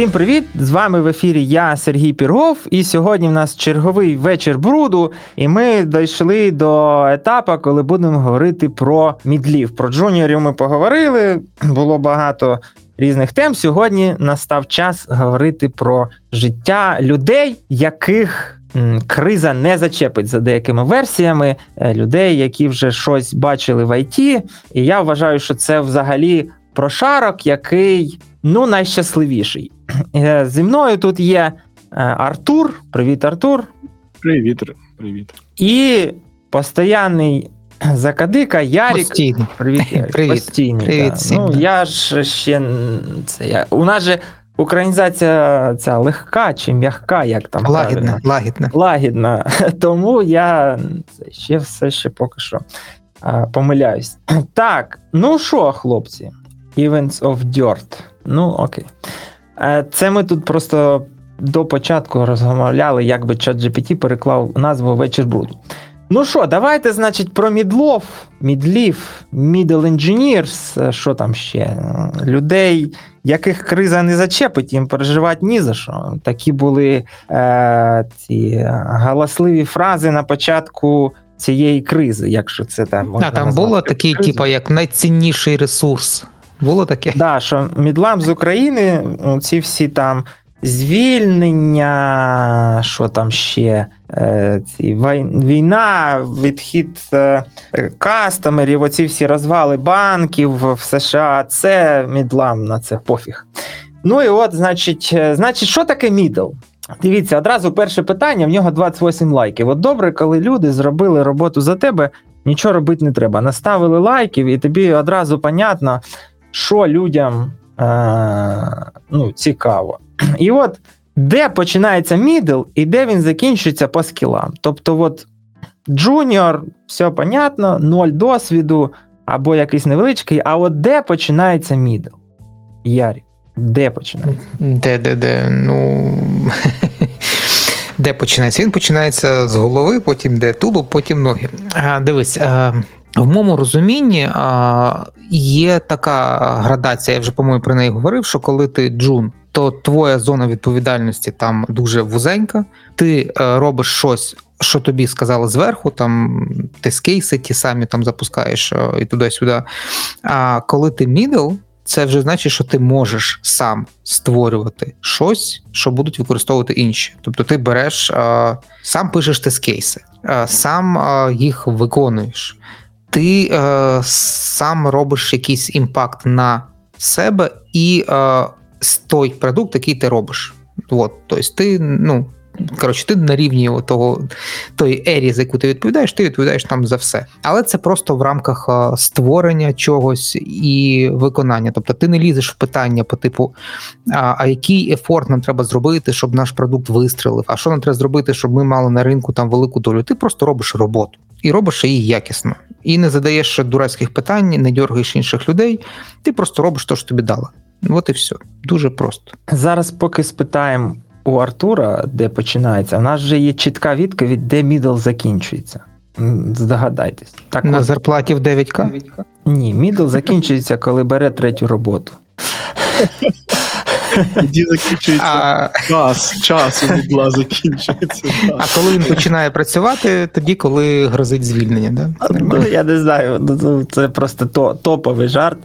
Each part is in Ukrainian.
Всім привіт! З вами в ефірі я, Сергій Піргов, і сьогодні в нас черговий вечір бруду, і ми дійшли до етапу, коли будемо говорити про мідлів. Про джуніорів ми поговорили, було багато різних тем. Сьогодні настав час говорити про життя людей, яких криза не зачепить за деякими версіями е, людей, які вже щось бачили в ІТ. І я вважаю, що це взагалі прошарок, який ну найщасливіший. Е, зі мною тут є е, Артур. Привіт, Артур. Привіт, привіт. І постоянний закадика Ярік. Постійний. Привіт, Ярік. Привіт. Постійний, Привіт да. всім, Ну, да. я ж ще це я. У нас же українізація ця легка чи м'ягка, як там Лагідна, правильно? лагідна. лагідна. Тому я це ще все ще поки що помиляюсь. Так, ну що, хлопці? Events of Dirt. Ну, окей. Е, Це ми тут просто до початку розмовляли, як би ChatGPT переклав назву вечір бруду. Ну що, давайте, значить, про мідлов, мідлів, middle engineers, е, що там ще? Людей, яких криза не зачепить, їм переживати ні за що. Такі були е, ці галасливі фрази на початку цієї кризи, якщо це там можна А там назвати було кризою. типу, як найцінніший ресурс. Було таке? Да, що мідлам з України, ці всі там звільнення, що там ще, е, ці війна, відхід е, кастомерів, оці всі розвали банків в США, це мідлам на це пофіг. Ну і от, значить, е, значить, що таке мідл? Дивіться, одразу перше питання, в нього 28 лайків. От добре, коли люди зробили роботу за тебе, нічого робити не треба. Наставили лайків, і тобі одразу понятно, що людям е, ну, цікаво. І от де починається мідл і де він закінчується по скілам. Тобто, от джуніор, все понятно, ноль досвіду або якийсь невеличкий, а от де починається мідл? Ярік, де починається? Де, де, де? Ну. Де починається? Він починається з голови, потім де тулуб, потім ноги. А, дивись, а, в моєму розумінні є така градація, я вже, по-моєму, про неї говорив, що коли ти джун, то твоя зона відповідальності там дуже вузенька, ти е, робиш щось. Що тобі сказали зверху, там тест-кейси ті самі там запускаєш е, і туди-сюди. А коли ти мідл, це вже значить, що ти можеш сам створювати щось, що будуть використовувати інші. Тобто ти береш, е, сам пишеш тест-кейси, е, сам їх виконуєш, ти е, сам робиш якийсь impact на себе і е, той продукт, який ти робиш. От, тобто ти, ну. Коротше, ти на рівні того тої area, за яку ти відповідаєш, ти відповідаєш там за все. Але це просто в рамках е, створення чогось і виконання. Тобто ти не лізеш в питання по типу, а, а який ефорт нам треба зробити, щоб наш продукт вистрелив, а що нам треба зробити, щоб ми мали на ринку там велику долю. Ти просто робиш роботу і робиш її якісно. І не задаєш дурацьких питань, не дергаєш інших людей. Ти просто робиш те, що тобі дали. От і все. Дуже просто. Зараз, поки спитаємо у Артура, де починається, у нас вже є чітка відповідь, де мідл закінчується. Здогадайтесь. Так На от, зарплаті в 9К. ні, мідл закінчується, коли бере третю роботу. Тоді закінчується А, час, час у відла закінчується. а коли він починає працювати, тоді, коли грозить звільнення, да? Ну, я не знаю, ну, ну, це просто то, топовий жарт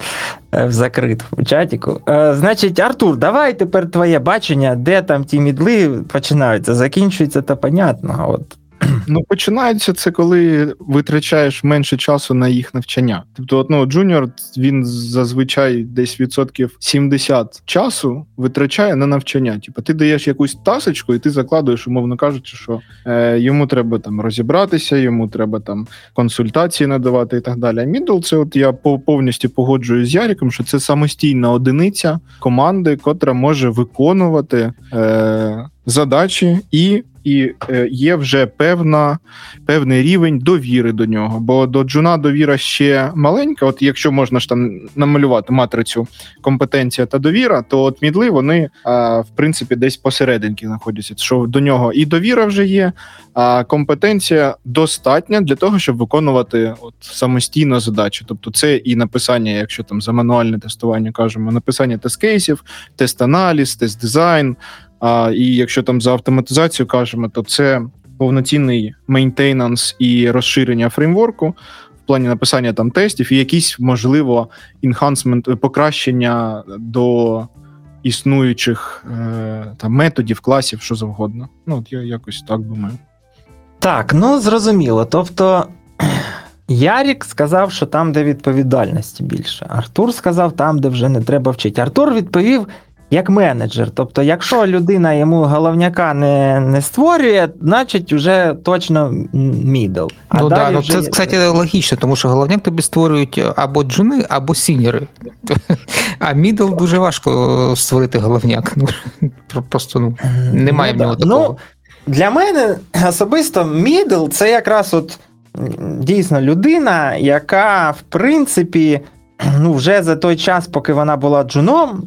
е, в закритому чатіку. Е, Значить, Артур, давай тепер твоє бачення, де там ті мідли починаються, закінчується, то понятно. От. Ну, починається це, коли витрачаєш менше часу на їх навчання. Тобто, ну, джуніор він зазвичай десь відсотків 70 часу витрачає на навчання. Типу, ти даєш якусь тасочку, і ти закладуєш, умовно кажучи, що е, йому треба там розібратися, йому треба там консультації надавати і так далі. А мідл, це от я по- повністю погоджуюсь з Яріком, що це самостійна одиниця команди, котра може виконувати е, задачі і і е, є вже певна, певний рівень довіри до нього. Бо до джуна довіра ще маленька. От якщо можна ж там намалювати матрицю компетенція та довіра, то от мідли вони в принципі десь посерединки знаходяться. Що до нього і довіра вже є, а компетенція достатня для того, щоб виконувати от самостійно задачу. Тобто, це і написання, якщо там за мануальне тестування кажемо, написання тест-кейсів, тест-аналіз, тест-дизайн. А, І якщо там за автоматизацію кажемо, то це повноцінний maintenance і розширення фреймворку в плані написання там тестів, і якісь, можливо, enhancement, покращення до існуючих е, там методів, класів, що завгодно. Ну, от я якось так думаю. Так, ну зрозуміло. Тобто. Ярік сказав, що там, де відповідальності більше. Артур сказав, там, де вже не треба вчити. Артур відповів як менеджер. Тобто, якщо людина йому головняка не не створює, значить вже точно мідл. А ну да, ну вже... це, кстати, логічно, тому що головняк тобі створюють або джуни, або сіньори. А мідл дуже важко створити головняк. Ну, Просто ну, немає ну, в нього такого. Ну, Для мене особисто мідл це якраз от дійсно людина, яка в принципі ну, вже за той час, поки вона була джуном,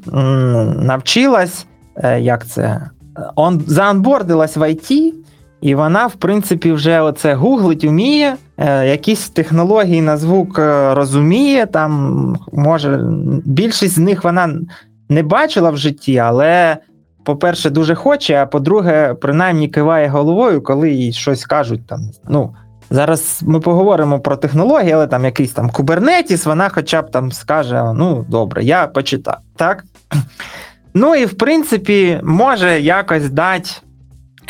навчилась, е, як це, он, заанбордилась в IT, і вона, в принципі, вже оце гуглить, вміє, е, якісь технології на звук е, розуміє. Там, може, більшість з них вона не бачила в житті, але. По-перше, дуже хоче, а по-друге, принаймні киває головою, коли їй щось кажуть там. Ну, Зараз ми поговоримо про технології, але там якийсь там Kubernetes, вона хоча б там скаже: ну, добре, я почитав. так? Ну і в принципі, може якось дати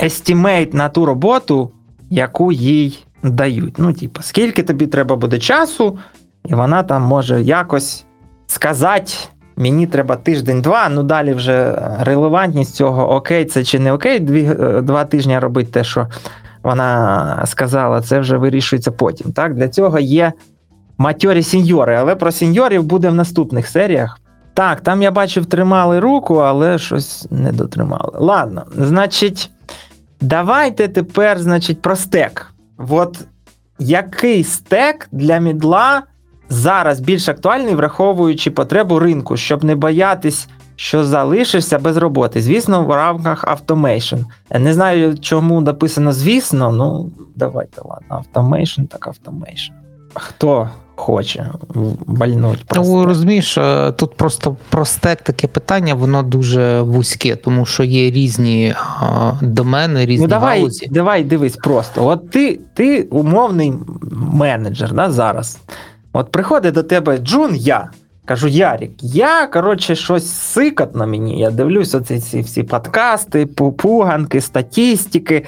estimate на ту роботу, яку їй дають. Ну, типу, скільки тобі треба буде часу, і вона там може якось сказати. Мені треба тиждень-два, ну далі вже релевантність цього окей, це чи не окей, дві, е, два тижні робити те, що вона сказала, це вже вирішується потім. Так, Для цього є матьорі сіньори, але про сіньорів буде в наступних серіях. Так, там я бачив, тримали руку, але щось не дотримали. Ладно, значить, давайте тепер, значить, про стек. От який стек для мідла зараз більш актуальний, враховуючи потребу ринку, щоб не боятись що залишишся без роботи. Звісно, в рамках Automation. Не знаю, чому написано звісно, ну давайте ладно. Automation, так Automation. Хто хоче вальнуть? Ну, розумієш, е, тут просто просте таке питання, воно дуже вузьке, тому що є різні домени, різні ну, давай, галузі. Давай дивись просто. От ти ти умовний менеджер да, зараз. От приходить до тебе Джун, я. Кажу, Ярік, я, коротше, щось сикат на мені. Я дивлюсь оці ці всі подкасти, пуганки, статістики,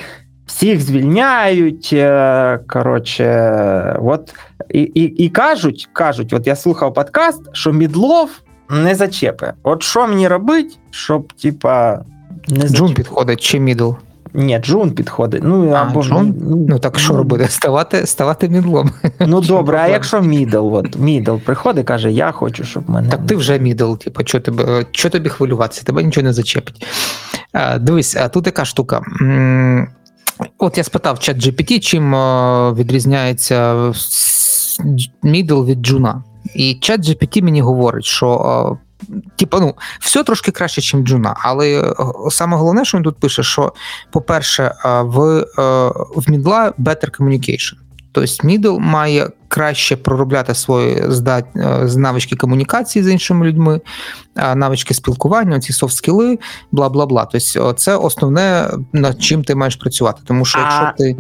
всіх звільняють. Е, коротше, от, і і, і кажуть, кажуть, от я слухав подкаст, що Мідлов не зачепи. От що мені робить, щоб, типа, не зачепи. Джун підходить чи мідл? Ні, Джун підходить. Ну, а, або Джун? Ну, ну так що робити? Ставати ставати мідлом. Ну добре, а якщо мідл, от мідл приходить, каже, я хочу, щоб мене. Так ти вже мідл, типу, що тебе, що тобі хвилюватися, тебе нічого не зачепить. А, Дивись, а тут яка штука. От я спитав чат GPT, чим відрізняється мідл від джуна. І чат GPT мені говорить, що Типа, ну, все трошки краще, ніж Джуна. Але е, саме головне, що він тут пише, що, по-перше, е, в е, в Мідла better communication. Тобто Мідл має краще проробляти свої здат... навички комунікації з іншими людьми, навички спілкування, ці софт-скіли, бла бла бла. Тобто, це основне, над чим ти маєш працювати. Тому що якщо а ти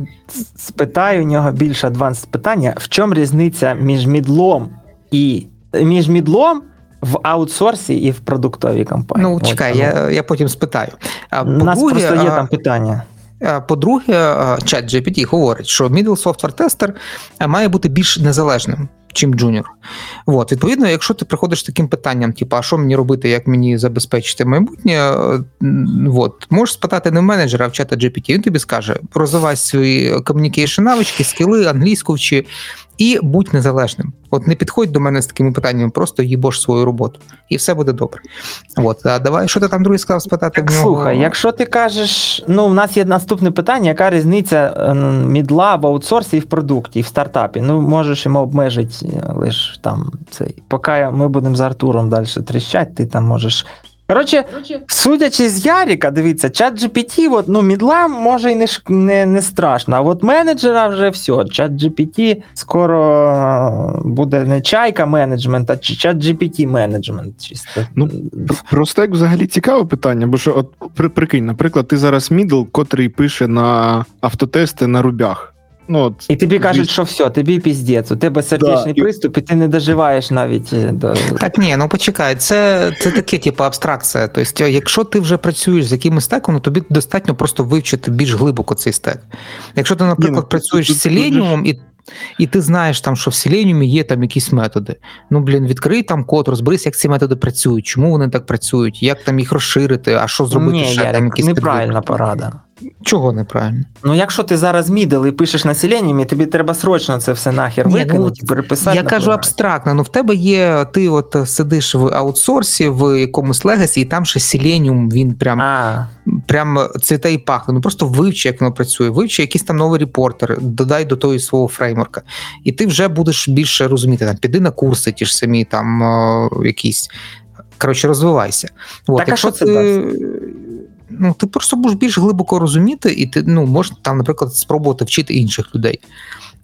спитаю у нього більш advanced питання: в чому різниця між мідлом і між мідлом в аутсорсі і в продуктовій компанії. Ну, чекай, я я потім спитаю. У нас просто є там питання. По-друге, чат GPT говорить, що middle software tester має бути більш незалежним, чим джуніор. От, Відповідно, якщо ти приходиш з таким питанням, типу, а що мені робити, як мені забезпечити майбутнє, от, можеш спитати не в менеджера, а в чата GPT, він тобі скаже, розвивай свої communication навички, скіли, англійську вчи, і будь незалежним. От не підходь до мене з такими питаннями, просто їбош свою роботу, і все буде добре. От, а давай, що ти там другий сказав спитати Так, в нього? слухай, якщо ти кажеш, ну в нас є наступне питання, яка різниця е, мідла в аутсорсі і в продукті, і в стартапі? Ну, можеш йому обмежити лише там цей. Поки ми будемо з Артуром далі тріщати, ти там можеш. Коротше, судячи з Яріка, дивіться, чат GPT, от, ну, мідла може і не, не, не страшно, а от менеджера вже все. Чат GPT скоро буде не чайка менеджмент, а чи- чат GPT менеджмент. Чисто. Ну, Просто як взагалі цікаве питання, бо що, от при, прикинь, наприклад, ти зараз мідл, котрий пише на автотести на рубях. Ну, от, І тобі кажуть, що все, тобі піздець, у тебе сердечний і- приступ, і ти не доживаєш навіть е, до. Так, ні, ну почекай, це, це таке, типу, абстракція. Тобто, якщо ти вже працюєш з якимось стеком, ну тобі достатньо просто вивчити більш глибоко цей стек. Якщо ти, наприклад, ну, тут- працюєш тут- з тут же ж- і. І ти знаєш там, що в Selenium є там якісь методи. Ну, блін, відкрий там код, розберись, як ці методи працюють, чому вони так працюють, як там їх розширити, а що зробити Ні, ще Ярик, там якісь неправильна підвид- порада. Чого неправильно? Ну, якщо ти зараз мідл і пишеш населенням, і тобі треба срочно це все нахер Ні, ну, викинути і переписати. Я кажу абстрактно. Ну в тебе є, ти от сидиш в аутсорсі в якомусь легасі, і там ще Selenium, він прям А, прям цвіте і пахне. Ну просто вивчи, як воно працює, вивчи якийсь там новий репортер, додай до того свого фреймворка, і ти вже будеш більше розуміти. Там піди на курси, ті ж самі там якісь. Коротше, розвивайся. От, Так, а якщо що це ти, ну, ти просто будеш більш глибоко розуміти, і ти ну, можеш там, наприклад, спробувати вчити інших людей.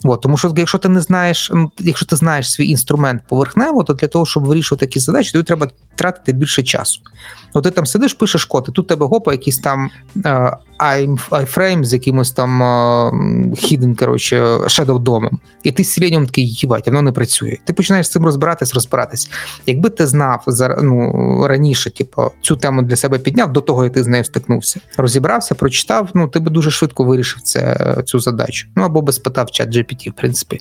От, тому що якщо ти не знаєш, якщо ти знаєш свій інструмент поверхнево, то для того, щоб вирішувати такі задачі, тобі треба тратити більше часу. От ти там сидиш, пишеш код, і тут тебе гопа, якийсь там е, ай- iFrame з якимось там е, hidden, коротше, shadow домом. І ти з Selenium такий їбать, воно не працює. Ти починаєш з цим розбиратись, розбиратись. Якби ти знав ну, раніше, типу, цю тему для себе підняв до того, як ти з нею стикнувся, розібрався, прочитав, ну ти би дуже швидко вирішив це, цю задачу. Ну або би спитав чат GPT, в принципі.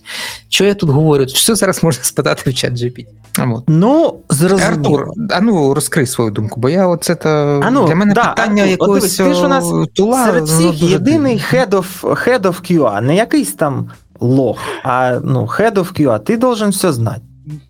Що я тут говорю? Що зараз можна спитати в чат GPT? От. ну, зрозуміло. Артур, а ну розкрий свою думку, бо я оце та ну, для мене да, питання Артур, от якогось дивись, ти ж у нас тула Серед всіх ну, єдиний head of, head of QA, не якийсь там лох, а ну, head of QA, ти должен все знати.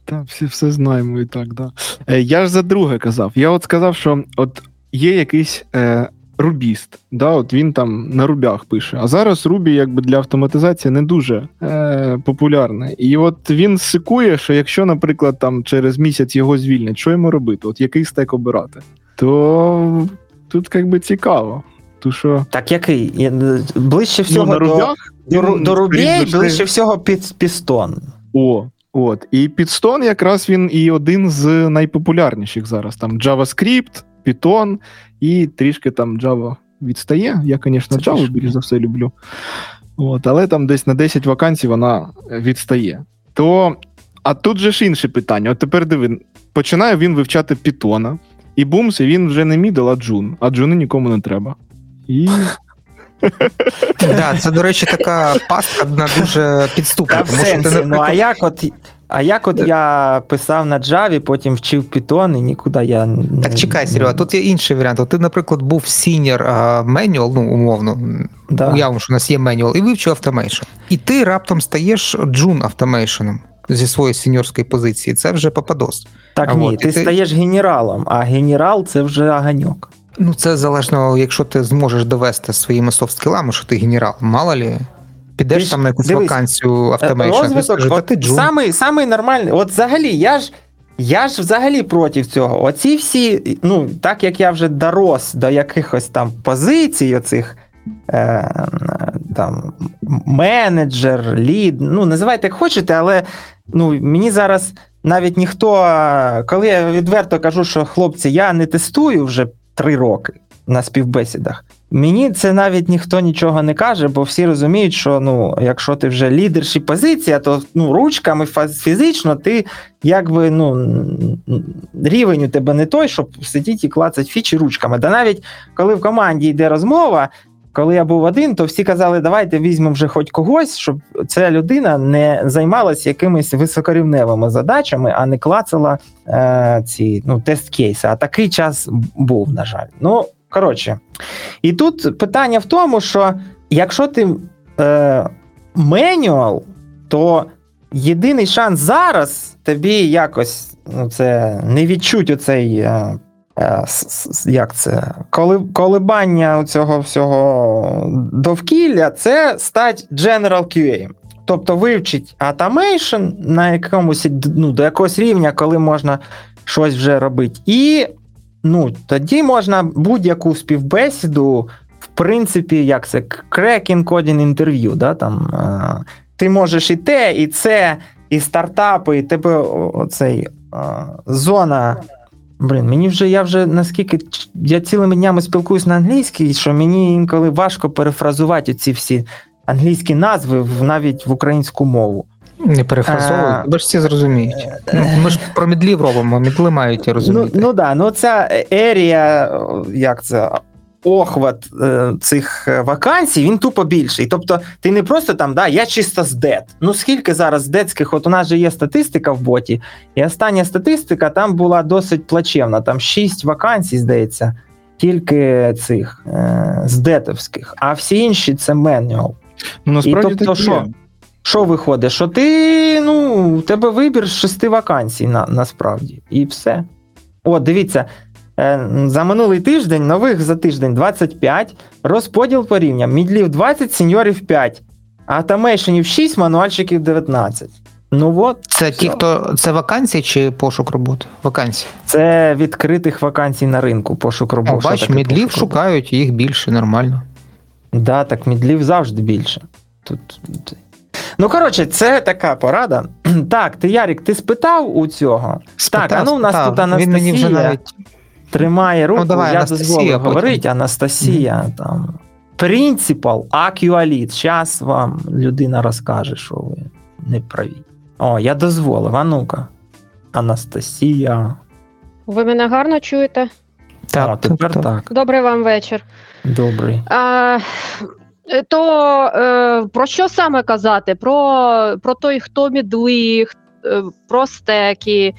Та всі все знаємо і так, да. Е, я ж за друге казав. Я от сказав, що от є якийсь е, рубіст, да, от він там на рубях пише. А зараз Рубі якби для автоматизації не дуже е, популярний. І от він сикує, що якщо, наприклад, там через місяць його звільнять, що йому робити? От який стек обирати? То тут якби цікаво. То що Так який? Я- Ближче ну, всього на рубях до, він, до рубей, ближче всього під пістон. О, от. І Python якраз він і один з найпопулярніших зараз. Там JavaScript, Python і трішки там Java відстає. Я, звісно, Java більш за все люблю. От, але там десь на 10 вакансій вона відстає. То, а тут же ж інше питання. От тепер диви, починає він вивчати Python, і бумс, і він вже не мідл, а джун. А джуни нікому не треба. І Да, це, до речі, така пастка на дуже підступна. Тому що ти, ну а як от. А як от я писав на Java, потім вчив Python і нікуди я не. Так чекай, Серега, тут є інший варіант. От ти, наприклад, був а, manual, ну умовно, Да. уявимо, що у нас є manual, і вивчив automation. І ти раптом стаєш джун автомейшеном зі своєї сеньорської позиції. Це вже попадос. Так А ні, от, ти, ти- стаєш генералом, а генерал це вже аганьок. Ну, це залежно, якщо ти зможеш довести своїми софт-скілами, що ти генерал. Мало лі, підеш там на якусь дивись, вакансію automation, ти джун. самий, самий нормальний. От взагалі, я ж. Я ж взагалі проти цього. Оці всі, ну, так як я вже дорос до якихось там позицій, оцих е, там, менеджер, лід, ну, називайте як хочете, але ну, мені зараз навіть ніхто, е, коли я відверто кажу, що хлопці, я не тестую вже три роки на співбесідах. Мені це навіть ніхто нічого не каже, бо всі розуміють, що ну, якщо ти вже лідерші позиція, то ну, ручками фізично ти якби ну, рівень у тебе не той, щоб сидіти і клацати фічі ручками. Да навіть коли в команді йде розмова, коли я був один, то всі казали, давайте візьмемо вже хоч когось, щоб ця людина не займалася якимись високорівневими задачами, а не клацала е, ці ну, тест-кейси. А такий час був, на жаль. Ну, коротше. І тут питання в тому, що якщо ти е, менюал, то єдиний шанс зараз тобі якось ну, це не відчуть оцей. е, е, Як це? Коли, колебання цього всього довкілля це стать General QA. Тобто вивчить automation на якомусь ну, до якогось рівня, коли можна щось вже робити. І ну, тоді можна будь-яку співбесіду, в принципі, як це, cracking coding інтерв'ю. Да, там, е, ти можеш і те, і це, і стартапи, і тебе оцей е, зона. Блін, мені вже я вже наскільки я цілими днями спілкуюсь на англійській, що мені інколи важко перефразувати ці всі англійські назви навіть в українську мову. Не перефразовуй, А, тебе ж всі зрозуміють. Ну, Ми ж про мідлів робимо, мідли мають Ну, розуміти. ну да, ну ця ерія, як це, охват е, цих е, вакансій, він тупо більший. Тобто, ти не просто там, да, я чисто з дет. Ну скільки зараз детських, от у нас же є статистика в боті, і остання статистика там була досить плачевна. Там 6 вакансій, здається, тільки цих е, з детовських, а всі інші це менюал. Ну, насправді тобто і що? Що виходить? Що ти, ну, у тебе вибір з шести вакансій на, насправді, і все. О, дивіться, е, за минулий тиждень, нових за тиждень 25, розподіл по рівням. Мідлів 20, сеньорів 5, автомейшенів 6, мануальщиків 19. Ну от, Це ті, хто це вакансії чи пошук роботи? Вакансії. це відкритих вакансій на ринку, пошук роботи. Бач, мідлів шукають, їх більше, нормально. Да, так мідлів завжди більше. Тут. Ну, коротше, це така порада. Так, ти, Ярік, ти спитав у цього? так, а ну у нас спитав. тут Анастасія Він мені вже навіть тримає руку, Ну, давай, я потім. говорити, Анастасія там. Принципал Акюаліт. Зараз вам людина розкаже, що ви не праві. О, я дозволив, а ну-ка. Анастасія. Ви мене гарно чуєте? так, О, тепер так. так. Добрий вам вечір. Добрий. А, то е, про що саме казати? Про, про той, хто мідли, е, про стеки,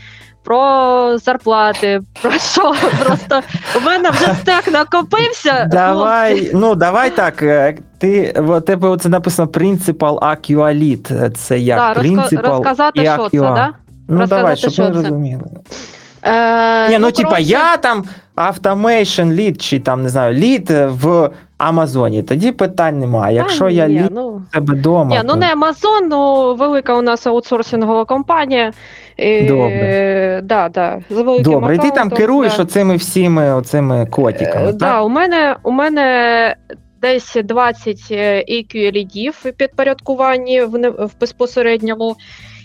про зарплати, про що? Просто у мене вже стек накопився. Давай, ну давай так. е, Ти в тебе оце написано principal QA lead. Це як Да, принципал розказати, і що це, да? Ну Розказати, давай, щоб що ми це. розуміли. Е, Ні, ну, типа, коротше, я там automation lead, чи там не знаю, lead в Амазоні. Тоді питань немає. Якщо я ні, lead ну, себе вдома. Ні, ну не Amazon, ну велика у нас аутсорсингова компанія. Е, Добре. Да, да, з Добре, і ти там керуєш да. оцими всіми оцими котиками. Е, так? Да, у мене у мене десь 20 EQ лідів в підпорядкуванні в, в безпосередньому,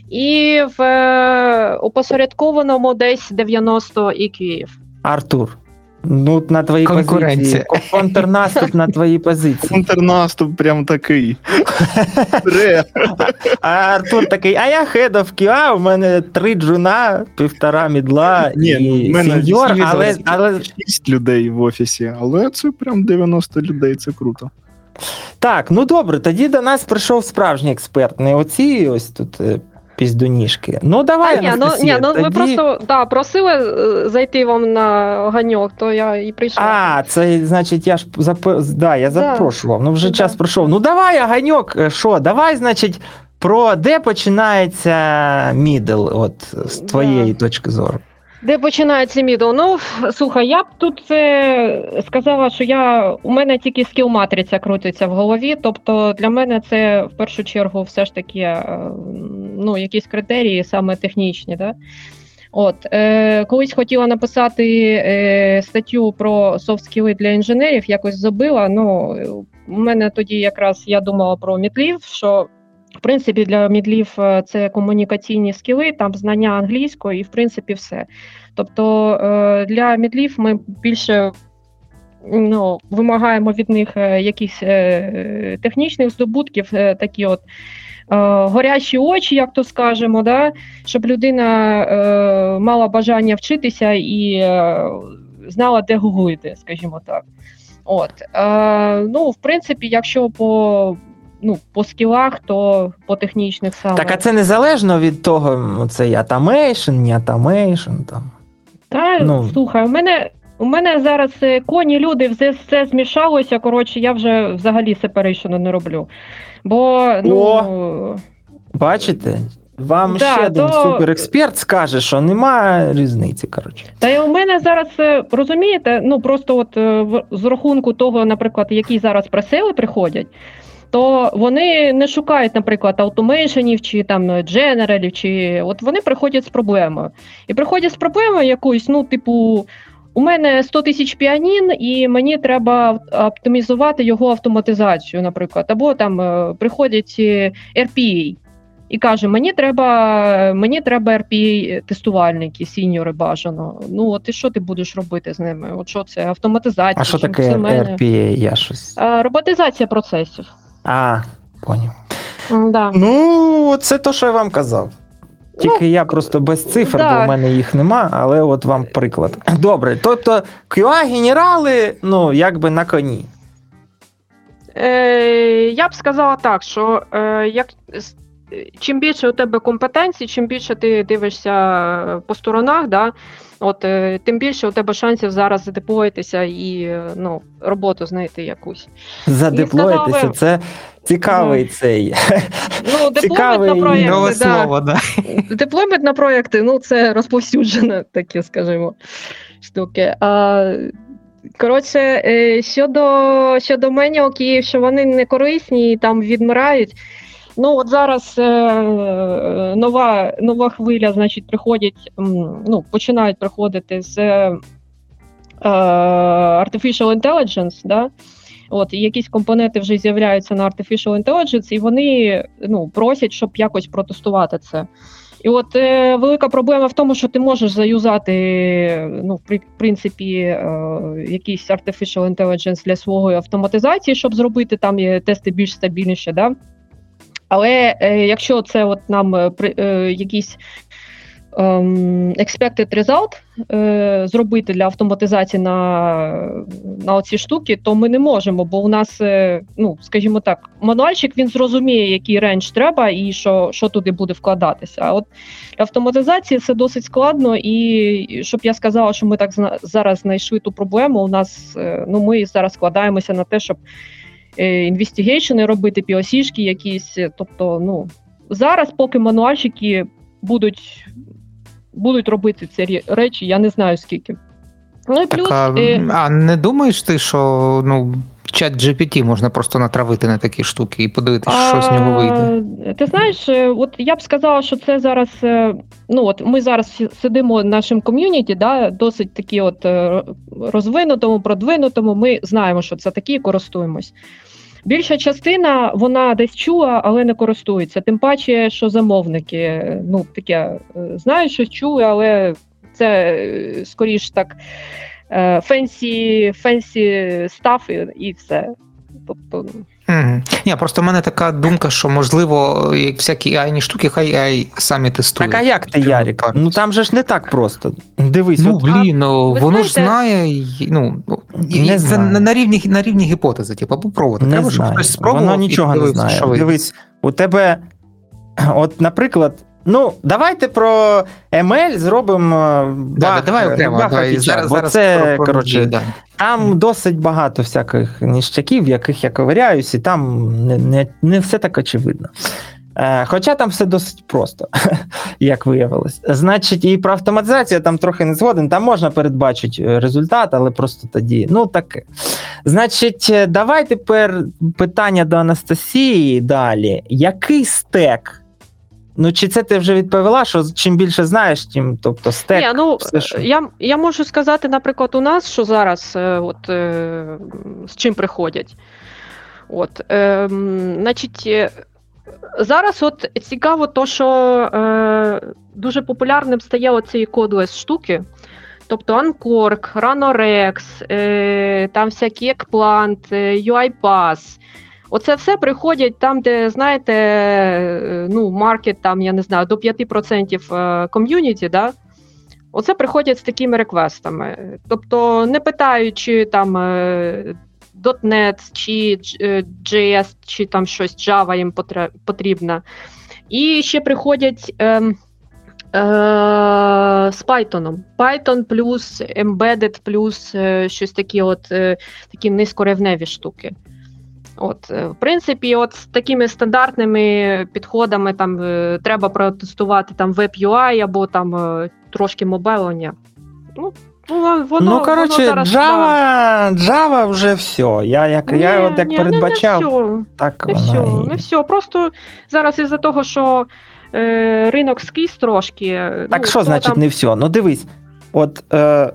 і в е, опосередкованому десь 90 EQ. Артур. Ну, на твоїй позиції. Контрнаступ на твоїй позиції. Контрнаступ прям такий. А Артур такий, а я head of QA, у мене три джуна, півтора мідла Ні, ну, і мене сеньор, але, але Шість людей в офісі, але це прям 90 людей, це круто. Так, ну добре, тоді до нас прийшов справжній експерт, не оці ось тут е, піздуніжки. Ну давай, А, ні, ну, ні, ну ви тоді... просто да, просили е, зайти вам на ганьок, то я і прийшла. А, це значить, я ж зап... да, я запрошував. Ну вже Да. час пройшов. Ну давай, Аганьок, е, що, давай, значить, про де починається мідл, от з Да. твоєї точки зору. Де починається мідл? Ну, слухай, я б тут е, сказала, що я у мене тільки skill матриця крутиться в голові. Тобто для мене це в першу чергу все ж таки е, ну, якісь критерії, саме технічні. Да? От, е, колись хотіла написати е, статтю про софт-скіли для інженерів, якось забила. Ну, у мене тоді якраз я думала про мідлів, що принципі для мідлів е, це комунікаційні скіли, там знання англійської і в принципі все. Тобто е, для мідлів ми більше ну, вимагаємо від них е, якихось технічних здобутків, такі от. Горячі очі, як то скажемо, да? щоб людина е, мала бажання вчитися і е, знала, де гуглити, скажімо так. От. Е, ну, в принципі, якщо по, ну, по скілах, то по технічних саме. Так, а це незалежно від того, цей automation, не automation там. Та Ну. слухай, у мене у мене зараз е, коні, люди, все, все змішалося. Коротше, я вже взагалі separation у не роблю. Бо ну Бачите? Вам Да, ще один то- суперексперт скаже, що немає різниці. Коротше. Та й у мене зараз е, розумієте, ну просто от е, в- з рахунку того, наприклад, які зараз пресили приходять, то вони не шукають, наприклад, автомейшенів чи там дженералів, чи от вони приходять з проблемою. І приходять з проблемою якоюсь, ну, типу. У мене 100 тисяч піанін, і мені треба оптимізувати його автоматизацію, наприклад. Або там е, приходять е, RPA і каже: мені треба, мені треба RPA тестувальники, сіньори бажано. Ну, от і що ти будеш робити з ними? От що це автоматизація? А що таке? RPA? Я щось. Е, Роботизація процесів. А, поняв. Да. Ну, це то, що я вам казав. Тільки я просто без цифр, да. бо в мене їх нема, але от вам приклад. Добре, тобто QA-генерали, ну, якби на коні. Е, я б сказала так, що е, як чим більше у тебе компетенцій, чим більше ти дивишся е, по сторонах, да, от, е, тим більше у тебе шансів зараз задеплоїтися і е, ну, роботу знайти якусь. Задеплоїтися, сказали- це цікавий цей. Ну, Цікавий на проєкти, Нове да. слово, да. Deployment на проєкти, ну це розповсюджено такі, скажімо, штуки. А, коротше, щодо, щодо меніоків, що вони не корисні і там відмирають. Ну, от зараз е, нова, нова хвиля, значить, приходять, ну, починають приходити з е, Artificial Intelligence, да? От, якісь компоненти вже з'являються на Artificial Intelligence, і вони ну, просять, щоб якось протестувати це. І от е, велика проблема в тому, що ти можеш заюзати, ну, в при- принципі, е, якийсь Artificial Intelligence для свого автоматизації, щоб зробити там тести більш стабільніше. Да? Але е, якщо це от нам е, е, якийсь ем, expected result е, зробити для автоматизації на, на оці штуки, то ми не можемо, бо у нас, е, ну, скажімо так, мануальщик він зрозуміє, який рендж треба і що, що туди буде вкладатися. А от для автоматизації це досить складно, і щоб я сказала, що ми так зараз знайшли ту проблему, у нас е, ну, ми зараз складаємося на те, щоб е, інвестигейшени робити, POC-шки якісь. Тобто, ну, зараз, поки мануальщики будуть, будуть робити ці речі, я не знаю скільки. Ну і плюс. Так, а, е, а не думаєш ти, що ну, чат GPT можна просто натравити на такі штуки і подивитися, що з нього вийде? Ти знаєш, е, от я б сказала, що це зараз. е, Ну от ми зараз сидимо в нашому ком'юніті, да, досить такі, от е, розвинутому, продвинутому. Ми знаємо, що це такі, і користуємось. Більша частина вона десь чула, але не користується. Тим паче, що замовники ну таке знають, що чули, але це скоріш так fancy, fancy stuff і, і все. Тобто, Угу. Ні, просто в мене така думка, що можливо, як всякі AI штуки, хай AI самі тестують. Так а як ти, Ярік? Ну там же ж не так просто. Дивись, Ну, от, блін, ну воно ж знає, ну, Не це знаю. на, на рівні на рівні гіпотези, типу, попробувати. не Треба, щоб хтось спробував. Воно і нічого не знає. що. Дивись, у тебе, от, наприклад, ну, давайте про ML зробимо. Да, Bach- давай окремо, Bach давай, Feature, зараз, бо зараз це, коротше, да. Там досить багато всяких ніштяків, в яких я ковиряюсь, і там не, не, не все так очевидно. Е, хоча там все досить просто, як виявилось. Значить, і про автоматизацію я там трохи не згоден. Там можна передбачити е, результат, але просто тоді. Ну, таке. Значить, е, давай тепер питання до Анастасії далі. Який стек? Ну, чи це ти вже відповіла, що чим більше знаєш, тим тобто стек. Ні, ну все, що- я, я можу сказати, наприклад, у нас, що зараз е, от, е, з чим приходять. От, е, значить, е, зараз от цікаво, то, що е, дуже популярним стає оці кодлес штуки. Тобто Ancork, Ranorex, е, там всякі Eggplant, е, UiPath. Оце все приходять там, де, знаєте, е, ну, маркет, там, я не знаю, до 5% е, ком'юніті, да? Оце приходять з такими реквестами. Тобто, не питаючи там е, .NET чи JS, чи там щось Java їм потрібно. І ще приходять е, е, з Python. Python плюс Embedded плюс щось такі от такі низькоревневі штуки. От, е, в принципі, от з такими стандартними підходами там е, треба протестувати там WebUI або там е, трошки мобайлення. Ну, ну, воно, ну, воно зараз, Java, Java вже все. Я як, да. я от як ні, передбачав, Не, не все, так не все, і- не все. Просто зараз із-за того, що е, ринок скрізь трошки. Так ну, що значить там- не все? Ну дивись, от е,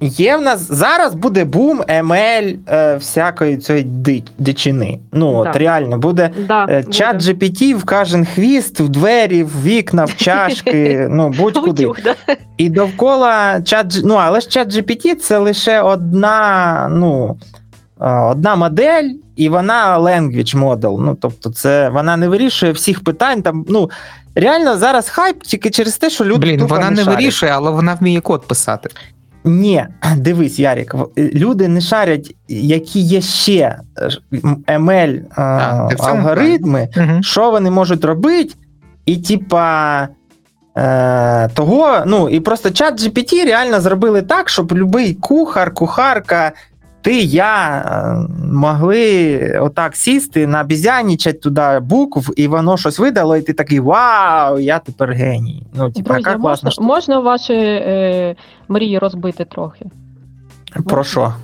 є в нас зараз буде бум ML е, всякої цієї ди- дичини. Ну, от реально буде. Да, е, буде. Чат GPT в кожен хвіст, в двері, в вікна, в чашки, ну будь-куди. І довкола чат ну, але ж чат GPT це лише одна, ну, е, одна модель, і вона language model. Ну, тобто, це вона не вирішує всіх питань. Там, ну, реально зараз хайп тільки через те, що люди. Блін, вона не шарять. вирішує, але вона вміє код писати. Ні, дивись, Ярік, люди не шарять, які є ще е, ML а, е, алгоритми, Угу. що вони можуть робити, і типа. Е, того, ну і просто чат GPT реально зробили так, щоб будь-який кухар, кухарка, ти, я е, могли отак сісти, набізянічать туди букв, і воно щось видало, і ти такий вау, я тепер геній. Ну, типа, Друзі, яка класна можна, штука. можна ваші е, мрії розбити трохи? Про що?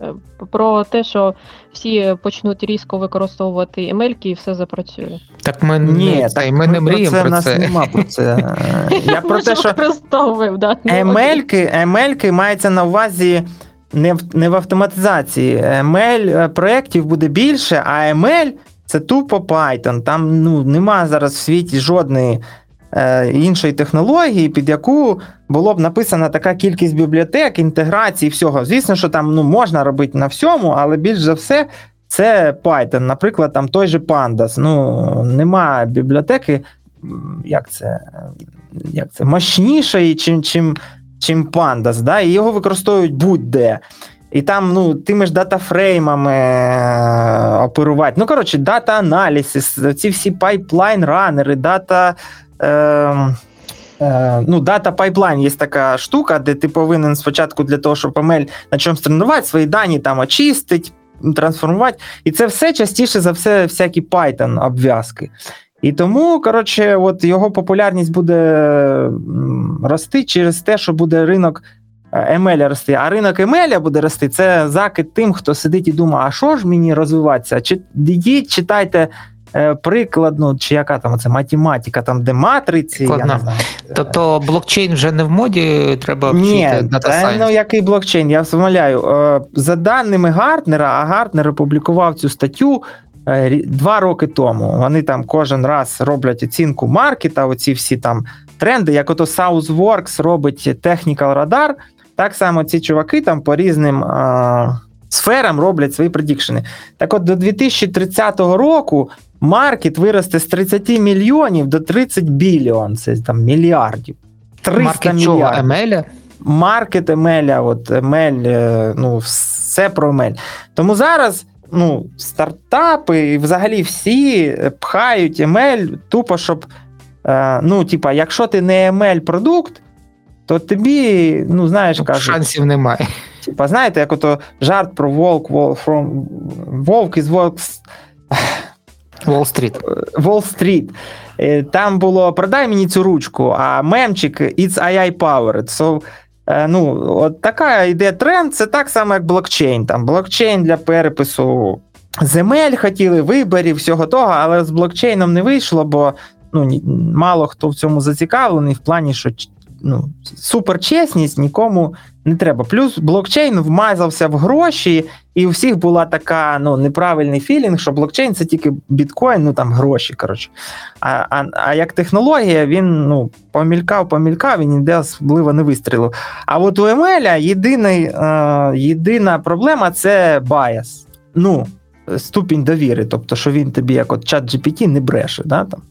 Е, Про те, що всі почнуть різко використовувати емельки і все запрацює. Так ми, Ні, так та, ми не про мріємо це, про в нас це. нема про це. Я про те, що Емельки, емельки мається на увазі не в, не в автоматизації. ML проєктів буде більше, а ML це тупо Python. Там ну, нема зараз в світі жодної е, іншої технології, під яку було б написана така кількість бібліотек, інтеграції, всього. Звісно, що там ну, можна робити на всьому, але більш за все. Це Python, наприклад, там той же Pandas. Ну, нема бібліотеки, як це, як це мощнішої, чим, чим, чим Pandas, да? і його використовують будь-де. І там ну, тими ж датафреймами е, оперувати. Ну, коротше, дата-аналізис, ці всі пайплайн-ранери, дата. Е, е, ну, дата пайплайн є така штука, де ти повинен спочатку для того, щоб ML на чомусь тренувати, свої дані там очистить, трансформувати. І це все частіше за все всякі Python обв'язки. І тому, коротше, от його популярність буде рости через те, що буде ринок е, ML рости. А ринок ML буде рости, це закид тим, хто сидить і думає, а що ж мені розвиватися? Чи йдіть, читайте е, прикладну, чи яка там це математика, там де матриці, я не знаю. Тобто блокчейн вже не в моді, треба Ні, вчити Data та, ну який блокчейн? Я вмовляю. Е, За даними Гартнера, а Гартнер опублікував цю статтю два роки тому. Вони там кожен раз роблять оцінку маркета, оці всі там тренди, як ото Thoughtworks робить Technical Radar, так само ці чуваки там по різним е, сферам роблять свої prediction и. Так от до 2030 року маркет виросте з 30 мільйонів до 30 billion, це там мільярдів. 300 Маркет мільярдів маркет ML я, от ML, е, ну, все про ML. Тому зараз ну, стартапи і взагалі всі пхають ML тупо, щоб. е, Ну, типа, якщо ти не ML продукт, то тобі, ну, знаєш, кажуть, Шансів немає. типа, знаєте, як ото жарт про Волк, Волк, from, Вовк із Волк Уолл-стріт. Wall-Street. Е, Там було продай мені цю ручку, а мемчик it's AI powered. So, е, ну, от така йде тренд, це так само, як блокчейн. Там блокчейн для перепису земель хотіли, виборів, всього того, але з блокчейном не вийшло, бо ну, мало хто в цьому зацікавлений, в плані, що ну, суперчесність нікому не треба. Плюс блокчейн вмазався в гроші, і у всіх була така ну, неправильний філінг, що блокчейн це тільки біткоін, ну там гроші. коротше. А, а, а як технологія, він ну, помількав, помількав і ніде особливо не вистрілив. А от у ML єдиний, е, єдина проблема це bias. Ну, ступінь довіри, тобто, що він тобі, як от чат GPT, не бреше. Да, там.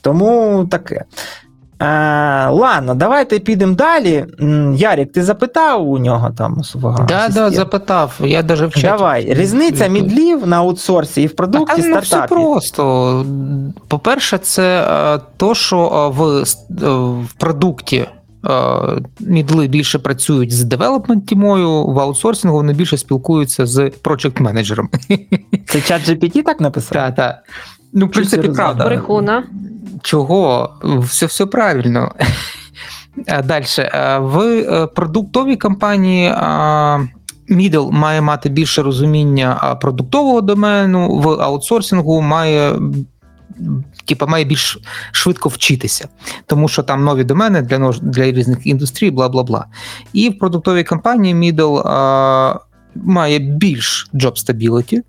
Тому таке. Е, ладно, давайте підемо далі. Ярік, ти запитав у нього там у свого Да, да, запитав. Я даже в чаті. Давай, різниця мідлів на аутсорсі і в продукті там ну, все просто. По-перше, це е, то, що е, в, в продукті мідли більше працюють з девелопмент тімою, в аутсорсингу вони більше спілкуються з проджект менеджером. Це чат GPT так написав? Так, так. Ну, в принципі, правда. Брехуна. Чого? Все, все правильно. Далі. В е, продуктовій компанії Middle має мати більше розуміння продуктового домену, в аутсорсингу має. Типа має більш швидко вчитися, тому що там нові домени для нож- для різних індустрій, бла бла бла. І в продуктовій компанії Middle а, має більш job stability,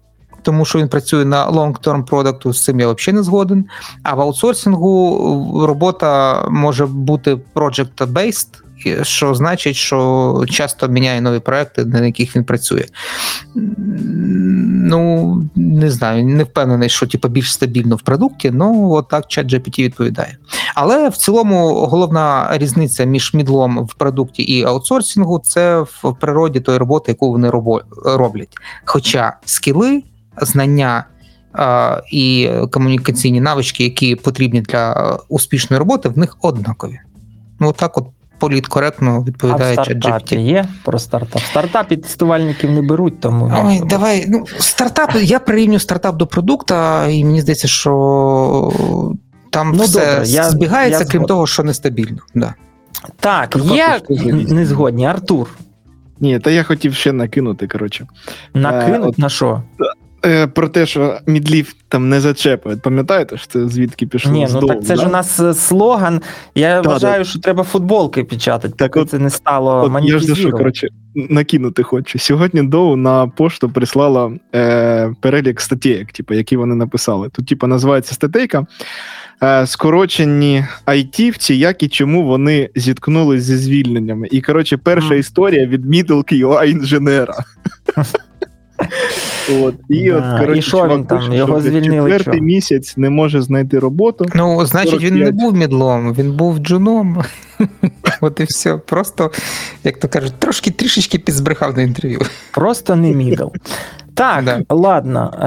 тому що він працює на long-term продукту, з цим я взагалі не згоден. А в аутсорсингу робота може бути project-based, що значить, що часто міняє нові проекти, на яких він працює. Ну, не знаю, не впевнений, що типу, більш стабільно в продукті, ну от так чат GPT відповідає. Але в цілому головна різниця між мідлом в продукті і аутсорсингу це в природі тої роботи, яку вони роблять. Хоча скіли, знання е, і комунікаційні навички, які потрібні для е, успішної роботи, в них однакові. Ну, отак от політкоректно А в відповідає стартапі GPT. є про стартап. В стартапі тестувальників не беруть, тому Ой, давай. Ну, стартап, я прирівнюю стартап до продукта, і мені здається, що там Ну, все добре, я- збігається, я крім того, що нестабільно. Да. так, згоден. не згодні. Артур, Ні, та я хотів ще накинути, коротше. накинуть от- на що? Е, про те, що мідлів там не зачепують. Пам'ятаєте, що це звідки пішло? Ні, ну так це ж у нас е, слоган. Я Та, вважаю, що треба футболки печатати, Так поки от- це не стало От я ж за що, коротше, накинути хочу. Сьогодні Доу на пошту прислала е, перелік статейок, типу, які вони написали. Тут, типу, називається статейка. Е, скорочені айтівці, як і чому вони зіткнулись зі звільненнями. І, коротше, перша історія від middle QA інженера. От. І, Да, от, коротше, і що чувак він там? Його звільнили Четвертий що? місяць не може знайти роботу. Ну, значить, він не був мідлом, він був джуном. От і все. Просто, як то кажуть, трошки трішечки підзбрехав на інтерв'ю. Просто не мідл. Так, Да. ладно. Е,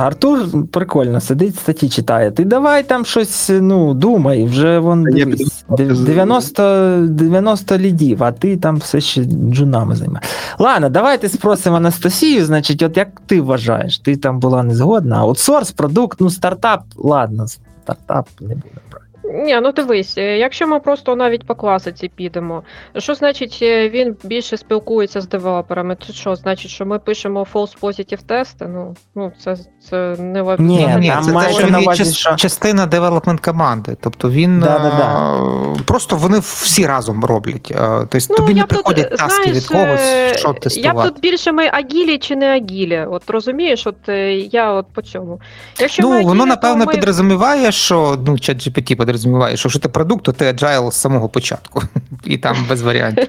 Артур прикольно сидить, статті читає. Ти давай там щось, ну, думай, вже вон дивись, 90, 90 лідів, а ти там все ще джунами займаєш. Ладно, давайте спросимо Анастасію. Значить, от як ти вважаєш, ти там була не згодна, аутсорс, продукт, ну, стартап, ладно, стартап не буде брати. Ні, ну дивись, е, якщо ми просто навіть по класиці підемо, що значить е, він більше спілкується з девелоперами? Це що, значить, що ми пишемо false positive тести? Ну, ну це, це не в Ні, Ні, там це те, що він є част- частина девелопмент команди. Тобто він Да-да-да. е, просто вони всі разом роблять. Е, Тобто Ну, тобі не б тут, приходять таски знаєш, від когось, е, що Я б тестувати. тут більше ми агілі чи не агілі. От розумієш, от е, я от по цьому. Якщо ми Ну, воно агілі, напевно ми... підрозуміває, що ну, чат GPT підрозуміває, що якщо ти продукт, то ти agile з самого початку. І там без варіантів.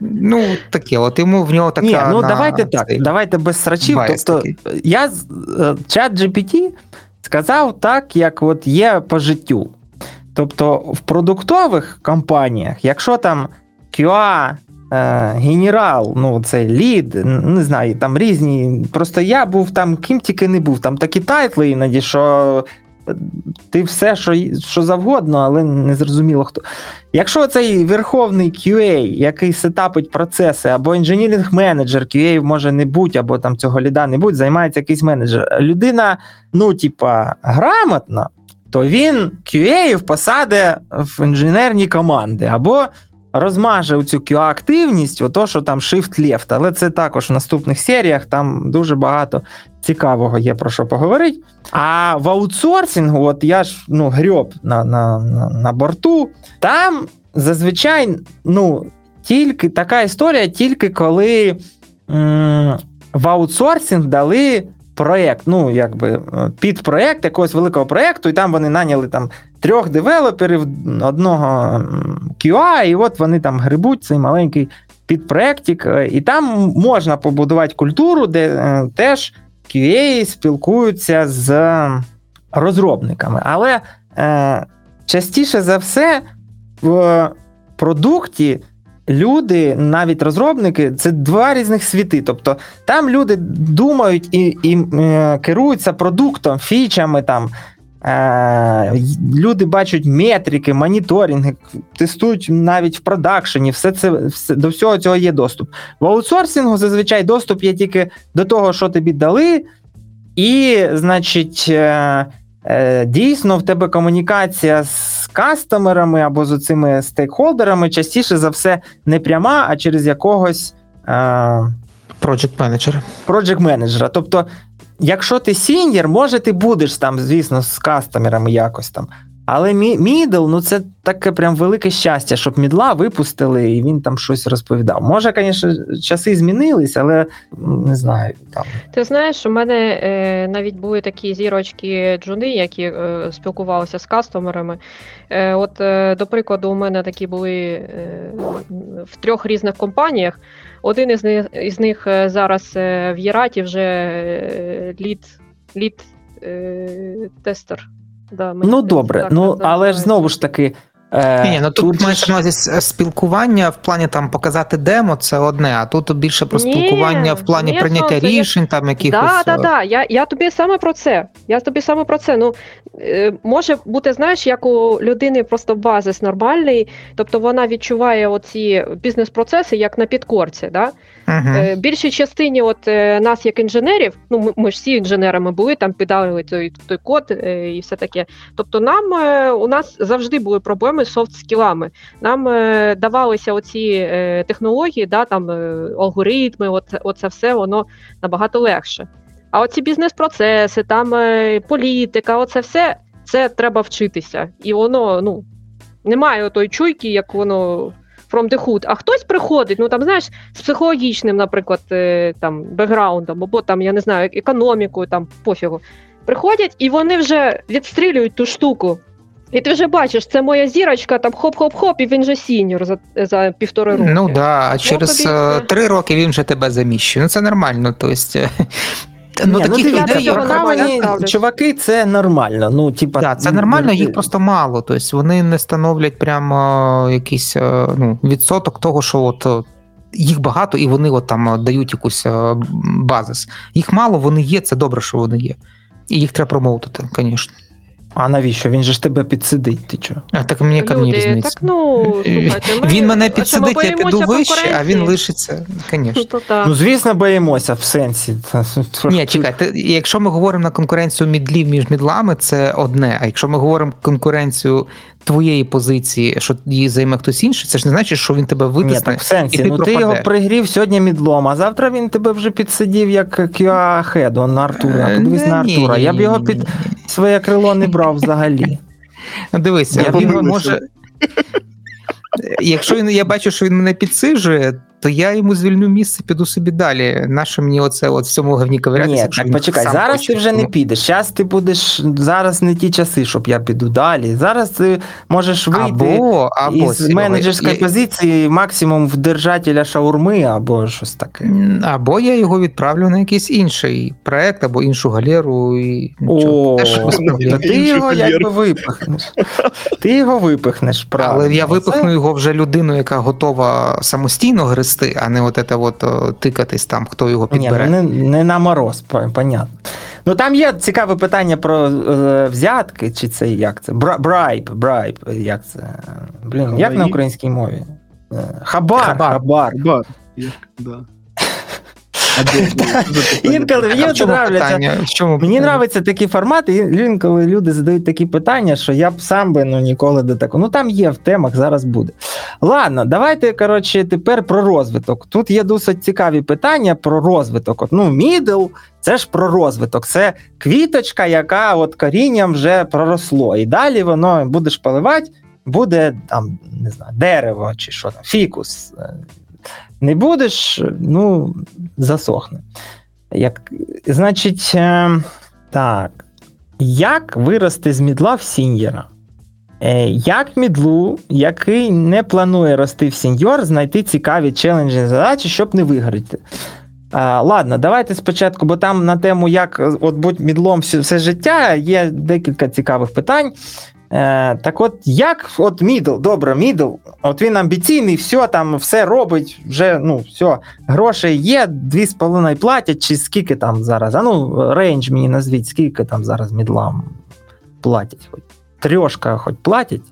Ну, таке, от йому в нього така. Ні, ну на давайте так, цей давайте без срачів. bias Тобто, такий. я з- е, чат GPT сказав так, як от є по життю. Тобто, в продуктових компаніях, якщо там QA, е, general, ну цей lead, не знаю, там різні. Просто я був там, ким тільки не був, там такі тайтли іноді, що ти все, що, що завгодно, але не зрозуміло хто. Якщо цей верховний QA, який сетапить процеси, або інженіринг менеджер, QA може не бути, або там цього ліда не будь, займається якийсь менеджер. Людина, ну, типа, грамотна, то він QA посаде в інженерні команди, або розмаже цю QA-активність, ото що там shift-left. Але це також в наступних серіях, там дуже багато цікавого є про що поговорити. А в аутсорсингу, от я ж ну, грьоб на, на, на, на борту, там зазвичай ну, тільки така історія, тільки коли м, в аутсорсинг дали проєкт, ну, якби під проєкт якогось великого проєкту, і там вони наняли там трьох девелоперів, одного QA, і от вони там грибуть цей маленький підпроєктик, і там можна побудувати культуру, де е, теж QA спілкуються з розробниками. Але е, частіше за все в продукті люди, навіть розробники, це два різних світи. Тобто там люди думають і, і е, керуються продуктом, фічами там. Е, люди бачать метрики, моніторинги, тестують навіть в продакшені. Все це все, до всього цього є доступ. В аутсорсингу зазвичай доступ є тільки до того, що тобі дали, і, значить, е, дійсно в тебе комунікація з кастомерами або з цими стейкхолдерами частіше за все не пряма, а через якогось. Е, Project Manager. project менеджера. Тобто, якщо ти сіньєр, може, ти будеш там, звісно, з кастомерами якось там. Але мідл, ну це таке прям велике щастя, щоб мідла випустили, і він там щось розповідав. Може, звісно, часи змінились, але не знаю. там. Ти знаєш, у мене е, навіть були такі зірочки джуни, які е, спілкувалися з кастомерами. Е, от, е, до прикладу, у мене такі були е, в трьох різних компаніях. Один із них, із них е, зараз е, в Єраті вже лід, лід тестер. Да, мені Ну добре, так ну але ж знову ж таки. Е, Ні, ні, ну тут же мається на увазі спілкування в плані там показати демо, це одне, а тут більше про Ні, спілкування в плані ні, прийняття я- рішень, там якихось. Да, да, е, да. Я, я тобі саме про це. Я тобі саме про це. Ну е, може бути, знаєш, як у людини просто базис нормальний, тобто вона відчуває оці бізнес-процеси як на підкорці. Да? Е, більшій частині, от е, нас, як інженерів, ну ми, ми ж всі інженерами були, там піддали той, той код е, і все таке. Тобто, нам у нас завжди були проблеми з софт-скілами. Нам давалися оці технології, да, там алгоритми, от, оце все воно набагато легше. А оці бізнес-процеси, там політика, оце все це треба вчитися. І воно ну немає тої чуйки, як воно from the hood. А хтось приходить, ну там знаєш, з психологічним, наприклад, е, там бекграундом, або там, я не знаю, економікою, там пофігу. Приходять і вони вже відстрілюють ту штуку. І ти вже бачиш, це моя зірочка, там хоп-хоп-хоп, і він же сіньор за, за півтори роки. Ну да, а через тобі е, три роки він вже тебе заміщує. Ну це нормально. Тобто, ну, Ні, таких дивіться, людей як приховані чуваки, це нормально. Ну, типа, Да, це нормально, ну, їх просто мало. Тобто вони не становлять прямо якийсь е, ну, відсоток того, що от е, їх багато, і вони от там е, дають якусь е, базис. Їх мало, вони є, це добре, що вони є. І їх треба промоутити, звісно. А навіщо? Він же ж тебе підсидить, ти чого? А так мені яка мені різниця. так ну слухайте, ми, Він мене підсидить, я піду вище, а він лишиться, звісно. То. Ну, звісно, боїмося в сенсі. Ні, чекайте, якщо ми говоримо на конкуренцію мідлів між мідлами, це одне. А якщо ми говоримо конкуренцію твоєї позиції, що її займе хтось інший, це ж не значить, що він тебе Ні, витисне. так в сенсі. і ти ну ти його пригрів сьогодні мідлом, а завтра він тебе вже підсидів як QA Head, на Артура. Е, Подивись на Артура. Я б його під своє крило не брав взагалі. Дивися, він може. Якщо він, я бачу, що він мене підсижує, то я йому звільню місце, піду собі далі. Нащо мені оце от в цьому говні ковирятися? Ні, так почекай, зараз хоче? ти вже не підеш. Зараз ти будеш. Зараз не ті часи, щоб я піду далі. Зараз ти можеш вийти. Або, або Із менеджерської я- позиції максимум в держателя шаурми або щось таке. Або я його відправлю на якийсь інший проект або іншу галеру. І... нічого. О, Теж ти його якби випихнеш. Ти його випихнеш, правильно. Але я випихну його вже людину, яка готова самостійно гристи, а не от це от тикатись там, хто його Ні, підбере. Ні, не, не на мороз, понятно. Ну там є цікаве питання про е, взятки, чи це як це? Бра- Брайб, брайб, як це? Блін, як на українській мові? Е, Хабар, Хабар. хабар. Бар. Да. Або- Інколи мені нравляться. Мені нравиться такі формати, і інколи люди задають такі питання, що я б сам би ну, ніколи до такого. Ну там є в темах, зараз буде. Ладно, давайте, коротше, тепер про розвиток. Тут є досить цікаві питання про розвиток. От, ну, мідл це ж про розвиток. Це квіточка, яка от корінням вже проросло. І далі воно будеш поливати, буде там, не знаю, дерево чи що там, фікус. Е, Не будеш, ну, засохне. Як, значить, е, так. Як вирости з мідла в сіньора? Е, як мідлу, який не планує рости в сіньор, знайти цікаві челенджі задачі, щоб не вигоріти? А, ладно, давайте спочатку, бо там на тему, як е, от будь мідлом все, все життя, є декілька цікавих питань. Е, так от, як от мідл, добре, мідл, от він амбіційний, все там, все робить, вже ну, все, грошей є, 2,5 платять, чи скільки там зараз? А ну, range мені назвіть, скільки там зараз мідлам платять хоч. Трьошка хоч платять.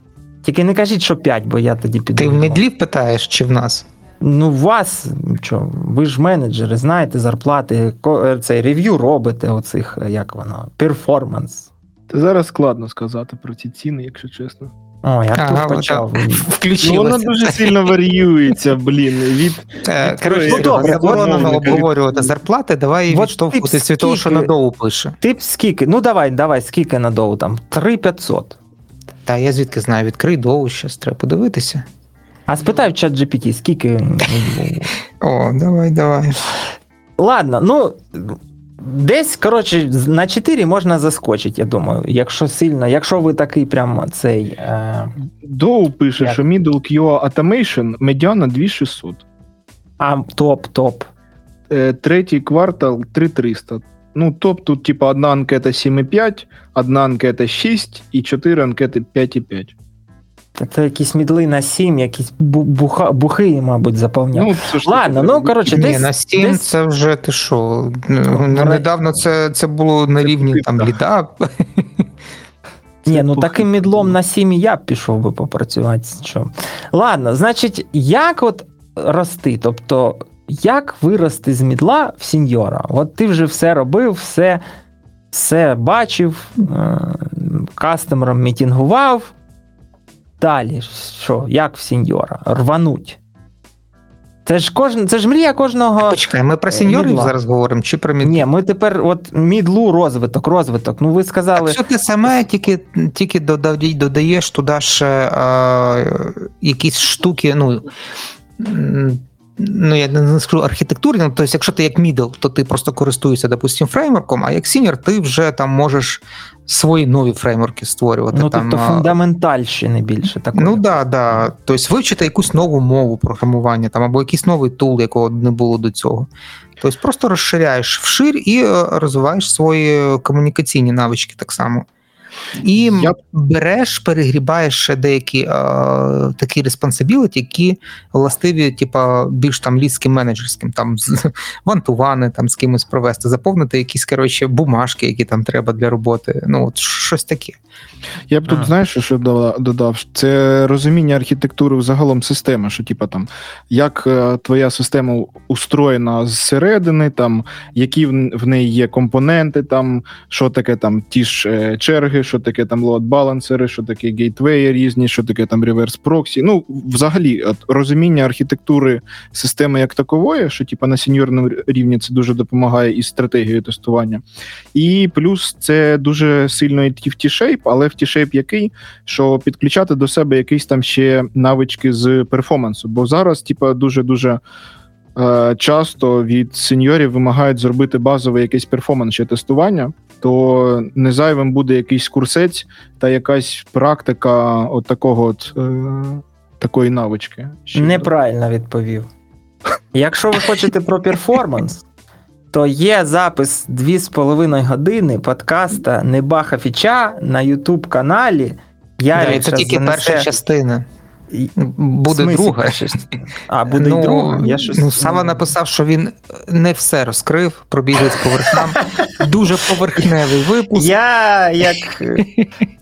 Тільки не кажіть, що 5, бо я тоді піду. Ти в мідлів питаєш чи в нас? Ну, вас, що, ви ж менеджери, знаєте зарплати, цей рев'ю робите, оцих, як воно, перформанс. Та зараз складно сказати про ці ціни, якщо чесно. Ой, Артур Ага, почав. Ну, воно дуже сильно варіюється, блін. Від Е, Коротше, Ну, добре, заборонено обговорювати зарплати, давай От відштовхуватися ти від того, що на доу пише. Ти б скільки? Ну давай, давай, скільки на доу там? 3500. Та я звідки знаю, відкрий доу, щас треба подивитися. А спитай в чат GPT, скільки. О, давай, давай. Ладно, ну. Десь, коротше, на 4 можна заскочити, я думаю. Якщо сильно, якщо ви такий прям цей. Е, Доу пише, Як? що Middle QA Automation медіана 2600. а топ-топ. Е, Третій квартал 3300. Ну, топ тут, типа, одна анкета 7,5, одна анкета 6 і 4 анкети 5,5. Та Це якісь мідли на 7, якісь буха, бухи, мабуть, заповняв. Ну, це ж Ладно, ну коротше, Ні, десь, на Steam десь це вже ти що? Ну, Ну, Недавно це, це було на рівні там ліда. Ні, ну таким мідлом на 7 я б пішов би попрацювати. Що? Ладно, значить, як от рости? Тобто, як вирости з мідла в сіньора? От ти вже все робив, все, все бачив, е, кастомером мітінгував. Далі, що, як в сеньора? Рвануть. Це ж кожен, це ж мрія кожного. Почекай, ми про сеньорів Мідла. зараз говоримо, чи про мідлу? Ні, ми тепер от мідлу розвиток, розвиток. Ну ви сказали. Так, що ти саме тільки, тільки додаєш, додаєш туди ще е, якісь штуки, ну. Ну, я не скажу архітектурні, ну, тобто, якщо ти як мідл, то ти просто користуєшся, допустим, фреймворком, а як сіньор, ти вже там можеш свої нові фреймворки створювати. Ну, там, тобто фундаментальщини більше такої. Ну да, да. Тобто вивчити якусь нову мову програмування там, або якийсь новий тул, якого не було до цього. Тобто просто розширяєш вшир і е, розвиваєш свої комунікаційні навички так само. І Я береш, перегрібаєш ще деякі е, такі респонсабіліті, які властиві, типа, більш там лідським менеджерським, там з вантувани, там з кимось провести, заповнити якісь коротше, бумажки, які там треба для роботи. Ну, от щось таке. Я б тут, А. знаєш, що додав-? Це розуміння архітектури взагалом системи, що, типа, там, як е, твоя система устроєна зсередини, там, які в, в неї є компоненти, там, що таке там ті ж е, черги, що таке там лоад-балансери, що таке гейтвеї різні, що таке там реверс проксі. Ну, взагалі, от, розуміння архітектури системи як такової, що типа на сеньорному рівні це дуже допомагає із стратегією тестування. І плюс це дуже сильно йти в T-Shape, але в T-Shape який, що підключати до себе якісь там ще навички з перформансу. Бо зараз, типа, дуже-дуже е, часто від сеньорів вимагають зробити базове якесь перформанс ще тестування, то не зайвим буде якийсь курсець та якась практика от такого от. Е, Такої навички. Неправильно відповів. Якщо ви хочете про перформанс, то є запис 2,5 години подкаста Небаха Фіча на YouTube каналі. Я Да, і це тільки перша частина. Буде друга. А, буде ну, друга. Я щось... ну, Сава написав, що він не все розкрив, пробігли з поверхам. Дуже поверхневий випуск. Я як.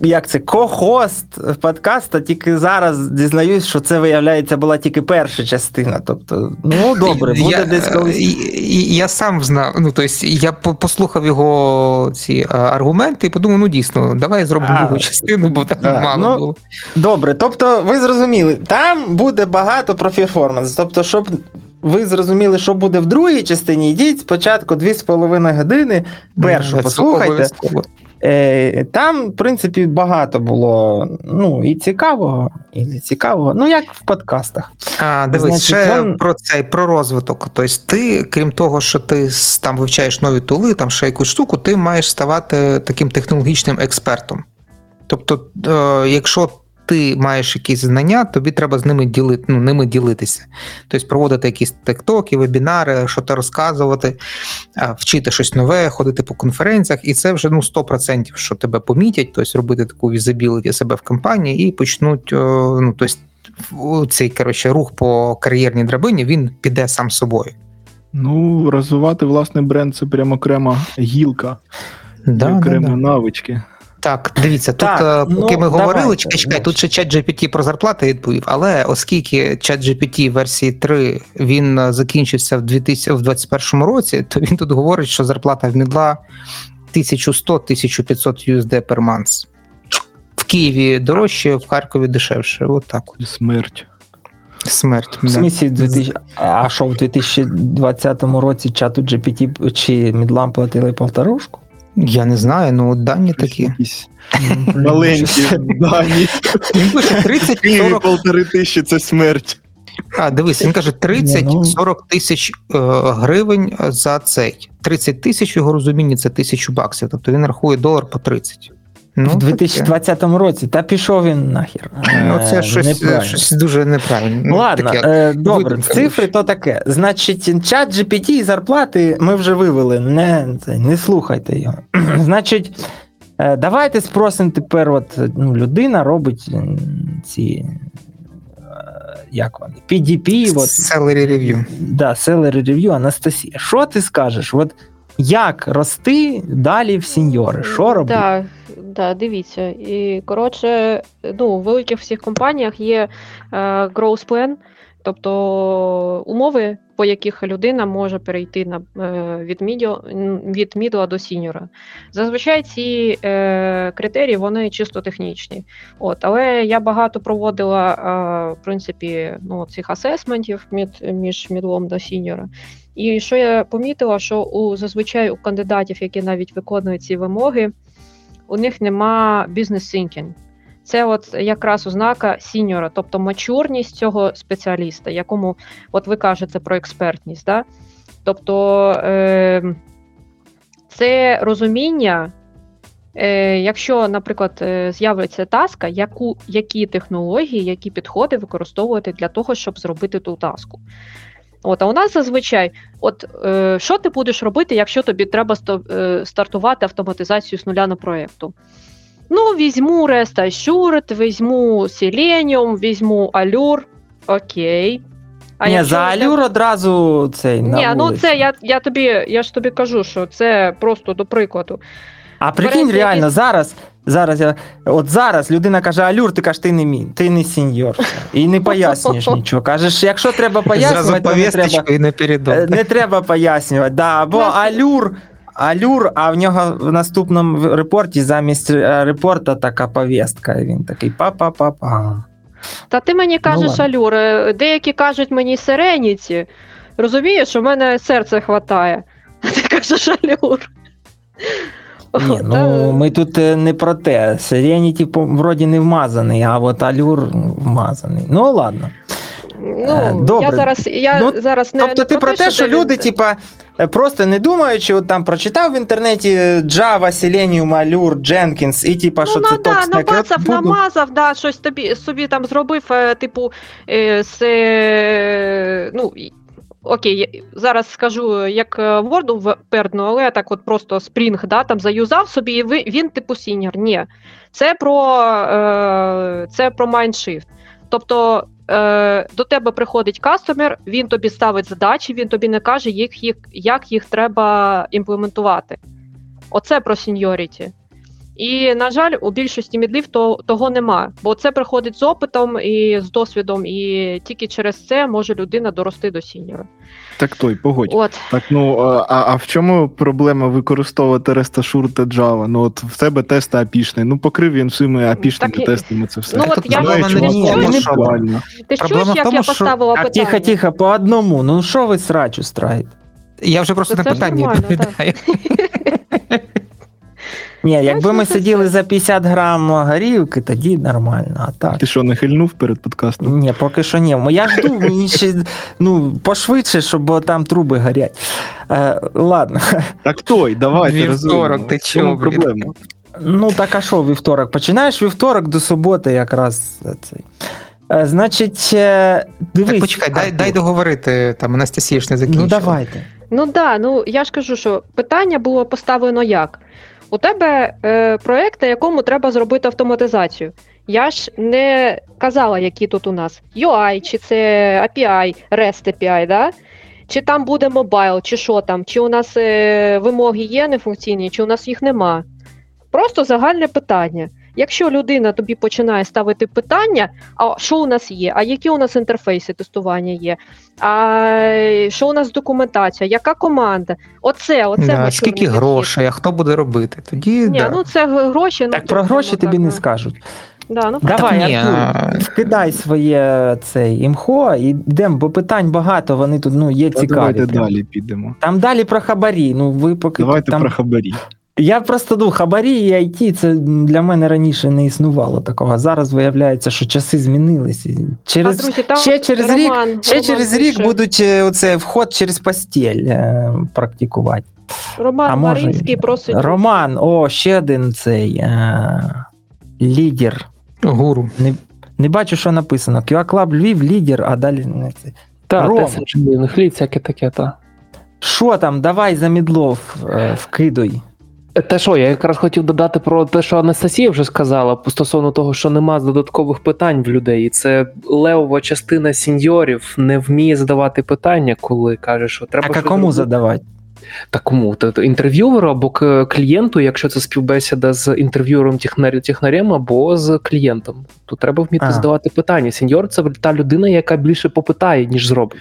Як це ко-хост подкаста, тільки зараз дізнаюсь, що це виявляється була тільки перша частина. Тобто, ну добре, буде я, десь колись. і- і- Я сам знав. Ну, тобто, я по- послухав його ці аргументи і подумав, ну дійсно, давай зробимо другу частину, бо там да, мало ну, було. Добре, тобто ви зрозуміли, там буде багато про перформанс. Тобто, щоб ви зрозуміли, що буде в другій частині, йдіть спочатку 2,5 години, першу послухайте. Е, там, в принципі, багато було ну, і цікавого, і не цікавого. Ну, як в подкастах. А, дивись, Значить, ще він... про цей про розвиток. Тобто, ти, крім того, що ти там вивчаєш нові тули, там ще якусь штуку, ти маєш ставати таким технологічним експертом. Тобто, е, якщо ти маєш якісь знання, тобі треба з ними ділити, ну, ними ділитися. Тобто проводити якісь тектоки, вебінари, що то розказувати, вчити щось нове, ходити по конференціях, і це вже ну, 100%, що тебе помітять, тобто робити таку візабіліті себе в компанії і почнуть, ну, тобто, цей коротше, рух по кар'єрній драбині він піде сам собою. Ну, розвивати власний бренд це прямо окрема гілка, Да, окремі да, да. навички. Так, дивіться, тут Так, е, поки ну, ми говорили, давайте, чекай, чекай, тут ще чат GPT про зарплати відповів, але оскільки чат GPT версії 3 він е, закінчився в 2021 році, то він тут говорить, що зарплата в Мідла 1100-1500 USD per month. В Києві дорожче, в Харкові дешевше. От так от. Смерть. Смерть. В смысле, 2000... а що в 2020 році чату GPT чи Мідлам платили полторушку? Я не знаю, ну от дані такі. Якісь маленькі дані. Він пише В 30-40 полтори тисячі це смерть. А, дивись, він каже Ні, ну. 30-40 тисяч е, гривень за цей. 30 тисяч в його розумінні це тисячу баксів. Тобто він рахує долар по 30. Ну, в таке. 2020 році. Та пішов він нахер. Ну, Е, це щось, щось дуже неправильно. Ну, Ладно, таке. е, добре, видумка цифри то таке. Значить, чат GPT і зарплати ми вже вивели, не, не слухайте його. Значить, е, давайте спросимо тепер, от ну, людина робить ці. е, Як вони? PDP, от, Salary review. да, Salary Review, Анастасія. Що ти скажеш? От як рости далі в сеньори? Що робити? Так, да, дивіться. І коротше, ну, у великих всіх компаніях є е, growth plan, тобто умови, по яких людина може перейти на, е, від, від мідла до сіньора. Зазвичай ці е, критерії вони чисто технічні. От, але я багато проводила е, в принципі, ну, цих асесментів між, між мідлом до сіньора. І що я помітила, що у зазвичай у кандидатів, які навіть виконують ці вимоги, у них нема бізнес thinking. Це от якраз ознака сіньора, тобто мачурність цього спеціаліста, якому от ви кажете про експертність. Да? Тобто е, це розуміння, е, якщо, наприклад, е, з'явиться таска, яку, які технології, які підходи використовувати для того, щоб зробити ту таску. От, а у нас зазвичай, от е, що ти будеш робити, якщо тобі треба е, стартувати автоматизацію з нуля на проєкту? Ну, візьму Rest Assured, візьму Selenium, візьму Allure, окей. Ні, якщо за я- Алюр одразу цей. на Ні, ну це я, я тобі, я ж тобі кажу, що це просто до прикладу. А прикинь, Берете реально, якийсь- зараз, зараз я, от зараз людина каже, Алюр, ти кажеш, ти не мій, ти не сеньор. І не пояснюєш нічого. Кажеш, якщо треба пояснювати, то не треба, і напередок. е, не треба пояснювати. Да, або Алюр, Алюр, а в нього в наступному репорті замість е, репорта така повістка. І він такий па-па-па-па. Та ти мені кажеш, ладно. Алюр, е, деякі кажуть мені Сереніті. Розумієш, у мене серце хватає. А ти кажеш Алюр. Ні, ну ми тут е, не про те. Serenity вроді не вмазаний, а от Алюр вмазаний. Ну ладно. Е, Ну, добре. я зараз, я Ну, зараз не, Тобто не ти про те, що люди, типа, е, просто не думаючи, от там прочитав в інтернеті Java, Selenium, Allure, Jenkins, і типа, що ну, це ну, да, топ-стек. Буду- намазав, да, щось тобі собі там зробив, е, типу, е, з, е, ну, окей, зараз скажу, як е, Word в але так от просто Spring, да, там заюзав собі, і він типу сіньор. Ні, це про, е, це про Mindshift. Тобто е, до тебе приходить кастомер, він тобі ставить задачі, він тобі не каже, їх, їх, як їх треба імплементувати. Оце про сеньоріті. І, на жаль, у більшості мідлів то, того нема, бо це приходить з опитом і з досвідом, і тільки через це може людина дорости до сіньора. Так той, погодь. От Так, ну а, а в чому проблема використовувати REST та Java? Ну от в тебе тест апішний. Ну покрив він всіми апішними Так тестами це все. Ну, от я проблема не Ні, тому, не що ти Проблема чуєш, як тому, я поставила Так, питання? тихо, тихо, по одному. Ну що ви срач устраєте? Я вже просто Це на питання відповідаю. Ні, якби ми сиділи за 50 грам горілки, тоді нормально. А так. Ти що, не хильнув перед подкастом? Ні, поки що ні. Я жду, мені ще ну, пошвидше, щоб бо там труби горять. Е, ладно. Так той, давайте Вівторок, ти чому проблема? Ну, так а що вівторок? Починаєш вівторок до суботи якраз цей. Е, значить, е, дивись. Так, почекай, дай, дай договорити, там Анастасія ж не закінчила. Ну давайте. Ну да, ну я ж кажу, що питання було поставлено як? У тебе е, проект, на якому треба зробити автоматизацію. Я ж не казала, які тут у нас UI, чи це API, REST API, да? чи там буде мобайл, чи що там, чи у нас е, вимоги є нефункційні, чи у нас їх нема. Просто загальне питання. Якщо людина тобі починає ставити питання, а що у нас є, а які у нас інтерфейси тестування є, а що у нас документація, яка команда? Оце, оце Да, ми скільки грошей, а хто буде робити? Тоді Ні, да. ну це г- гроші. Так ну, про гроші ну, тобі так, не ну. скажуть. Да, ну, Давай, ні, Артур, а- вкидай своє цей імхо і йдемо, бо питань багато, вони тут ну, є цікаві. Давайте прям. далі підемо. Там далі про хабарі. Ну ви поки Давайте там про хабарі. Я просто ну, хабарі і IT це для мене раніше не існувало такого. Зараз виявляється, що часи змінилися. Через, А, друзі, там ще через рік, Роман, ще Роман через рік будуть е, оце вход через постіль е, практикувати. Роман а може, Маринський просить. Роман, о, ще один цей е, лідер. Гуру. Не, не бачу, що написано. QA Club Львів, лідер, а далі не це. Так, Ром. хліб, всяке таке, та. Що там, давай за мідлов е, вкидуй. Те що, я якраз хотів додати про те, що Анастасія вже сказала стосовно того, що нема додаткових питань в людей. Це левова частина сеньорів не вміє задавати питання, коли каже, що треба. А кому задавати? Та кому? Та інтерв'юеру або клієнту, якщо це співбесіда з інтерв'юером технарем або з клієнтом, то треба вміти А. задавати питання. Сеньор це та людина, яка більше попитає, ніж зробить.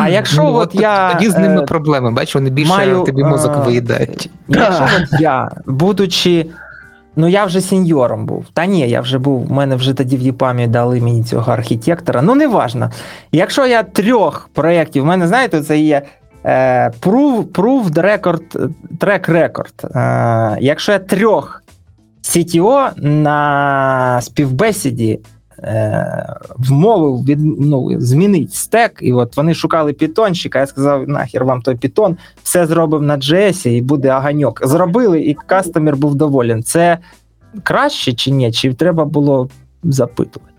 А якщо Ну, от я. тоді з ними е, проблеми, бачиш, вони більше маю, тобі мозок е, виїдають. Якщо от я, будучи. Ну, я вже сеньором був. Та ні, я вже був. У мене вже тоді в ЄПАМі дали мені цього архітектора. Ну, неважно. Якщо я трьох проєктів, в мене, знаєте, це є е, prove, proved record, track record. Е, якщо я трьох CTO на співбесіді е, вмовив від, ну, змінити стек, і от вони шукали пітончика, я сказав, нахер вам той пітон, все зробив на JS і буде аганьок. Зробили, і кастомер був доволен. Це краще чи ні? Чи треба було запитувати?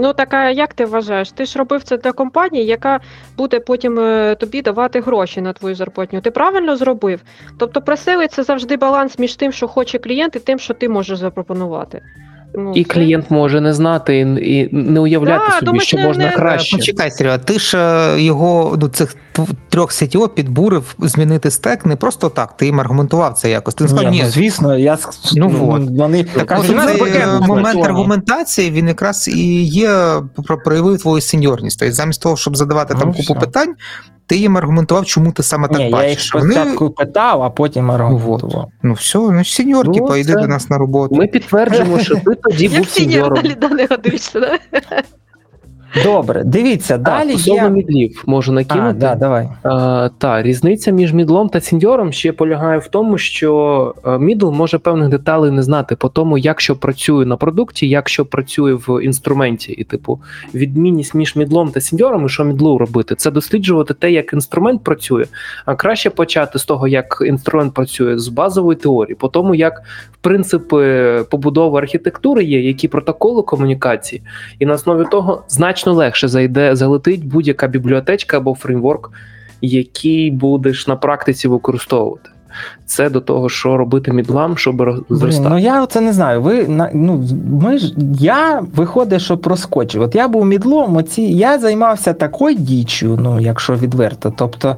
Ну так а як ти вважаєш? Ти ж робив це для компанії, яка буде потім е, тобі давати гроші на твою зарплатню. Ти правильно зробив? Тобто пресили це завжди баланс між тим, що хоче клієнт, і тим, що ти можеш запропонувати. Ну, І це- клієнт може не знати і, не уявляти Да, собі, що не- можна не- краще. Е, Почекай, Серега, ти ж е, його ну, цих трьох CTO підбурив змінити стек не просто так. Ти їм аргументував це якось. Ти не сказав, ні, ну, звісно, я Ну, вот. вони Так, от «У нас цей бекенд е, на момент аргументації він якраз і є про- проявив твою сеньорність. Тобто, замість того, щоб задавати Ну, там купу все. питань, ти їм аргументував, чому ти саме так Ні, я їх бачиш. Вони- питав, а потім аргументував. Ну все, ну сеньор, Ну, типа, йди це- до нас на роботу. Ми підтверджуємо, що ти тоді Як сеньор далі да, не годишся, да? Добре, дивіться, далі а, стосовно є. мідлів можу А, накинути. да, давай. Е, та різниця між мідлом та сеньором ще полягає в тому, що е, мідл може певних деталей не знати по тому, як що працює на продукті, як що працює в інструменті. І, типу, відмінність між мідлом та сеньором, і що мідлу робити, це досліджувати те, як інструмент працює. А краще почати з того, як інструмент працює з базової теорії, по тому, як в принципи побудови архітектури є, які протоколи комунікації, і на основі того значно легше зайде залетить будь-яка бібліотечка або фреймворк, який будеш на практиці використовувати. Це до того, що робити мідлам, щоб роз- зростати. ну я це не знаю. Ви ну ми ж я виходить, що проскочив. От я був мідлом, оці я займався такою діччю, ну якщо відверто. Тобто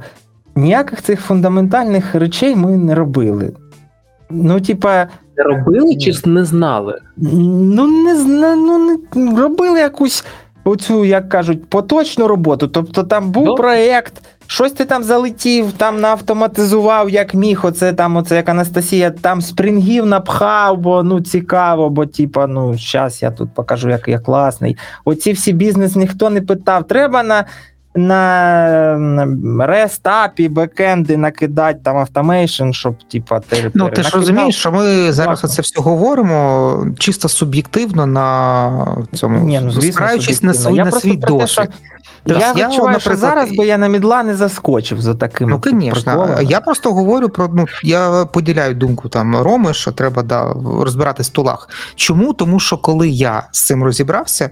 ніяких цих фундаментальних речей ми не робили. Ну, типа, Не робили чи не знали? ну не знаю, ну не робили якусь оцю, як кажуть, поточну роботу. Тобто там був Добре. проєкт, щось ти там залетів, там наавтоматизував, як міг. Оце там, оце як Анастасія, там спрингів напхав, бо ну цікаво, бо типа, ну щас я тут покажу, як я класний. Оці всі бізнес ніхто не питав. Треба на. На REST API, бекенди накидати там automation, щоб типа ти Ну, ти ж розумієш, що ми зараз це все говоримо чисто суб'єктивно на цьому, Ні, ну, звісно, спираючись на свій, Я на свій досвід. те, що. Я Я, відчуваю, що зараз би я на мідла не заскочив за таким. Ну, звісно, я просто говорю про ну я поділяю думку там Роми, що треба да розбиратись в тулах. Чому? Тому що коли я з цим розібрався,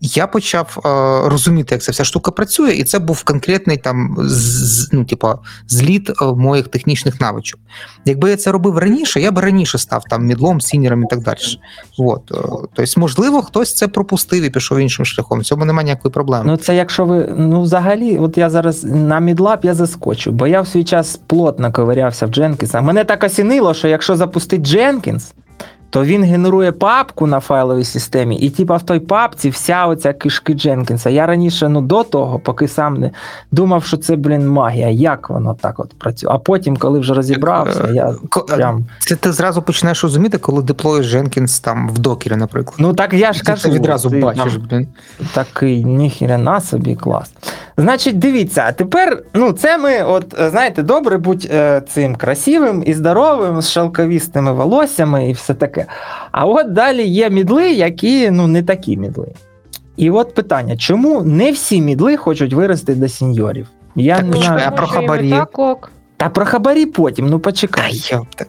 я почав е, розуміти, як ця вся штука працює, і це був конкретний там з, ну, типа, зліт е, моїх технічних навичок. Якби я це робив раніше, я б раніше став там мідлом, сініром і так далі. От, е, тобто, можливо, хтось це пропустив і пішов іншим шляхом. В цьому немає ніякої проблеми. Ну, це якщо якщо ви ну взагалі, от я зараз на мідлап я заскочу, бо я в свій час плотно ковирявся в Jenkins. Мене так осінило, що якщо запустити Jenkins, то він генерує папку на файловій системі, і типа в той папці вся оця кишки Дженкінса. Я раніше, ну до того, поки сам не думав, що це, блін, магія. Як воно так от працює? А потім, коли вже розібрався, е, я Ко- прям. Це ти зразу починаєш розуміти, коли деплоїш Jenkins там в докері, наприклад. Ну так я ж Ти кажу, це відразу ти бачиш, блін. Такий ніхіра собі клас. Значить, дивіться, а тепер, ну, це ми, от е, знаєте, добре будь е, цим красивим і здоровим, з шалковістими волоссями і все таке. А от далі є мідли, які ну, не такі мідли. І от питання: чому не всі мідли хочуть вирости до сеньорів? Я Так, не знаю. а про хабарі? Так, ок. Та про хабарі потім, ну Та почекай. йопта.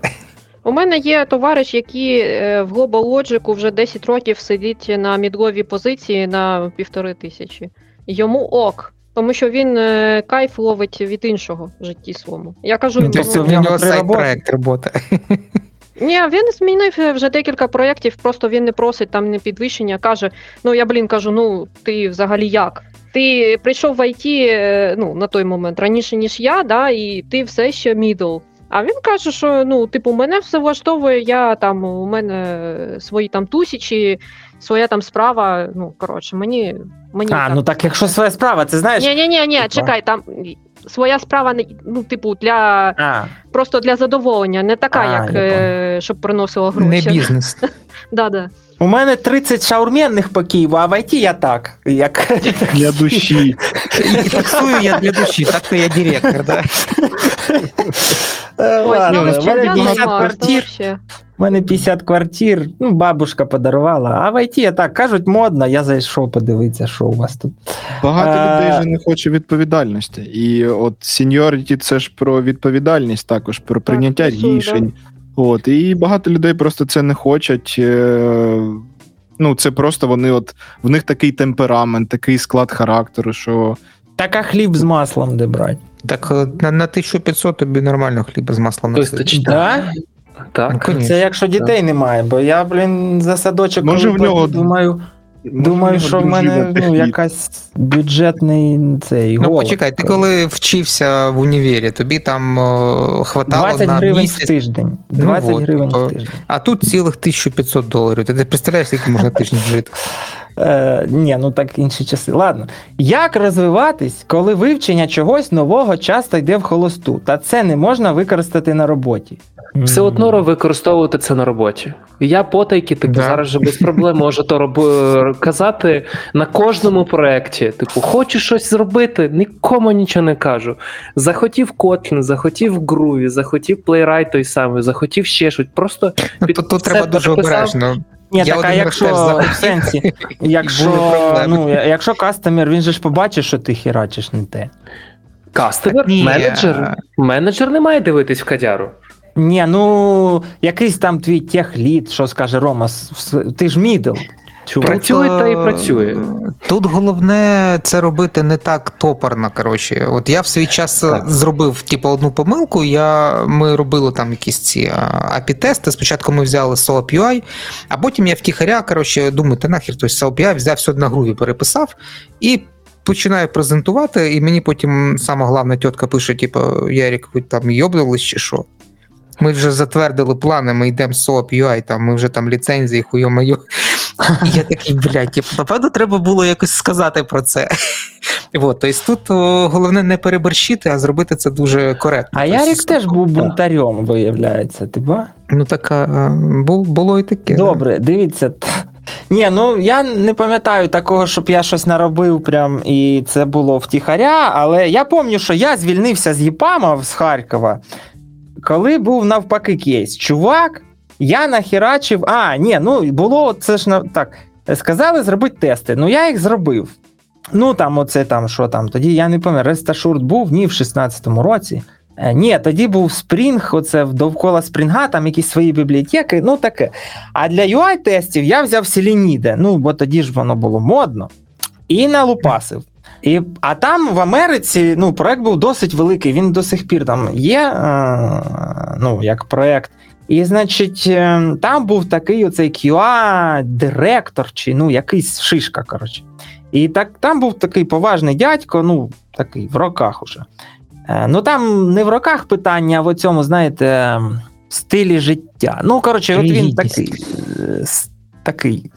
У мене є товариш, який е, в Global Logic вже 10 років сидить на мідловій позиції на півтори тисячі. Йому ок. Тому що він е, кайф ловить від іншого в житті своєму. Я кажу, Ну, ну, тобто Тобто в нього нього сайт проект робота. Ні, він змінив е, вже декілька проєктів, просто він не просить там не підвищення. Каже: ну я блін кажу, ну ти взагалі як? Ти прийшов в ІТ е, ну, на той момент раніше, ніж я, да, і ти все ще мідл. А він каже, що ну, типу, мене все влаштовує, я там у мене свої там тисячі, своя там справа. Ну, коротше, мені. мені А, ну так якщо своя справа, це знаєш. Ні, ні, ні, ні, чекай, там своя справа не ну, типу, для А, просто для задоволення, не така, А, як е, щоб приносила гроші. Не бізнес. Да, да. у мене 30 шаурменних по Києву, а в ІТ я так. Як... Для душі. І таксую я для душі, так то я директор, да. Е, Ось, ладно, ну, в мене чесно, 50 Марк, квартир. У мене 50 квартир, ну, бабушка подарувала. А в ІТ я так кажуть, модно, я зайшов подивитися, що у вас тут. Багато Е, людей же не хоче відповідальності. І от сеньоріті це ж про відповідальність, також про прийняття працює, рішень. От, і багато людей просто це не хочуть. е, Ну, це просто вони, от в них такий темперамент, такий склад характеру, що Так, а хліб з маслом де брати? Так е, на, на 1500 тобі нормально хліба з маслом Тобто, насипати. Да? Так. Ну, конечно. Це якщо дітей немає, бо я, блін, за садочок Може, в нього- думаю, може, думаю, що в мене ну, якась бюджетний цей Ну голод. почекай, ти коли вчився в універі, тобі там о, хватало 20 на гривень в місяць, тиждень. Ну 20 от, гривень то- в тиждень. а тут цілих 1500 доларів. Ти не представляєш, скільки можна тиждень жити? Е, ні, ну так інші часи. Ладно. Як розвиватись, коли вивчення чогось нового часто йде в холосту, та це не можна використати на роботі? Все одно використовувати це на роботі. Я потайки, типу, Да. зараз же без проблем можу то роб... казати на кожному проєкті. Типу, хочу щось зробити, нікому нічого не кажу. Захотів Kotlin, захотів Groovy, захотів Playwright той самий, захотів ще щось. Просто Ну, Під Тут, тут все треба дуже обережно. Ні, Я так а якщо в сенсі, якщо, ну, якщо кастомер, він же ж побачить, що ти херачиш не те. кастомер, менеджер. Менеджер не має дивитись в кадяру. Ні, ну якийсь там твій техлід, що скаже Рома, ти ж мідл. Чувак. Працює та і працює. Тут головне це робити не так топорно. Коротше, от я в свій час Так. зробив типу, одну помилку. Я, ми робили там якісь ці API-тести. Спочатку ми взяли SOAP UI, а потім я втіхаря, коротше, думаю, та нахер той SOAP UI, взяв все на груві, переписав і. Починаю презентувати, і мені потім сама головна тітка пише: типу, Ярік, ви там йобнулись чи що? Ми вже затвердили плани, ми йдемо з SOAP UI, там, ми вже там ліцензії, хуйо-майо. І я такий, блядь, типу, напевно, треба було якось сказати про це. От, тобто тут о, головне не переборщити, а зробити це дуже коректно. А Тобто, Ярік теж був бунтарем, виявляється, ти ба? Ну так а, бу- було і таке. Добре, дивіться. Ні, ну я не пам'ятаю такого, щоб я щось наробив прям і це було втіхаря, але я пам'ятаю, що я звільнився з Єпама з Харкова, коли був навпаки кейс. Чувак, я нахерачив. А, ні, ну було це ж на так. Сказали зробити тести. Ну я їх зробив. Ну там, оце там, що там. Тоді я не пам'ятаю, Ресташурт був ні в 16-му році. Е, Ні, тоді був Spring, оце довкола Спрінга, там якісь свої бібліотеки, ну таке. А для UI-тестів я взяв Селеніде, ну бо тоді ж воно було модно, і налупасив. І, а там в Америці ну, проект був досить великий. Він до сих пір там є, е, ну, як проект. І, значить, е, там був такий оцей QA-директор, чи ну, якийсь шишка, коротше. І так там був такий поважний дядько, ну, такий в роках уже. Е, ну там не в роках питання, а в цьому, знаєте, стилі життя. Ну, коротше, от він такий, такий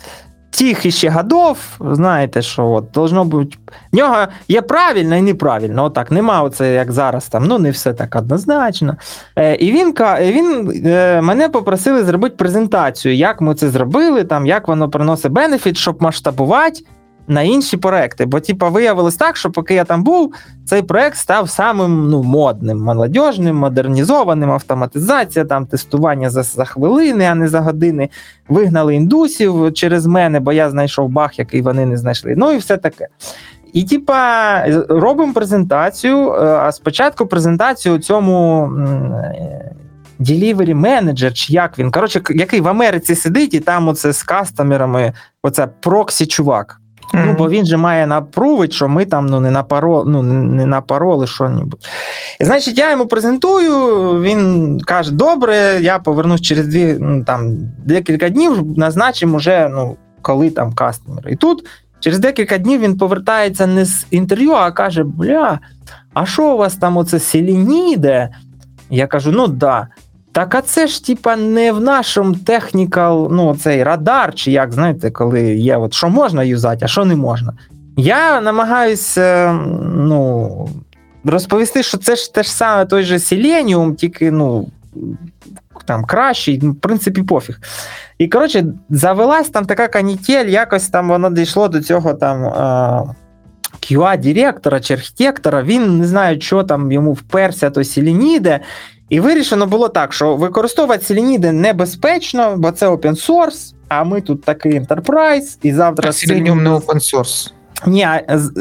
тих іще годов, знаєте, що от должно бути. В нього є правильно і неправильно. Отак, нема оце, як зараз там, ну не все так однозначно. Е, і він, він е, мене попросили зробити презентацію, як ми це зробили, там, як воно приносить бенефіт, щоб масштабувати на інші проекти. Бо, типа, виявилось так, що поки я там був, цей проект став самим ну, модним, молодіжним, модернізованим, автоматизація, там тестування за, за хвилини, а не за години. Вигнали індусів через мене, бо я знайшов баг, який вони не знайшли. Ну і все таке. І, типа, робимо презентацію. е, А спочатку презентацію цьому е, delivery менеджер, чи як він, коротше, який в Америці сидить, і там оце з кастомерами, оце проксі чувак. Ну, бо він же має напрувить, що ми там ну, не напаро, ну, не напароли що-небудь. І, значить, я йому презентую, він каже: добре, я повернусь через дві, ну, там, декілька днів, назначимо уже, ну, коли там кастомер. І тут через декілька днів він повертається не з інтерв'ю, а каже: Бля, а що у вас там оце селініде? Я кажу: ну да. Так, а це ж типа не в нашому технікал, ну цей радар, чи як знаєте, коли є, от що можна юзати, а що не можна. Я намагаюся ну, розповісти, що це ж те ж саме той же Selenium, тільки ну, там кращий, ну, в принципі, пофіг. І коротше, завелась там така канітель, якось там воно дійшло до цього там. Е- QA-директора чи архітектора, він не знаю, що там йому вперся, то Селеніде. І вирішено було так, що використовувати Селеніди небезпечно, бо це open source, а ми тут такий enterprise, і завтра Селеніум не open source. Ні,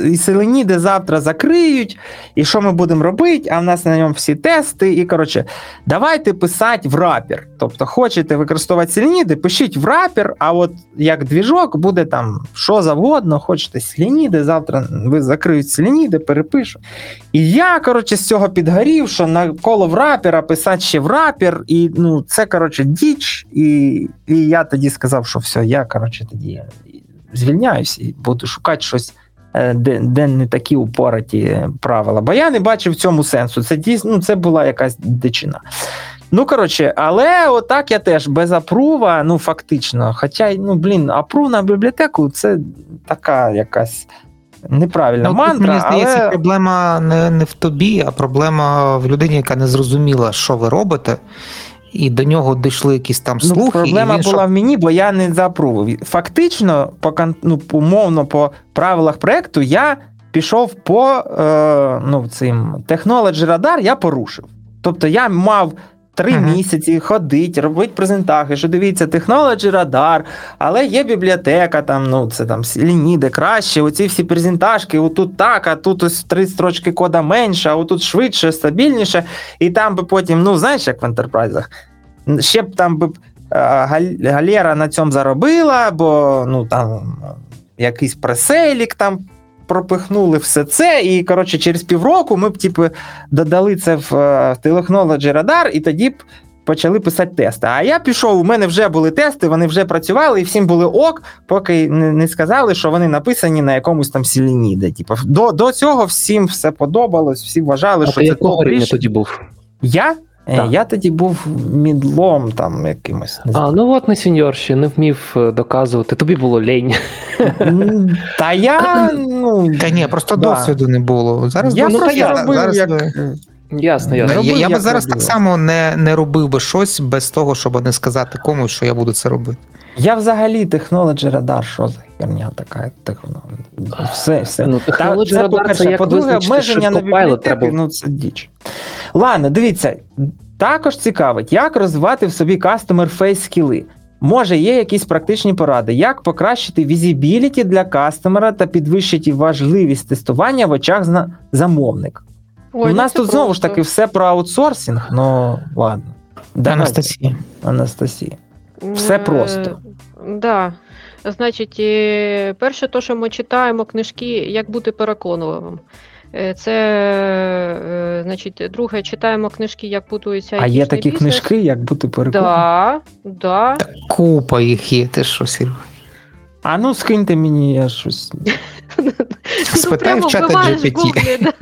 і Селеніди завтра закриють, і що ми будемо робити? А в нас на ньому всі тести. І коротше, давайте писати в рапер. Тобто, хочете використовувати Селеніди, пишіть в рапер, а от як двіжок буде там що завгодно, хочете Селеніди, завтра ви закриють Селеніди, перепишу. І я, коротше, з цього підгорів, що навколо в рапера писати ще в рапер, і ну, це, коротше, діч. І, і я тоді сказав, що все, я, коротше, тоді звільняюсь і буду шукати щось, е, де, де не такі упораті правила. Бо я не бачив в цьому сенсу. Це дійсно ну, це була якась дичина. Ну, коротше, але отак я теж без апрува, ну фактично. Хоча, ну, блін, апрув на бібліотеку це така якась неправильна Ну, мантра. мені здається, але... проблема не, не в тобі, а проблема в людині, яка не зрозуміла, що ви робите, і до нього дійшли якісь там Ну, слухи. проблема і він була що- в мені, бо я не запрувив. Фактично, по ну, умовно, по правилах проекту, я пішов по е, ну, цим Technology Radar, я порушив. Тобто я мав. Три Мгм. місяці ходить, робити презентації, що дивіться, Technology Radar, але є бібліотека, там, ну, це там Селініде краще, оці всі презентажки, отут так, а тут ось три строчки кода менше, а отут швидше, стабільніше, і там би потім, ну, знаєш, як в ентерпрайзах, ще б там би Галера на цьому заробила, бо ну там якийсь пресейлік там пропихнули все це. І коротше, через півроку ми б типу, додали це в е, Technology Radar, і тоді б. Почали писати тести. А я пішов, у мене вже були тести, вони вже працювали, і всім були ок, поки не, сказали, що вони написані на якомусь там сілініде. Типу, до, до цього всім все подобалось, всі вважали, А що ти це якого рівня тоді був? Я? Е, Так. Я тоді був мідлом там якимось. А, ну от не сеньор ще не вмів е, доказувати. Тобі було лень. Та я, ну. Та ні, просто да. досвіду не було. Зараз Я просто є, робив, зараз як... ви- Ясно, Я, ясно. я би зараз робив. так само не, не робив би щось без того, щоб не сказати комусь, що я буду це робити. Я взагалі Technology Radar, що за херня така? техно- Все, все. Ну, Та, Technology це по-перше. як По-друге, визначити, обмеження що на бібліотеки, треба. ну це діч. Ладно, дивіться, також цікавить, як розвивати в собі customer face скіли. Може, є якісь практичні поради, як покращити візібіліті для кастомера та підвищити важливість тестування в очах зна- замовника. Ой, У ну нас це тут знову ж таки все про аутсорсинг, ну ладно. Давайте, Анастасія. Анастасія. все Е, просто. Да. Значить, е, перше, то, що ми читаємо книжки, як бути переконливим. Е, Це, е, значить, друге, читаємо книжки, як будується А є такі бізнес. книжки, як бути переконаним? Да, да. Та купа їх є, ти що, Сірва? А ну скиньте мені я щось. Спитай в чата GPT.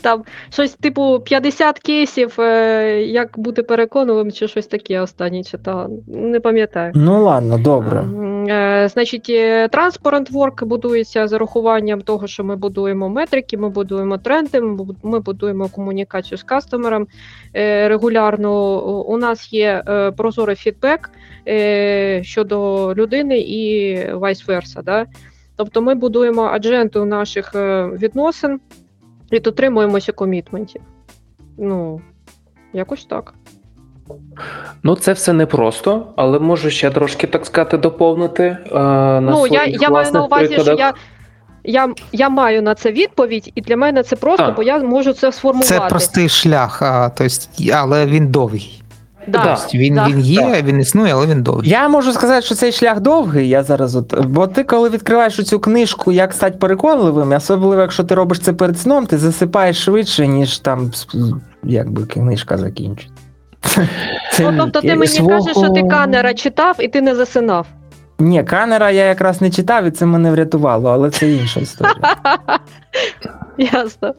Там щось типу 50 кейсів, е, як бути переконливим, чи щось таке останнє читала. Не пам'ятаю. Ну ладно, добре. Е, Значить, Transparent Work будується з урахуванням того, що ми будуємо метрики, ми будуємо тренди, ми будуємо комунікацію з кастомером е, регулярно. У- нас є прозорий фідбек щодо людини і vice versa. Да? Тобто ми будуємо адженту наших е, відносин і дотримуємося комітментів. Ну, якось так. Ну, це все непросто, але можу ще трошки, так сказати, доповнити. Е, на ну, я, я маю на увазі, що я, я, я маю на це відповідь, і для мене це просто, А. бо я можу це сформувати. Це простий шлях, а, то есть, але він довгий. Да. Да. Тобто Він, да. він є, він існує, але він довгий. Я можу сказати, що цей шлях довгий. Я зараз от. Бо ти, коли відкриваєш цю книжку, як стати переконливим, особливо якщо ти робиш це перед сном, ти засипаєш швидше, ніж там якби книжка закінчить. Ну, тобто ти мені свого- кажеш, що ти Канера читав і ти не засинав. Ні, Канера я якраз не читав, і це мене врятувало, але це інша історія. Ясно.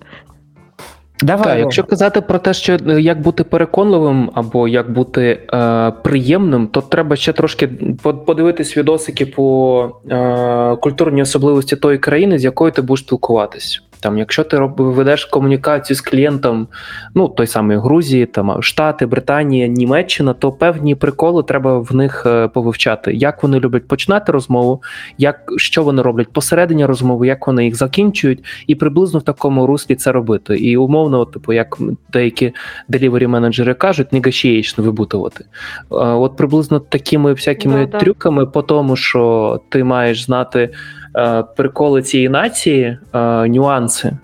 Давай. Так, якщо казати про те, що е, як бути переконливим або як бути е, приємним, то треба ще трошки по- подивитись відосики по е, культурній особливості тої країни, з якою ти будеш спілкуватись. Там, якщо ти роб, ведеш комунікацію з клієнтом, ну той самий Грузії, там Штати, Британія, Німеччина, то певні приколи треба в них е, повивчати. Як вони люблять починати розмову, як що вони роблять посередині розмови, як вони їх закінчують, і приблизно в такому руслі це робити. І умовно, от, типу, як деякі delivery менеджери кажуть, negotiation вибутувати. Е, От приблизно такими всякими Да-да. трюками по тому, що ти маєш знати. Е, Приколи цієї нації, е, нюанси, е,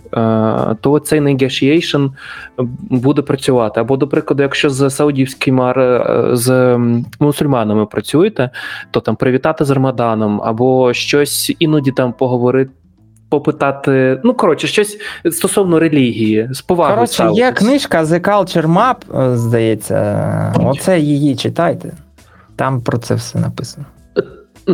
то цей negotiation буде працювати. Або, до прикладу, якщо з саудівськими з мусульманами працюєте, то там привітати з Рамаданом, або щось іноді там поговорити, попитати. Ну, коротше, щось стосовно релігії, з повагою. Коротше, є книжка The Culture Map, здається. Оце її читайте. Там про це все написано.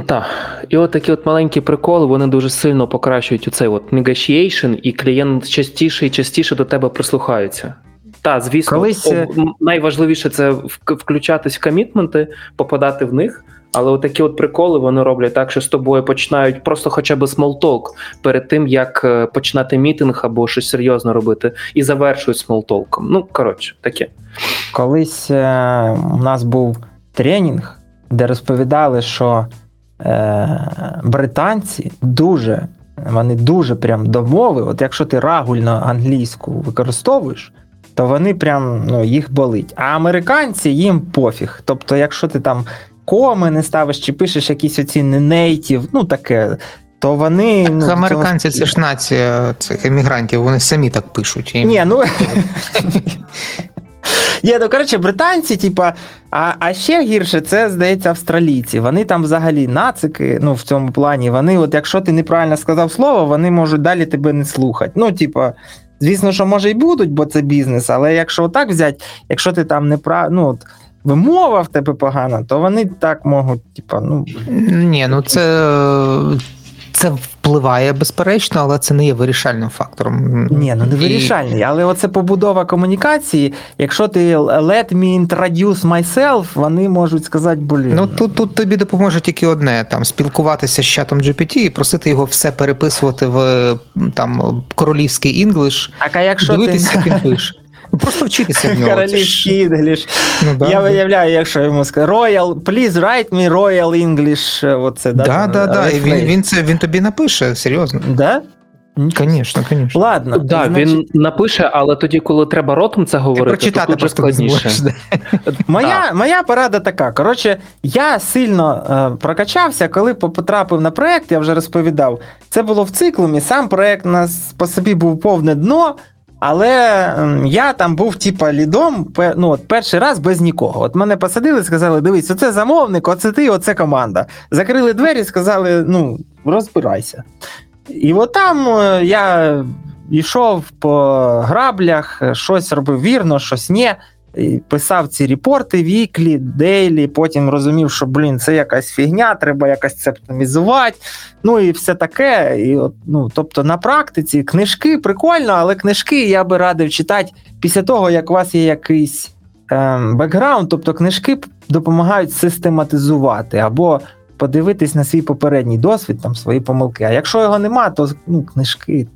Так, і от такі от маленькі приколи, вони дуже сильно покращують оцей от negotiation, і клієнт частіше і частіше до тебе прислухаються. Так, звісно, Колись, е, найважливіше це включатись в commitment и, попадати в них. Але от такі от приколи вони роблять так, що з тобою починають просто хоча б small talk перед тим, як е, починати мітинг або щось серйозно робити, і завершують small talk ом. Ну, коротше, таке. Колись е, у нас був тренінг, де розповідали, що е, британці дуже, вони дуже прям до мови, от якщо ти рагульно англійську використовуєш, то вони прям ну, їх болить. А американці їм пофіг. Тобто, якщо ти там коми не ставиш чи пишеш якісь оці нейтів, ну таке, то вони. Ну, Американці це ж нація цих емігрантів, вони самі так пишуть. Ні, ну. Є, ну коротше, британці, типа, а, а ще гірше, це, здається, австралійці. Вони там взагалі нацики, ну, в цьому плані. Вони, от якщо ти неправильно сказав слово, вони можуть далі тебе не слухати. Ну, типа, звісно, що може й будуть, бо це бізнес, але якщо отак взяти, якщо ти там неправ... ну, от, вимова в тебе погана, то вони так можуть, типа, ну. Ні, ну це, це впливає безперечно, але це не є вирішальним фактором. Ні, ну не І- вирішальний, але оце побудова комунікації. Якщо ти let me introduce myself, вони можуть сказати, блін. Ну тут, тут тобі допоможе тільки одне: там спілкуватися з чатом GPT і просити його все переписувати в там королівський English, а якщо дивитися, ти як він пише. Ну просто вчитися в нього. Королівський English, Ну, да, я да. виявляю, якщо йому сказати Royal, please write me Royal English, е, оце, да? Да, там, да, да. І він, він це він тобі напише, серйозно. Да? Звісно, звісно. Ладно. Да, значить, він напише, але тоді, коли треба ротом це Ти говорити, то прочитати тут же просто не складніше. зможеш. Моя, моя порада така. Коротше, я сильно е, прокачався, коли по- потрапив на проект, я вже розповідав. Це було в циклумі. Сам проект нас по собі був повне дно. Але я там був типа лідом, ну, от перший раз без нікого. От мене посадили, сказали: дивись, оце замовник, оце ти, оце команда. Закрили двері, сказали: ну, розбирайся. І от там е, я йшов по граблях, е, щось робив вірно, щось ні. Писав ці репорти віклі, дейлі, потім розумів, що блін, це якась фігня, треба якось це оптимізувати. Ну і все таке. І от, ну, тобто на практиці книжки прикольно, але книжки я би радив читати після того, як у вас є якийсь ем, бекграунд, тобто книжки допомагають систематизувати або подивитись на свій попередній досвід, там свої помилки. А якщо його нема, то ну, книжки.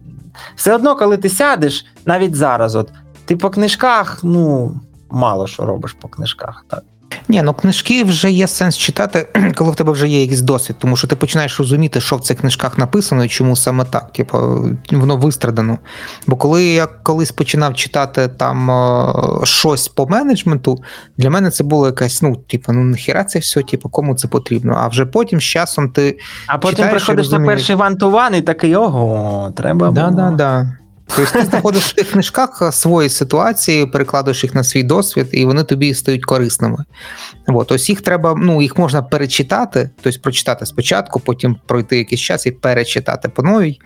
Все одно, коли ти сядеш, навіть зараз, от ти по книжках, ну мало що робиш по книжках. Так. Ні, ну книжки вже є сенс читати, коли в тебе вже є якийсь досвід, тому що ти починаєш розуміти, що в цих книжках написано і чому саме так. Типу, воно вистрадано. Бо коли я колись починав читати там е, щось по менеджменту, для мене це було якась, ну, типу, ну нахіра це все, типу, кому це потрібно. А вже потім з часом ти. А потім Читаєш приходиш на перший ван-ту-ван і такий ого, треба Да, було. да, да. Тобто ти знаходиш в тих книжках свої ситуації, перекладаєш їх на свій досвід, і вони тобі стають корисними. От, ось їх треба, ну їх можна перечитати, тобто прочитати спочатку, потім пройти якийсь час і перечитати по новій.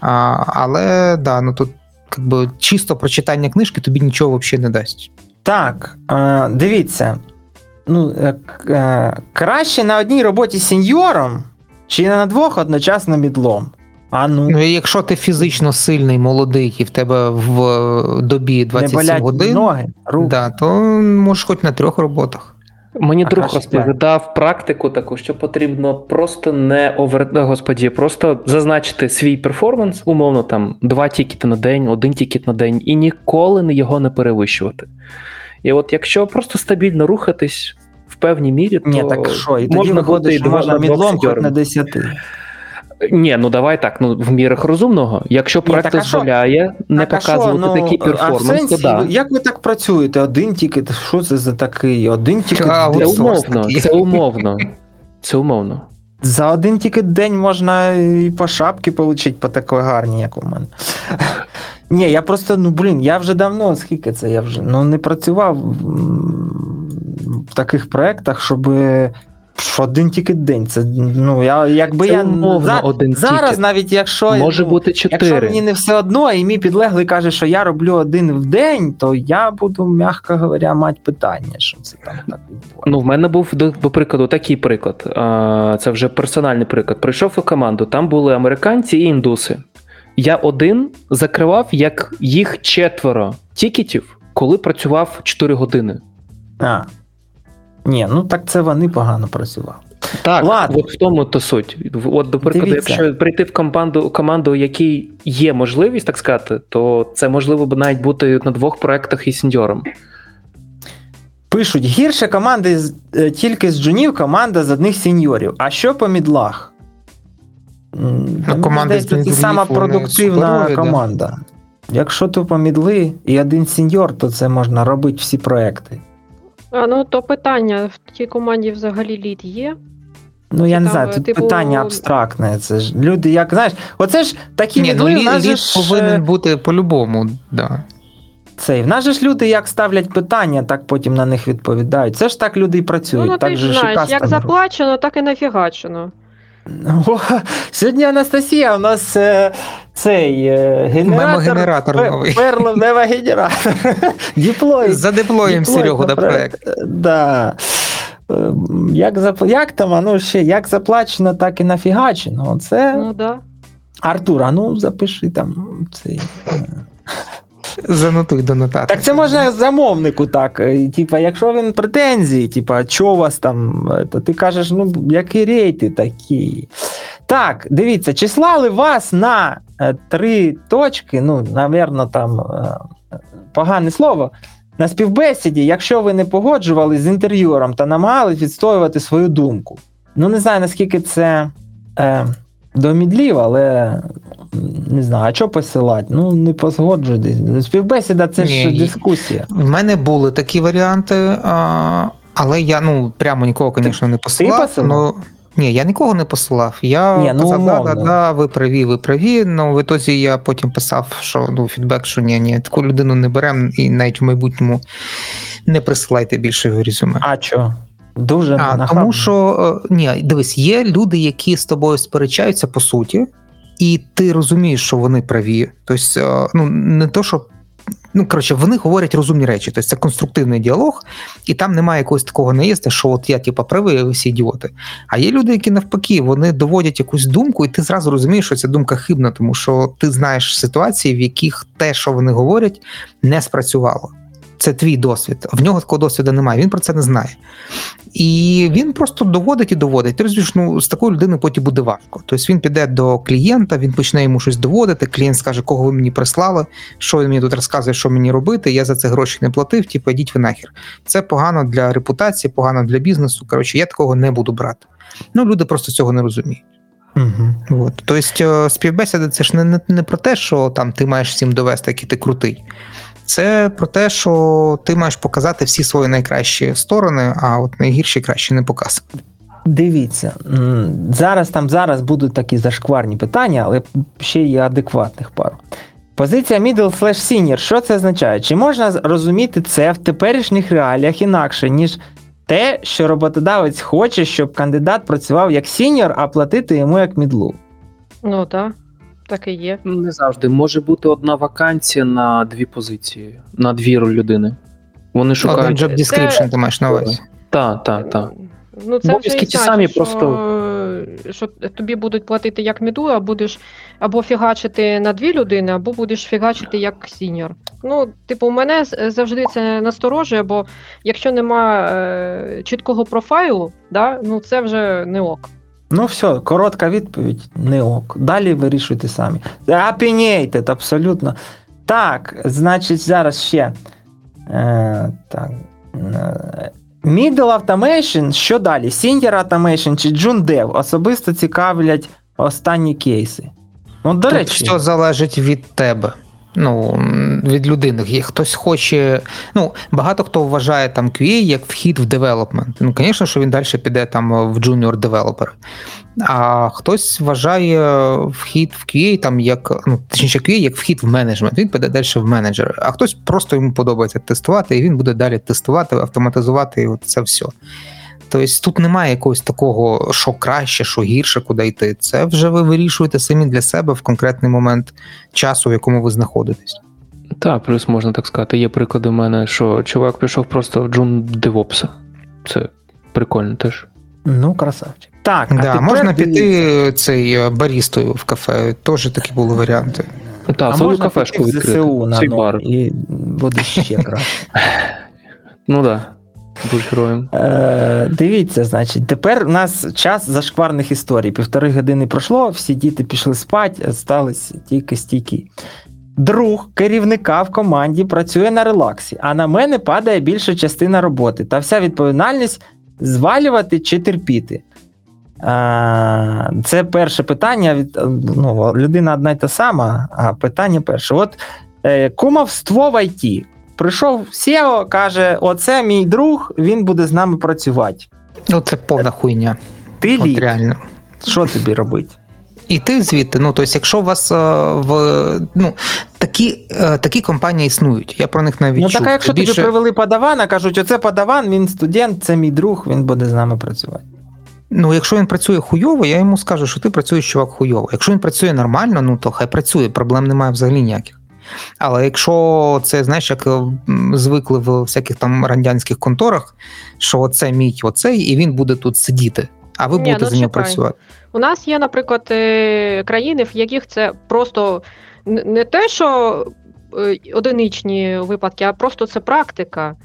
А, але да, ну тут якби чисто прочитання книжки тобі нічого взагалі не дасть. Так, е, дивіться. Ну, е, е, краще на одній роботі сеньором, чи на двох одночасно мідлом. А ну, Ну, якщо ти фізично сильний, молодий, і в тебе в е, добі 27 годин, ноги, руки. да, то можеш хоч на трьох роботах. Мені А друг розповідав практику таку, що потрібно просто не over... е, господі, просто зазначити свій перформанс, умовно там два тікети на день, один тікет на день, і ніколи не його не перевищувати. І от якщо просто стабільно рухатись в певній мірі, то Ні, так що, і тоді можна виходить, що можна мідлом хоч на 10. Ні, ну давай так, ну в мірах розумного. Якщо проект дозволяє не Так, показувати ну, такий а в перформанс, то да. як ви так працюєте? Один тікет, що це за такий? Один тікет А, Це умовно, такий. це умовно. Це умовно. За один тікет день можна і по шапки отримати по такій гарній, як у мене. Ні, я просто, ну блін, я вже давно, скільки це я вже ну, не працював в таких проєктах, щоб один тікет день. Це, ну, я, якби Це я умовно за- один зараз, тікет. навіть якщо Може ну, бути Якщо чотири. мені не все одно, і мій підлеглий каже, що я роблю один в день, то я буду, м'яко говоря, мати питання, що це там так відбувається. Ну, в мене був до, до прикладу такий приклад. А, це вже персональний приклад. Прийшов у команду, там були американці і індуси. Я один закривав як їх четверо тікетів, коли працював 4 години. А. Ні, ну так це вони погано працювали. Так, Ладно. от в тому то суть. От, до прикладу, Дивіться. якщо прийти в команду, команду, якій є можливість, так сказати, то це можливо б навіть бути на двох проектах із сеньором. Пишуть, гірше команди з, е, тільки з джунів, команда з одних сеньорів. А що по мідлах? Мені команда з здається, це сама продуктивна команда. Якщо тупо мідли і один сеньор, то це можна робити всі проекти. А ну то питання в тій команді взагалі лід є. Ну, я не знаю, е, тут типу- питання абстрактне. Це ж люди, як знаєш, оце ж такі Ні, ну лід, же лід ж, е, повинен бути по-любому, да. цей, в нас же ж люди як ставлять питання, так потім на них відповідають. Це ж так люди і працюють. ну, ну так ти ж знаєш, як заплачено, так і нафігачено. О, сьогодні Анастасія у нас е, цей е, генератор. Мемогенератор новий. Перло мемогенератор. Deploy. Задеплоїм Серегу на проект. Да. Е, Як, запла... як там, а ну ще як заплачено, так і нафігачено. Оце Ну да. Артур, а ну запиши там цей. Занотуй до нотатки. Так це можна замовнику так. е, Типа, якщо він претензії, типа, що у вас там, то ти кажеш, ну, які рейти такі. Так, дивіться, чи слали вас на е, три точки, ну, навірно, там е, погане слово. На співбесіді, якщо ви не погоджувались з інтерв'юером та намагались відстоювати свою думку. Ну, не знаю, наскільки це е, до мідлів, але не знаю, а що посилати? Ну, не позгоджуйтесь. Співбесіда це ж Ні, дискусія. В мене були такі варіанти, а, але я ну прямо нікого, звісно, не посилав. посилав? Ну, Ні, я нікого не посилав. Я Ні, ну, казав, да, да, да, ви праві, ви праві. Ну, в ітозі я потім писав, що ну, фідбек, що ні, ні, таку людину не беремо і навіть в майбутньому не присилайте більше його резюме. А що? Дуже А, нахабно. тому що е, ні, дивись, є люди, які з тобою сперечаються по суті, і ти розумієш, що вони праві. Тобто, ну не то, що. Ну, коротше, вони говорять розумні речі, тобто це конструктивний діалог, і там немає якогось такого наїзду, що от я, типа, правий, а ви всі ідіоти. А є люди, які навпаки, вони доводять якусь думку, і ти зразу розумієш, що ця думка хибна, тому що ти знаєш ситуації, в яких те, що вони говорять, не спрацювало. Це твій досвід. В нього такого досвіду немає, він про це не знає. І він просто доводить і доводить. Ти розумієш, ну з такою людиною потім буде важко. Тобто він піде до клієнта, він почне йому щось доводити. Клієнт скаже, кого ви мені прислали, що він мені тут розказує, що мені робити. Я за це гроші не платив. Типу, йдіть ви нахер. Це погано для репутації, погано для бізнесу. Коротше, я такого не буду брати. Ну, люди просто цього не розуміють. Угу. От. Тобто, співбесіда це ж не, не, не про те, що там ти маєш всім довести, який ти крутий. Це про те, що ти маєш показати всі свої найкращі сторони, а от найгірші краще не показувати. Дивіться, зараз там зараз будуть такі зашкварні питання, але ще є адекватних пару. Позиція middle slash senior, що це означає? Чи можна розуміти це в теперішніх реаліях інакше, ніж те, що роботодавець хоче, щоб кандидат працював як сіньор, а платити йому як мідлу? Ну так, так і є. Не завжди. Може бути одна вакансія на дві позиції, на дві людини. Вони Один шукають. job description ти маєш на увазі. Так, так, так. Ну, це вже і ті так, самі, що, просто- що тобі будуть платити як мідлу, а будеш або фігачити на дві людини, або будеш фігачити як сіньор. Ну, типу, мене з- завжди це насторожує, бо якщо нема е, чіткого профайлу, да, ну це вже не ок. Ну все, коротка відповідь, не ок. Далі вирішуйте самі. Opinionated, абсолютно. Так, значить, зараз ще. Е, так. Е, Middle Automation, що далі? Senior Automation чи Junior Dev? Особисто цікавлять останні кейси. Ну, до Тут речі, все залежить від тебе. Ну, від людини. Є Хтось хоче. Ну, багато хто вважає там QA як вхід в девелопмент. Ну, звісно, що він далі піде там в junior девелопер. А хтось вважає вхід в QA там як, ну, точніше, QA як вхід в менеджмент. Він піде далі в менеджер. А хтось просто йому подобається тестувати, і він буде далі тестувати, автоматизувати, і от це все. Тобто тут немає якогось такого, що краще, що гірше, куди йти. Це вже ви вирішуєте самі для себе в конкретний момент часу, в якому ви знаходитесь. Так, плюс можна так сказати. Є приклади в мене, що чувак пішов просто в джун девопса. Це прикольно теж. ну, красавчик. Так, а Да, можна дивіться. піти цей е, барістою в кафе. Теж такі були варіанти. Так, а свою кафешку піти в відкрити. ЗСУ на Цей бар. і буде ще краще. Ну так. Будь. Е, дивіться, значить, тепер у нас час зашкварних історій. Півтори години пройшло, всі діти пішли спати, стались тільки стійкі. Друг керівника в команді працює на релаксі, а на мене падає більша частина роботи та вся відповідальність звалювати чи терпіти. Е, це перше питання. Від, ну, людина одна й та сама, а питання перше. От е, кумовство в ІТ. Прийшов SEO, каже: Оце мій друг, він буде з нами працювати. Ну, це повна хуйня. Ти От лід, реально. що тобі робити? І ти звідти, ну тобто, якщо у вас е, в ну такі, е, такі компанії існують, я про них навіть Ну чув. так, а якщо Тобі тобі ще- привели подавана, кажуть, оце подаван, він студент, це мій друг, він буде з нами працювати. Ну, якщо він працює хуйово, я йому скажу, що ти працюєш чувак хуйово. Якщо він працює нормально, ну то хай працює, проблем немає взагалі ніяких. Але якщо це, знаєш, як звикли в всяких там радянських конторах, що оце мій оцей, і він буде тут сидіти, а ви Ні, будете ну, за нього чекай. працювати. У нас є, наприклад, е, країни, в яких це просто не те, що е, одиничні випадки, а просто це практика.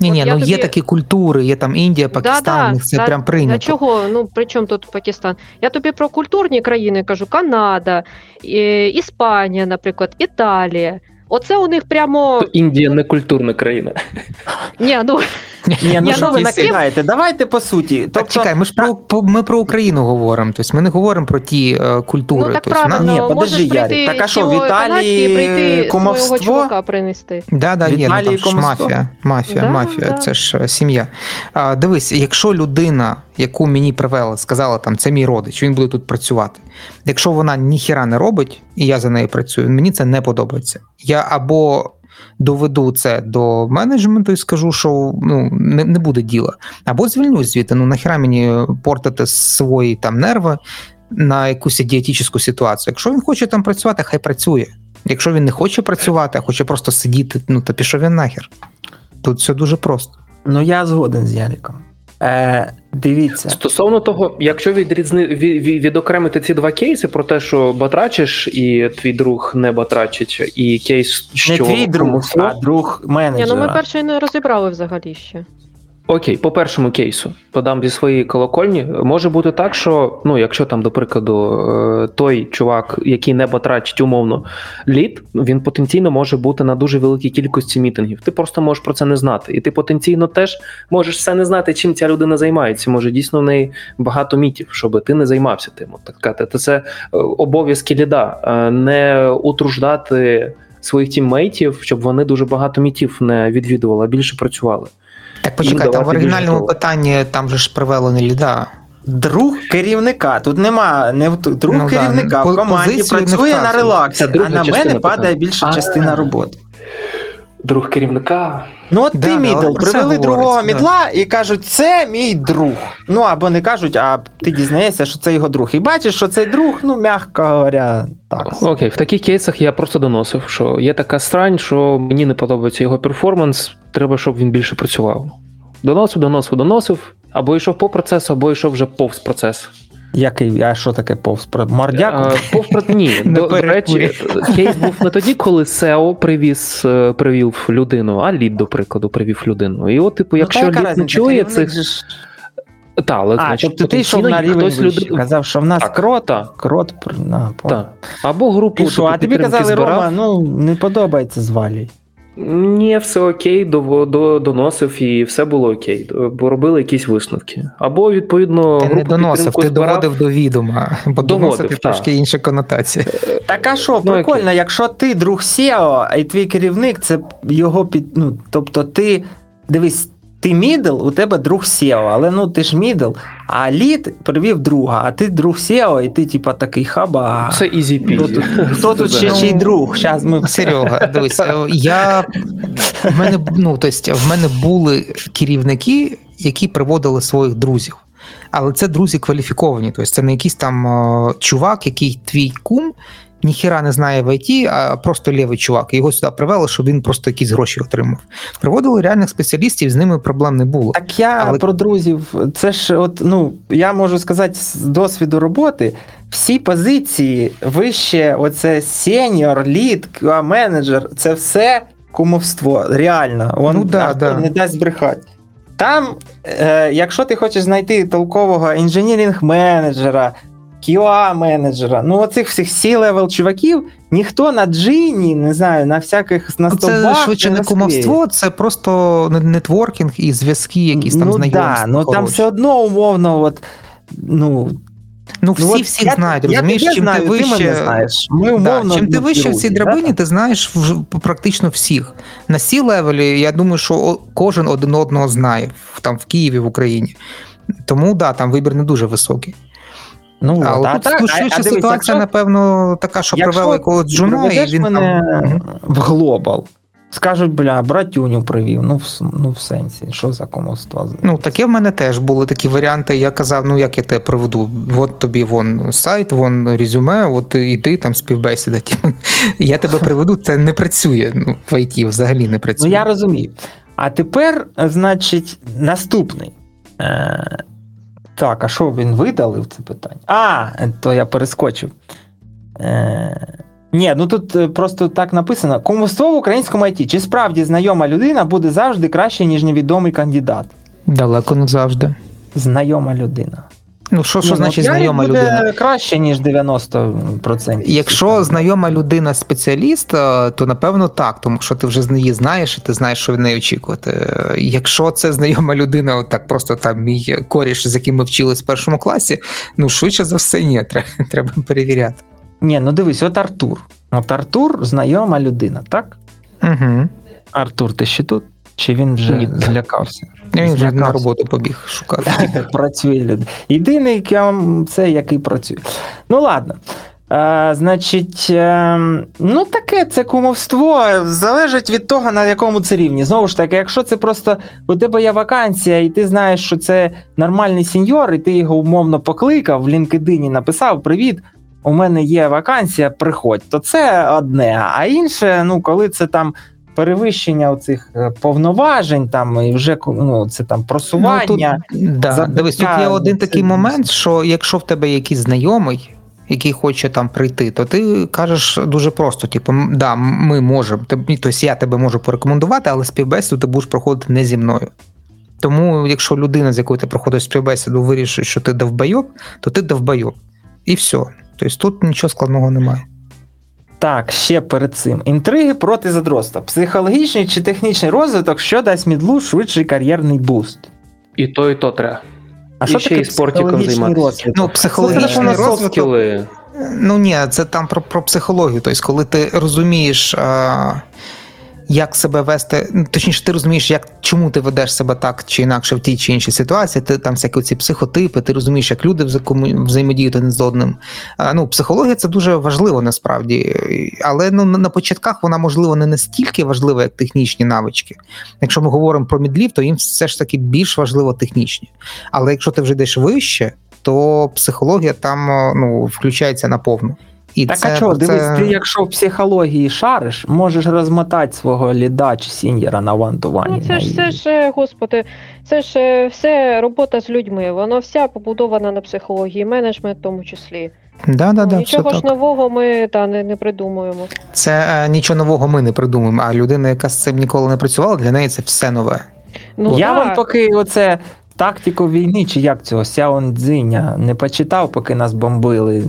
Ні, ні, От я ну є тобі- такі культури, є там Індія, Пакистан, у них це да, прям прийнято. Для чого? Ну при чому тут Пакистан? Я тобі про культурні країни кажу: Канада, і, Іспанія, наприклад, Італія. Оце у них прямо Індія не культурна країна. ні, ну Ні, ну що ви накидаєте? Давайте по суті. Так Тобто, чекай, ми ж про, по- ми про Україну говоримо. Тобто ми не говоримо про ті е, культури. Ну так тобто, правильно, Ні, подожди, Ярик, так а що, в Італії кумовство? принести. Да, да, є, ну, там ж мафія, мафія, Да, мафія, да. це ж е, сім'я. А, дивись, якщо людина, яку мені привели, сказала там, це мій родич, він буде тут працювати. Якщо вона ніхіра не робить, і я за нею працюю, мені це не подобається. Я або доведу це до менеджменту і скажу, що ну не, не буде діла, або звільнюсь звідти. Ну нахіра мені портити свої там нерви на якусь ідіотичну ситуацію. Якщо він хоче там працювати, хай працює. Якщо він не хоче працювати, а хоче просто сидіти, ну то пішов він нахер. Тут все дуже просто. ну я згоден з Яриком. Е, дивіться. Стосовно того, якщо відрізни від, від, відокремити ці два кейси про те, що батрачиш і твій друг не батрачить, і кейс, що Не твій друг, а друг Ні, менеджера. ну ми перший не розібрали взагалі ще. Окей, по першому кейсу подам зі своєї колокольні. Може бути так, що ну, якщо там, до прикладу, е, той чувак, який не батрачить умовно лід, він потенційно може бути на дуже великій кількості мітингів. Ти просто можеш про це не знати. І ти потенційно теж можеш все не знати, чим ця людина займається. Може, дійсно в неї багато мітів, щоб ти не займався тим. Так. Це, це е, обов'язки ліда, е, не утруждати своїх тіммейтів, щоб вони дуже багато мітів не відвідували, а більше працювали. Так почекай, Ну, там в оригінальному питанні там же ж привели не ліда. Друг керівника. Тут нема не в- друг Ну керівника да. в команді позицію працює на релаксі, а на мене падає більша А. частина роботи. Друг керівника. Ну, от Да, ти да, мідл, привели другого да. мідла і кажуть, це мій друг. Ну або не кажуть, а ти дізнаєшся, що це його друг. І бачиш, що цей друг, ну, м'яко говоря, так. Окей, в таких кейсах я просто доносив, що є така срань, що мені не подобається його перформанс, треба, щоб він більше працював. Доносив, доносив, доносив, або йшов по процесу, або йшов вже повз процес. Який, а що таке повз? Мордяку? А, ні, до, до речі, кейс був не тоді, коли SEO привіз, е, привів людину, а лід, до прикладу, привів людину. І от, типу, якщо Ну, та лід не чує цих. Та, але А, значить, тобто ти йшов на рівень хтось вище, люди... казав, що в нас Так, крот, крот, на, по-. Або групу І що, а тобі казали, збирав. Рома, ну не подобається з Валі. Ні, все окей, до, до, доносив і все було окей, бо робили якісь висновки. Або відповідно Ти не доносив, ти збирав. доводив до відома, бо Доводив, доносити трошки інша конотація. Так а що, Ну, прикольно, окей. якщо ти друг CEO, і твій керівник, це його під. Ну, тобто ти дивись, ти мідл, у тебе друг CEO, але ну ти ж мідл, а лід привів друга, а ти друг CEO, і ти типа такий хаба. Це easy peasy хто тут ще Ну, чий друг? Зараз ми Серега, дивись, е, я в мене ну, тобто, в мене були керівники, які приводили своїх друзів. Але це друзі кваліфіковані. Тобто це не якийсь там е, чувак, який твій кум ніхіра не знає в ІТ, а просто лівий чувак. Його сюди привели, щоб він просто якісь гроші отримав. Приводили реальних спеціалістів, з ними проблем не було. Так я Але- про друзів. Це ж, от, ну, я можу сказати з досвіду роботи. Всі позиції вище, оце сеньор, лід, менеджер, це все кумовство. Реально. Вон, Ну да, да. не дасть брехати. Там, е, якщо ти хочеш знайти толкового інженірінг-менеджера, QA-менеджера, ну оцих всіх C-level чуваків, ніхто на джині, не знаю, на всяких на Ну, Це швидше не розклеїть. кумовство, це просто нетворкінг і зв'язки, якісь там ну, знайомства. Да, ну там все одно умовно, от, ну, Ну, всі ну, от всіх я- знають, розумієш, чим знаю, ти вище. мене знаєш. Ми Да, чим ти вище в цій да? драбині, ти знаєш вже практично всіх. На сі левелі, я думаю, що кожен один одного знає в- там в Києві, в Україні. Тому да, там вибір не дуже високий. Ну, Але от, тут а а- а ситуація, якщо- напевно, така, що якщо привели якогось джуна, і він мене там. В глобал. Скажуть, бля, братюню привів. Ну, в, ну, в сенсі, що за кумовство? Ну, таке в мене теж були такі варіанти. Я казав, ну як я тебе приведу? От тобі вон сайт, вон резюме, от і ти там співбесіда. Я тебе приведу, це не працює. Ну, в IT взагалі не працює. Ну, я розумію. А тепер, значить, наступний. Е, так, а що він видалив це питання? А, то я перескочив. Е, ні, ну тут е, просто так написано: кумовство в українському ІТ. Чи справді знайома людина буде завжди краще, ніж невідомий кандидат? Далеко не завжди. Знайома людина. Ну, що, що ну, значить знайома буде людина? краще, ніж 90%. Якщо знайома людина спеціаліст, е, то напевно так, тому що ти вже з неї знаєш, і ти знаєш, що від неї очікувати. Якщо це знайома людина, от так просто там мій коріш, з яким ми вчились в першому класі, ну швидше за все, ні, треба, треба перевіряти. Ні, ну дивись, от Артур. От Артур знайома людина, так? Угу. Артур, ти ще тут? Чи він вже Ні. злякався? Він вже на роботу побіг шукати. працює людина. Єдиний, це який працює. Ну ладно. Е, значить, е, ну таке це кумовство залежить від того, на якому це рівні. Знову ж таки, якщо це просто у тебе є вакансія, і ти знаєш, що це нормальний сеньор, і ти його умовно покликав в LinkedIn, написав: Привіт, у мене є вакансія, приходь, то це одне. А інше, ну коли це там. Перевищення цих повноважень, там і вже ну, це там просування. Ну, тут, да. Дивись, тут є один це такий момент, що якщо в тебе якийсь знайомий, який хоче там прийти, то ти кажеш дуже просто: типу, да, ми можемо, тобто я тебе можу порекомендувати, але співбесіду ти будеш проходити не зі мною. Тому, якщо людина, з якою ти проходиш співбесіду, вирішить, що ти довбайоб, то ти довбайоб. І все. Тобто тут нічого складного немає. Так, ще перед цим. Інтриги проти задротства. Психологічний чи технічний розвиток, що дасть мідлу швидший кар'єрний буст. І то, і то треба. А І що ще таке спортиком займатися. розвиток? Ну, психологічний розвиток. Скіли. Ну ні, це там про, про психологію. Тобто, коли ти розумієш, а, як себе вести, ну, точніше, ти розумієш, як чому ти ведеш себе так чи інакше в тій чи іншій ситуації, ти там всякі ці психотипи, ти розумієш, як люди взаємодіють один з одним. Ну, психологія це дуже важливо насправді, але ну на початках вона можливо не настільки важлива, як технічні навички. Якщо ми говоримо про мідлів, то їм все ж таки більш важливо технічні. Але якщо ти вже йдеш вище, то психологія там ну, включається наповну. І Так це, а чого, це... дивись, ти якщо в психології шариш, можеш розмотати свого ліда чи сіньєра на вантуванні. Ну це ж це ж, господи, це ж е, все робота з людьми. Вона вся побудована на психології, менеджмент в тому числі. Да, да, Ну, да, Нічого ж так. нового ми та не, не придумуємо. Це е, нічого нового ми не придумаємо, а людина, яка з цим ніколи не працювала, для неї це все нове. Ну, Я так. вам поки оце тактику війни, чи як цього Сяон Цзиня не почитав, поки нас бомбили.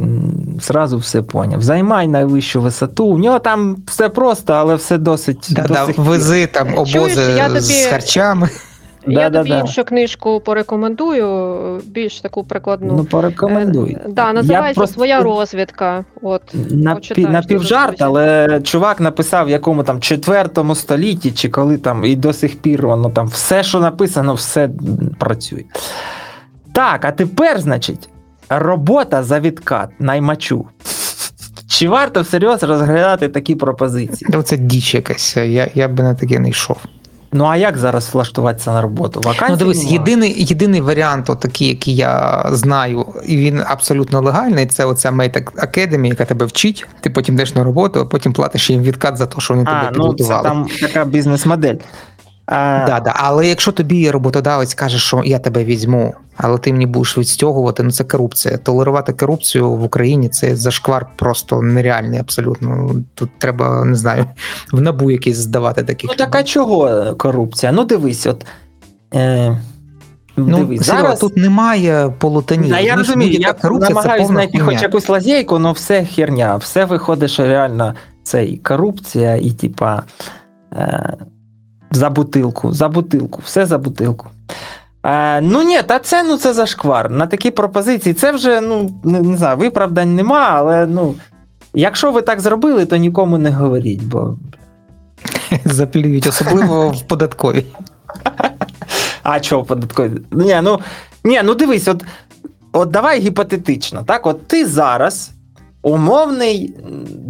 Зразу все поняв. Займай найвищу висоту. У нього там все просто, але все досить. Да, да, досить вези там Чуєш, обози я тобі- з харчами. Я Да, тобі да, да. іншу книжку порекомендую, більш таку прикладну. Ну, порекомендуй. Е, Да, називається просто- Своя розвідка. От. На, пі, на півжарт, але чувак написав в якому там четвертому столітті, чи коли там, і до сих пір воно там все, що написано, все працює. Так, а тепер, значить, робота за відкат наймачу. Чи варто всерйоз розглядати такі пропозиції? Це діч якась. Я, я би на таке не йшов. Ну а як зараз влаштуватися на роботу? Вакансій Ну, дивись, немає. єдиний, єдиний варіант, такий, який я знаю, і він абсолютно легальний, це оця Mate Academy, яка тебе вчить. Ти потім йдеш на роботу, а потім платиш їм відкат за те, що вони тебе підготували. ну це там така бізнес-модель. А, Да, да. Але якщо тобі роботодавець каже, що я тебе візьму, але ти мені будеш відстягувати, ну це корупція. Толерувати корупцію в Україні це зашквар просто нереальний, абсолютно. Тут треба, не знаю, в набу якийсь здавати таких. Ну так а чого корупція? Ну дивись, от. Е, ну, дивись, зараз... тут немає полотані. Да, я розумію, я корупція намагаюся знайти хуйня. хоч якусь лазейку, але все херня. Все виходить, що реально це і корупція, і типа е, за бутилку, за бутилку, все за бутилку. Е, ну ні, та це ну це зашквар. На такі пропозиції це вже ну не, не знаю, виправдань нема, але ну. Якщо ви так зробили, то нікому не говоріть, бо заплюють, особливо в податковій. А чого податкові? Ні, ну, ні, ну дивись, от, от давай гіпотетично, так? От ти зараз умовний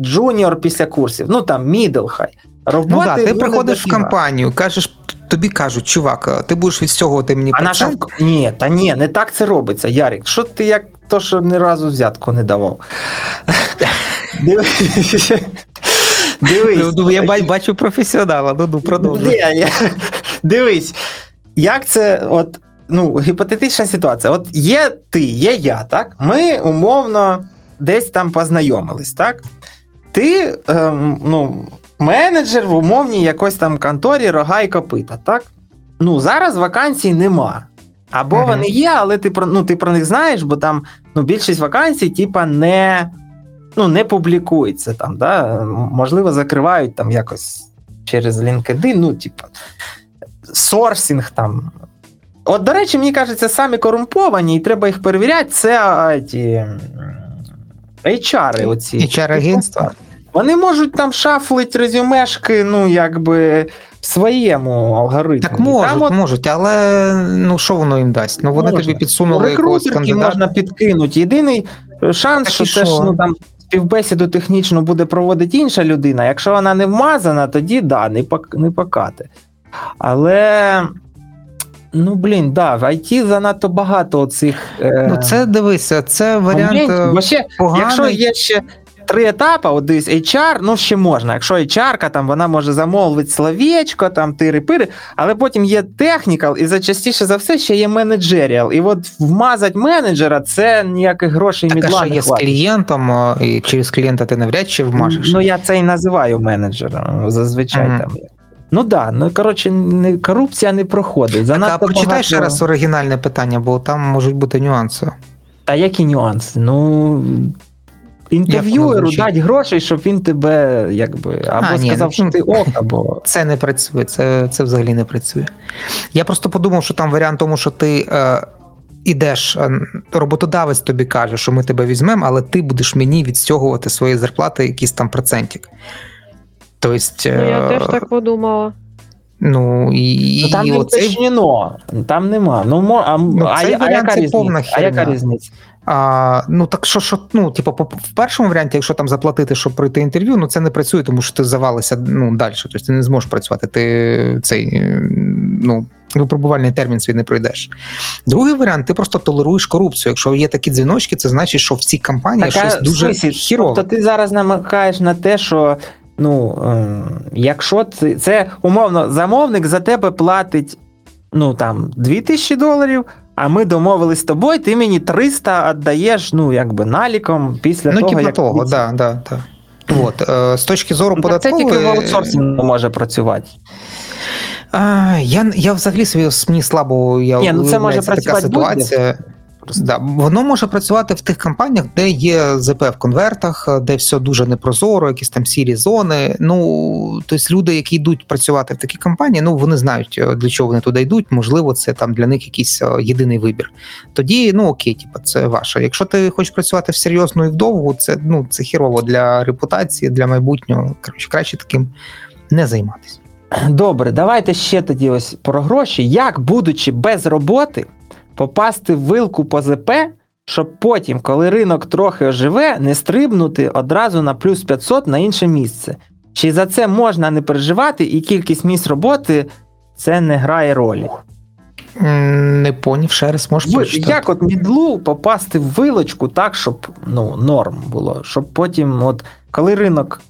джуніор після курсів, ну там мідл хай. Роботи Ну так, ти ну, приходиш в компанію, кажеш, тобі кажуть, чувак, ти будеш відстягувати мені А на що? Ні, та ні, не так це робиться, Ярик. Що ти як то, що ні разу взятку не давав? Дивись. Дивись. Ну, я бачу професіонала, ну, ну продовжуй. Дивись, як це, от, ну, гіпотетична ситуація. От є ти, є я, так? Ми умовно десь там познайомились, так? Ти, ем, ну, менеджер в умовній якось там конторі рога і копита, так? Ну, зараз вакансій нема. Або Мгм. вони є, але ти про ну ти про них знаєш, бо там ну більшість вакансій, типа, не, ну, не публікується там, да? Можливо, закривають там якось через LinkedIn, ну, типа, sourcing там. От, до речі, мені кажеться, самі корумповані, і треба їх перевіряти, це а, ті HR, оці. HR-агентства. Вони можуть там shuffle ить резюмешки, ну, якби в своєму алгоритмі. Так можуть, там от можуть, але ну що воно їм дасть? Ну вони Можна. тобі підсунули якогось рекрутерки кандидата. можна підкинути. Єдиний шанс, Так що і це ж ну там співбесіду технічно буде проводити інша людина. Якщо вона не вмазана, тоді да, не пак не покати. Але. Ну, блін, да, в IT занадто багато цих. Е, Ну це дивися, це варіант е, ще, поганий. якщо є ще три етапи, от дивись, HR, ну ще можна. Якщо HR, там вона може замовити словечко, там тири-пири, але потім є технікал, і за частіше за все ще є менеджеріал. І от вмазати менеджера це ніяких грошей Так, а мідла що не є з клієнтом, і через клієнта ти навряд чи вмажеш. Ну я це і називаю менеджером. Зазвичай Мгм. там. Ну да, ну коротше, не, корупція не проходить. так, а прочитай багато... ще раз оригінальне питання, бо там можуть бути нюанси. Та які нюанси? Ну. Інтерв'юеру дать грошей, щоб він тебе якби або А, сказав, ну, що ти ок, або. Це не працює, це, це взагалі не працює. Я просто подумав, що там варіант тому, що ти е, ідеш, е, роботодавець тобі каже, що ми тебе візьмемо, але ти будеш мені відстягувати свої зарплати якийсь там процентик. Тобто, Ну, я е, теж так подумала. ну і, Ну, там і не оцей уточнено, там нема. Ну, а, Ну, а, цей а, яка різниця? повна а яка різниця? А, ну так що, що ну, типу, по- в першому варіанті, якщо там заплатити, щоб пройти інтерв'ю, ну це не працює, тому що ти завалися ну, далі. Тобто ти не зможеш працювати. Ти цей ну, випробувальний термін свій не пройдеш. Другий варіант, ти просто толеруєш корупцію. Якщо є такі дзвіночки, це значить, що в цій компанії Така, щось дуже хірово. Тобто ти зараз намикаєш на те, що ну, е, якщо це, це умовно замовник за тебе платить ну, там, 2000 доларів, а ми домовились з тобою, ти мені 300 віддаєш ну, якби наліком після Ну, того, типу як того, ти- да, да, да. От, е, з точки зору Ну, податкової... це тільки в аутсорсингу може працювати. А, я, я взагалі собі мені слабо я Ні, ну це може така працювати будь-де. Да, воно може працювати в тих компаніях, де є ЗП в конвертах, де все дуже непрозоро, якісь там сірі зони. Ну тобто люди, які йдуть працювати в такі компанії, ну вони знають е, для чого вони туди йдуть. Можливо, це там для них якийсь е, єдиний вибір. Тоді ну окей, типу, це ваше. Якщо ти хочеш працювати в серйозну і вдовгу, це ну це хірово для репутації, для майбутнього. Коротше, краще таким не займатися. Добре, давайте ще тоді ось про гроші. Як, будучи без роботи, попасти в вилку по ЗП, щоб потім, коли ринок трохи оживе, не стрибнути одразу на плюс 500 на інше місце? Чи за це можна не переживати, і кількість місць роботи це не грає ролі? Не поняв, ще раз можеш прочитати? Як от мідлу попасти в вилочку так, щоб ну, норм було, щоб потім, от, коли ринок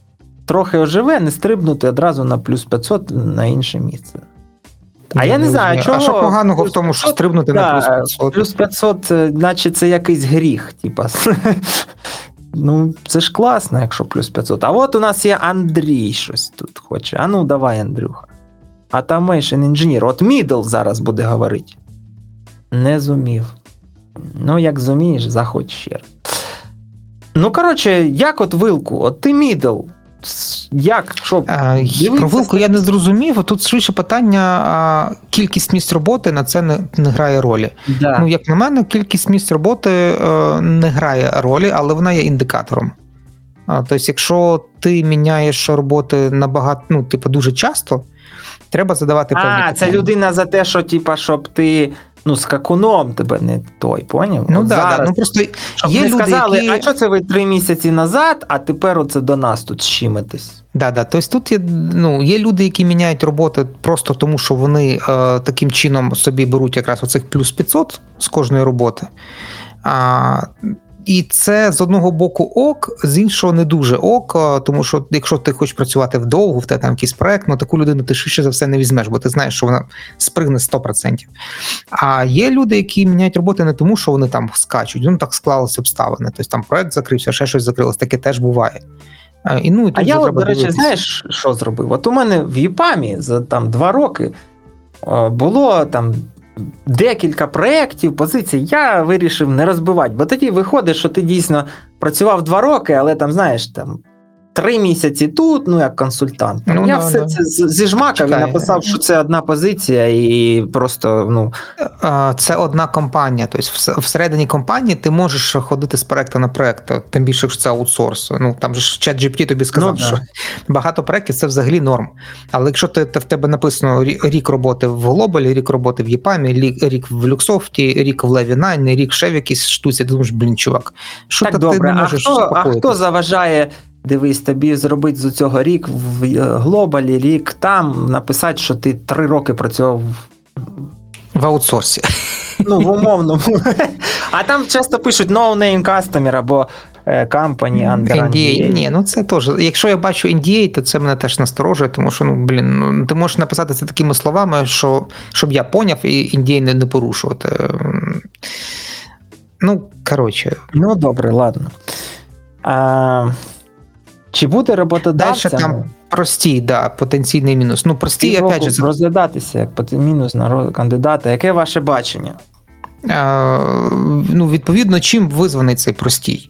трохи оживе, не стрибнути одразу на плюс 500 на інше місце? А я не знаю, розумію. чого. А що поганого в тому, що 500? стрибнути на плюс Да, 500? Плюс 500, е, наче це якийсь гріх, типа. Ну, це ж класно, якщо плюс 500. А от у нас є Андрій щось тут хоче. А ну, давай, Андрюха. Automation Engineer. От Мідл зараз буде говорити. Не зумів. Ну, як зумієш, заходь ще раз. Ну, коротше, як от вилку? От ти Мідл. Як? Що? Дивиться Про вилку я не зрозумів. Тут швидше питання: а, кількість місць роботи на це не, не грає ролі. Да. Ну, як на мене, кількість місць роботи е, не грає ролі, але вона є індикатором. Тобто, якщо ти міняєш роботи набагато, ну, типу, дуже часто, треба задавати певні А, це питання. людина за те, що, типа, щоб ти ну, скакуном тебе не той, поняв? Ну да, зараз, да. ну просто щоб є не люди, сказали, які... а що це ви три місяці назад, а тепер оце до нас тут щимитесь. Да, да. Тобто тут є, ну, є люди, які міняють роботи просто тому, що вони е, таким чином собі беруть якраз оцих плюс 500 з кожної роботи. А, і це з одного боку ок, з іншого не дуже ок, тому що якщо ти хочеш працювати вдовго, в тебе там якийсь проект, ну таку людину ти швидше за все не візьмеш, бо ти знаєш, що вона спригне 100%. А є люди, які міняють роботи не тому, що вони там скачуть, ну так склалися обставини. Тобто там проект закрився, ще щось закрилось, таке теж буває. І, ну, і А я, от, до речі, знаєш, що зробив? От у мене в ЮПАМі за там два роки було там декілька проєктів, позицій, я вирішив не розбивати, бо тоді виходить, що ти дійсно працював два роки, але там, знаєш, там. Три місяці тут, ну як консультант. Ну, я да, все да. це зіжмакав і написав, що це одна позиція, і просто ну Це одна компанія. Тобто всередині компанії ти можеш ходити з проекту на проект, тим більше, якщо це аутсорс. Ну там же ж ChatGPT тобі сказав, Ну, да. що багато проєктів це взагалі норм. Але якщо ти, в тебе написано рік роботи в Глобалі, рік роботи в Єпамі, рік, в Люксофті, рік в Levi9, рік ще в якійсь штуці, ти думаєш, блін, чувак, що так ти, добре. не А можеш хто, а хто заважає, дивись, тобі зробити з цього рік в е, глобалі, рік там, написати, що ти три роки працював в аутсорсі? Ну, в умовному. А там часто пишуть no name customer або е, company under NDA. NDA. Ні, ну це теж. Якщо я бачу NDA, то це мене теж насторожує, тому що ну блін, ну ти можеш написати це такими словами, що щоб я поняв і NDA не, не порушувати. Ем, Ну, коротше, Ну, добре, ладно. А, чи буде далі роботодавцям там прості, да, потенційний мінус. Ну, прості, півроку опять же, розглядатися як мінус на кандидата? Яке ваше бачення? Е, ну, відповідно, чим визваний цей простій?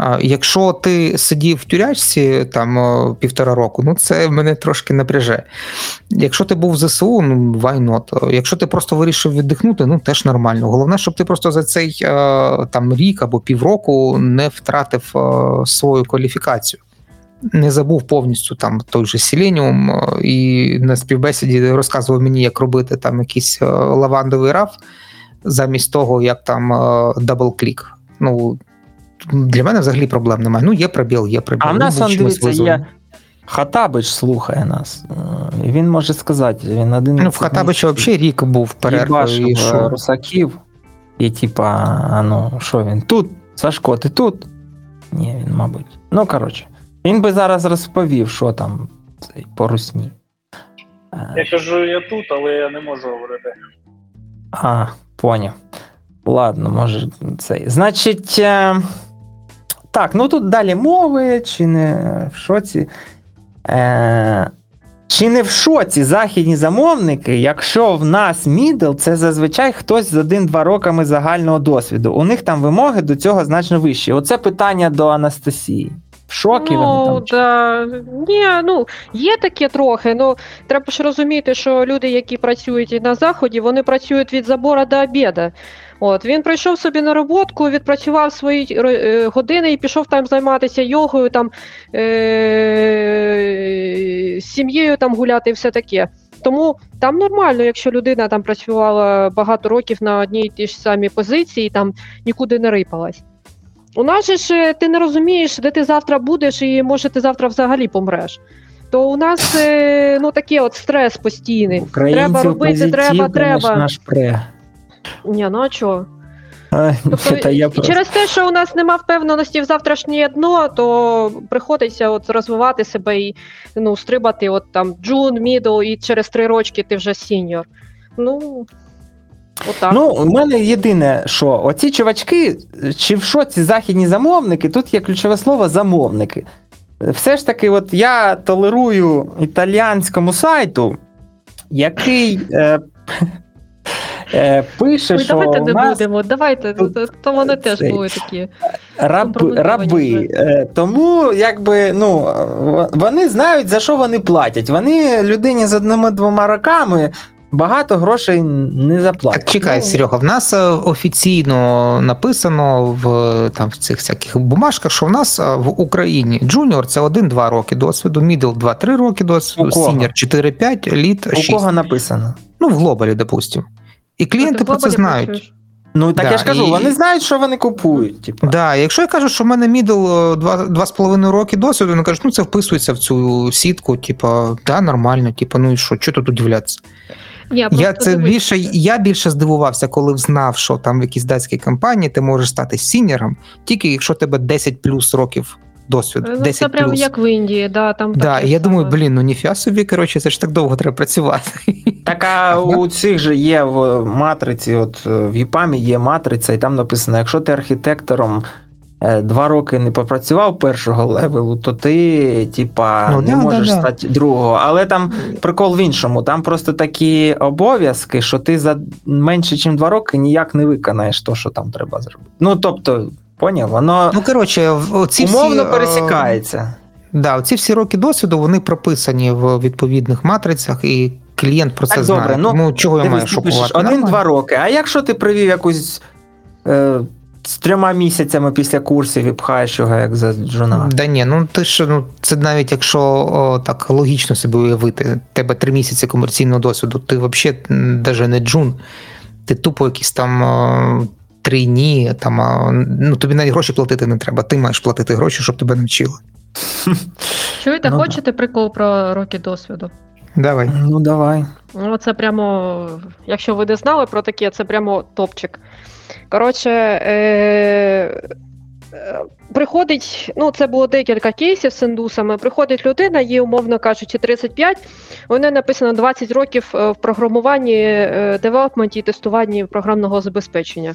Е, Якщо ти сидів в тюрячці там півтора року, ну це мене трошки напряже. Якщо ти був в ЗСУ, ну why not? Якщо ти просто вирішив віддихнути, ну теж нормально. Головне, щоб ти просто за цей е, там рік або півроку не втратив е, свою кваліфікацію. Не забув повністю там той же е, і на співбесіді розказував мені, як робити там якийсь е, лавандовий раф замість того, як там double-click. Ну, для мене взагалі проблем немає. Ну, є пробіл, є пробіл. А в Ну, нас, дивіться, є Хатабич слухає нас. Е, він може сказати, він один. Ну, в Хатабича взагалі рік був перерва. І що? е, русаків. І типа, а ну, що він? Тут? Сашко, ти тут? Ні, він, мабуть. Ну, коротше. Він би зараз розповів, що там цей, по русні. Я кажу, я тут, але я не можу говорити. А, поняв. Ладно, може цей. Значить. Е... Так, ну тут далі мови, чи не в шоці. Е... Чи не в шоці західні замовники, якщо в нас мідл, це зазвичай хтось з один-два роками загального досвіду. У них там вимоги до цього значно вищі. Оце питання до Анастасії. В шокі вони Ну, там. да. Ні, ну, є таке трохи. Ну, треба ж розуміти, що люди, які працюють на заході, вони працюють від забора до обіду. От, він прийшов собі на роботку, відпрацював свої е, години і пішов там займатися йогою, там, е- з сім'єю там гуляти і все таке. Тому там нормально, якщо людина там працювала багато років на одній і тій ж самій позиції, там нікуди не рипалась. У нас же ж е, ти не розумієш, де ти завтра будеш, і може ти завтра взагалі помреш. То у нас е, ну таке от стрес постійний. Українців треба робити, позитив, треба, треба. наш пре. Ні, ну а чого? Тобто, та я просто- через те, що у нас нема впевненості в завтрашнє дні, то приходиться от розвивати себе і ну, стрибати, от там джун, мідл, і через три рочки ти вже сіньор. Ну, отак. Ну, у мене єдине, що оці чувачки, чи в шоці західні замовники, тут є ключове слово замовники. Все ж таки, от я толерую італіянському сайту, який е, е, пише, Ой, що давайте у не нас будемо, давайте, тут то, то вони теж цей- були такі. компрометовані раби. Е, Тому, якби, ну, в- вони знають, за що вони платять. Вони людині з одними-двома роками багато грошей не заплатять. Так, чекай, Ну, Серега, в нас е, офіційно написано в там в цих всяких бумажках, що в нас е, в Україні джуніор це 1-2 роки досвіду, мідл 2-3 роки досвіду, У сіньор 4-5, лід У 6. кого написано? Ну, в глобалі, допустимо. І клієнти про це знають. Ну, так Да, я ж кажу, і- вони знають, що вони купують. Типу. Да, якщо я кажу, що в мене мідл 2,5 роки досвіду, вони кажуть, ну це вписується в цю сітку, типа, да, нормально, типа, ну і що, чого тут удивлятися? Ні, Я це дивись. більше я більше здивувався, коли знав, що там в якійсь датській компанії ти можеш стати сіньором, тільки якщо тебе 10 плюс років досвіду. Ну, 10 це прям плюс. як в Індії, да, там Да, таке і я думаю, блін, ну ніфіга собі, коротше, це ж так довго треба працювати. Так а у цих же є в матриці, от в ЄПАМі є матриця, і там написано: якщо ти архітектором два роки не попрацював першого левелу, то ти, типа, Ну, не да, можеш да, да. стати другого. Але там прикол в іншому. Там просто такі обов'язки, що ти за менше, ніж два роки ніяк не виконаєш то, що там треба зробити. Ну, тобто, поняв, воно Ну, коротше, оці умовно всі, е, пересікається. Да, ці всі роки досвіду вони прописані в відповідних матрицях, і клієнт про це Так, знає. добре, ну, Тому чого я маю шокувати? один-два роки. А якщо ти привів якусь е, з трьома місяцями після курсів і пхаєш його як за джуна? Да ні, ну ти ж ну це навіть якщо о, так логічно собі уявити, тебе три місяці комерційного досвіду, ти взагалі навіть не джун, ти тупо якісь там о, трійні, там а, ну тобі навіть гроші платити не треба. Ти маєш платити гроші, щоб тебе навчили. Чуєте, Ну, хочете прикол про роки досвіду? Давай. Ну, давай. Ну, це прямо, якщо ви не знали про таке, це прямо топчик. Коротше, е- приходить, ну, це було декілька кейсів з індусами. Приходить людина, їй, умовно кажучи, 35, вона написано 20 років е, в програмуванні, е, девелопменті і тестуванні програмного забезпечення.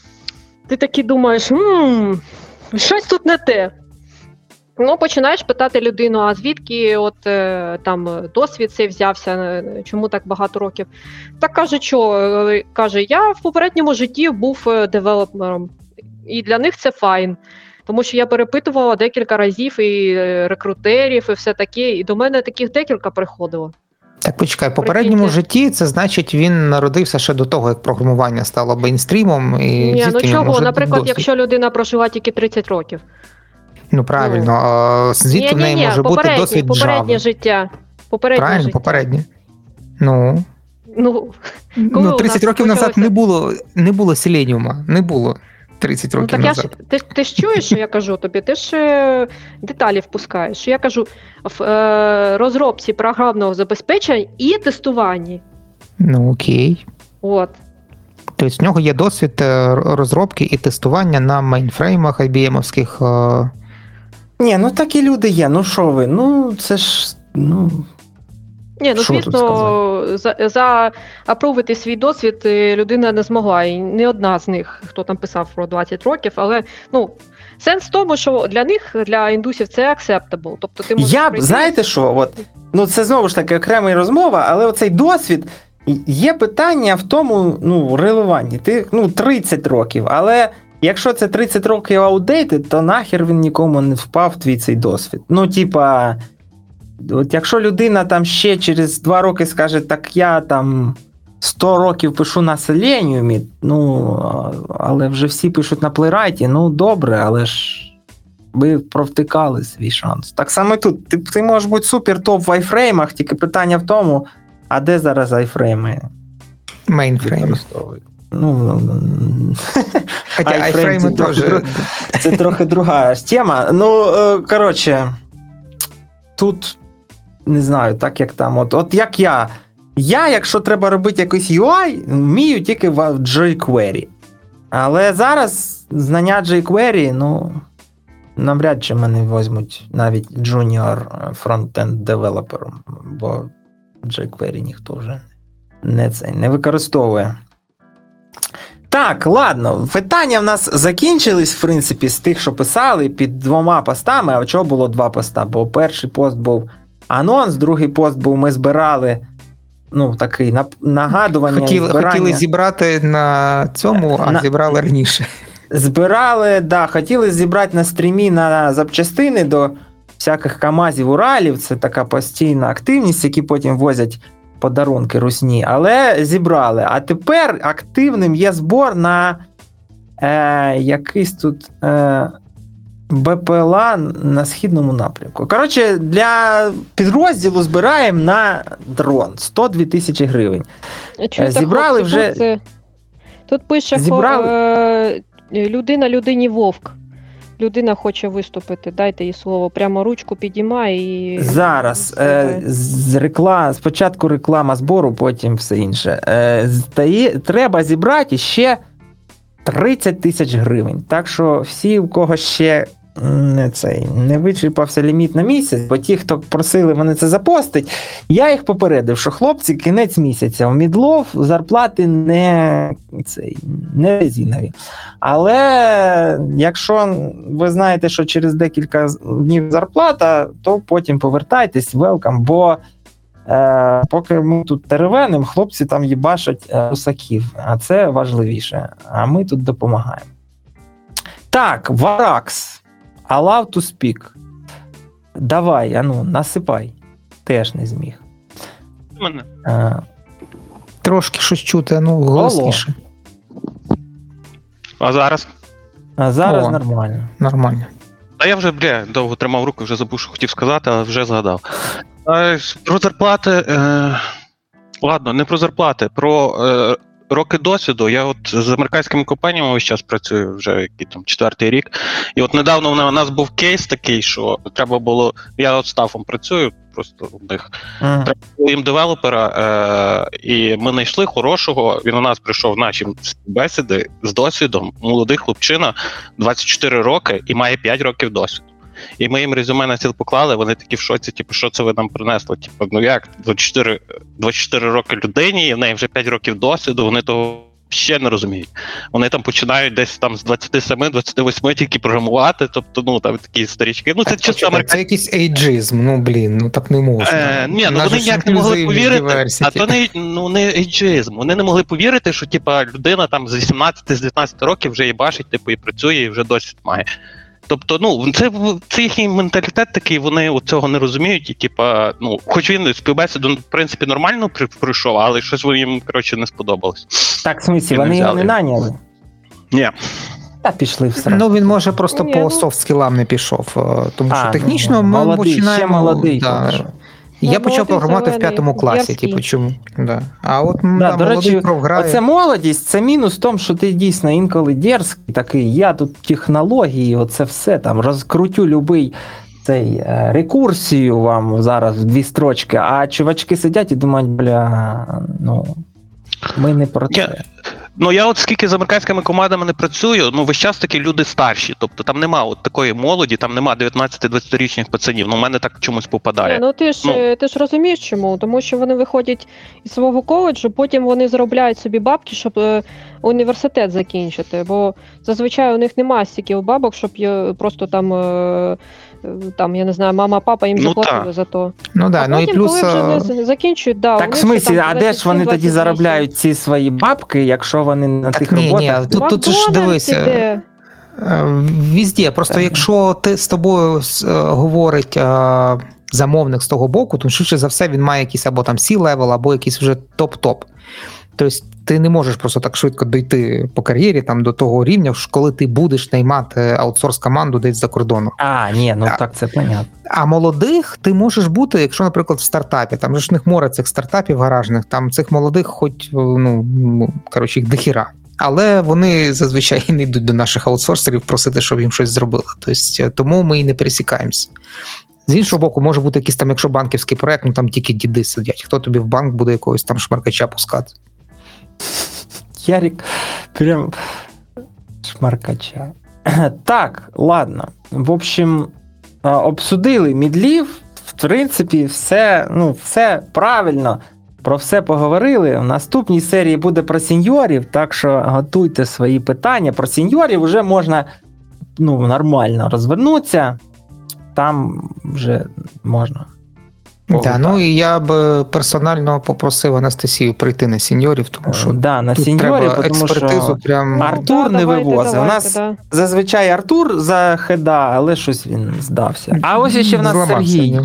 Ти такий думаєш, хм, щось тут не те. Ну, починаєш питати людину, а звідки от е, там е, досвід цей взявся, е, чому так багато років? Так каже, що каже, я в попередньому житті був девелопером, і для них це файн. Тому що я перепитувала декілька разів і рекрутерів, і все таке, і до мене таких декілька приходило. Так почекай, в попередньому Прикиньте. житті це значить він народився ще до того, як програмування стало мейнстрімом. І Ні, ну чого? Наприклад, досвід? якщо людина прожила тільки 30 років. Ну правильно, а звідки в неї може бути попереднє- досвід попереднє Java? життя. Попереднє Правильно, життя. попереднє. Ну, Ну, Коли ну у 30 нас років назад почалося? не було, не було селеніума, не було 30 Ну, років так я ж ти, ти ж чуєш, що я кажу тобі? Ти ж е, деталі впускаєш. Я кажу в е, розробці програмного забезпечення і тестуванні. Ну окей. От. Тобто в нього є досвід е, розробки і тестування на мейнфреймах IBM-овських. е, Ні, ну такі люди є. Ну що ви? Ну, це ж. Ну, Ні, ну звісно, за, за апровити свій досвід е, людина не змогла. І не одна з них, хто там писав про 20 років, але ну. Сенс в тому, що для них, для індусів, це acceptable. Тобто ти можеш я б, прийти- знаєте що? От, ну це знову ж таки окрема розмова, але оцей досвід. Є питання в тому, ну, релевантні. Ти ну, 30 років, але якщо це 30 років аудейти, то нахер він нікому не впав твій цей досвід. Ну, типа, от якщо людина там ще через 2 роки скаже, так я там 100 років пишу на Selenium, ну, але вже всі пишуть на плейрайті, ну добре, але ж ви провтикали свій шанс. Так само і тут. Ти, ти можеш бути супер топ в айфреймах, тільки питання в тому, а де зараз айфрейми Mainframe. використовують? Ну, це трохи теж. друг- це трохи друга тема. Ну, е, коротше, тут не знаю, так як там. От, от як я. Я, якщо треба робити якийсь UI, вмію тільки в jQuery. Але зараз знання jQuery, ну, навряд чи мене візьмуть навіть junior frontend девелопером, бо jQuery ніхто вже не, це, не використовує. Так, ладно, питання в нас закінчились, в принципі, з тих, що писали під двома постами. А чого було два поста? Бо перший пост був анонс, другий пост був ми збирали. Ну, такий нагадування. Хотіли, збирання. хотіли зібрати на цьому, а На- зібрали раніше. Збирали, да, хотіли зібрати на стрімі на запчастини до всяких КАМАЗів, Уралів. Це така постійна активність, які потім возять подарунки русні. Але зібрали. А тепер активним є збор на е, якийсь тут е, БПЛА на східному напрямку. Коротше, для підрозділу збираємо на дрон 102 тисячі гривень. Чуєте, Е, зібрали хлопці, вже- Тут, е, пише Зібрали- е, людина людині вовк. Людина хоче виступити. Дайте їй слово. Прямо ручку підіймає і. Зараз е, з рекла... спочатку реклама збору, потім все інше. Е, здає... Треба зібрати ще 30 тисяч гривень. Так що всі, у кого ще не цей не вичерпався ліміт на місяць, бо ті, хто просили мене це запостить, я їх попередив, що хлопці кінець місяця у мідлов зарплати не цей не резинові. Але якщо ви знаєте, що через декілька днів зарплата, то потім повертайтесь, велкам, бо. Е, поки ми тут теревеним, хлопці там їбашать е, русаків, а це важливіше. А ми тут допомагаємо. Так, Варакс. Allow to speak. Давай, ану, насипай. Теж не зміг. Мене. Е, Трошки щось чути, ну голосніше. А зараз? а зараз О. нормально. Нормально. Та я вже, бля, довго тримав руки, вже забув, що хотів сказати, але вже згадав. Е, Про зарплати. Е... Ладно, не про зарплати, про е, роки досвіду. Я от з американськими компаніями весь час працюю вже який там четвертий рік. І от недавно у нас був кейс такий, що треба було. Я от стафом працюю, просто у них Мгм. Треба було їм девелопера, е, і ми знайшли хорошого. Він у нас прийшов в наші бесіди з досвідом. Молодий хлопчина, 24 роки і має 5 років досвіду. І ми їм резюме на стіл поклали, вони такі в шоці, типу, що це ви нам принесли? Типу, ну як 24, 24 роки людині, і в неї вже 5 років досвіду, вони того ще не розуміють. Вони там починають десь там з 27-28 тільки програмувати, тобто, ну там такі старічки. Ну це чисто Почекай, американські. Це якийсь ейджизм, ну блін, ну так не можна. Е, ні, ну вони ніяк не могли повірити, diversity. а то не ну не ейджизм. Вони не могли повірити, що типа людина там з 18-19 років вже їбашить, типу, і працює, і вже досвід має. Тобто, ну це, це їхній менталітет такий, вони цього не розуміють, і типа, ну, хоч він співбесіду, в принципі, нормально пройшов, але щось їм коротше не сподобалось. Так, в смісі, вони його не наняли. Ні. Та пішли все. Ну він може просто Ні, по ну- софт скілам не пішов, е, тому що А, технічно ну, ми молодий, ще молодий да. Я почав програмувати в п'ятому класі, типу, чому? Да. А от Да, да, до речі, програє. Оце молодість, це мінус в тому, що ти дійсно інколи дерзкий такий, я тут технології, оце все там розкрутю любий цей е, рекурсію вам зараз в дві строчки, а чувачки сидять і думають, бля, ну ми не про Я- це. Ну я от скільки з американськими командами не працюю, ну весь час такі люди старші. Тобто там нема от такої молоді, там нема 19-20-річних пацанів. Ну, в мене так чомусь попадає. Ні, Ну ти ж Ну. е, ти ж розумієш чому? Тому що вони виходять із свого коледжу, потім вони заробляють собі бабки, щоб е, університет закінчити. Бо зазвичай у них немає стільки бабок, щоб є просто там. е, е, Там, я не знаю, мама, папа їм Ну, заплатили так. за то. Ну да, а ну і плюс. коли е, вже закінчують, да, Так, в смислі, там а де ж вони тоді заробляють ці свої бабки, якщо вони на Так тих ні, ні, тут, тут ж дивись. е, іде. Е, Візде. Просто Так. якщо ти з тобою говорить замовник з того боку, то швидше за все він має якийсь або там C-level, або якийсь вже топ-топ. Тобто ти не можеш просто так швидко дійти по кар'єрі там до того рівня, коли ти будеш наймати аутсорс команду десь за кордоном. А, ні, ну Так. так це понятно. А молодих ти можеш бути, якщо, наприклад, в стартапі, там ж в них море цих стартапів гаражних, там цих молодих, хоч ну, ну коротше, їх дохіра. Але вони зазвичай не йдуть до наших аутсорсерів просити, щоб їм щось зробили. Тобто, тому ми і не пересікаємося. З іншого боку, може бути якийсь там, якщо банківський проект, ну там тільки діди сидять. Хто тобі в банк буде якогось там шмаркача пускати? Ярик прям шмаркача. Так, ладно. В общем, обсудили мідлів. В принципі, все, ну, все правильно. Про все поговорили. В наступній серії буде про сеньорів, так що готуйте свої питання. Про сеньорів вже можна ну, нормально розвернутися. Там вже можна. Так, ну і я б персонально попросив Анастасію прийти на сеньорів, тому що да, на тут сеньорів, треба тому експертизу що прям. Артур Да, не давайте, вивозив. У нас да. Зазвичай Артур за хеда, але щось він здався. А ось ще в нас Зламався, Сергій. ні.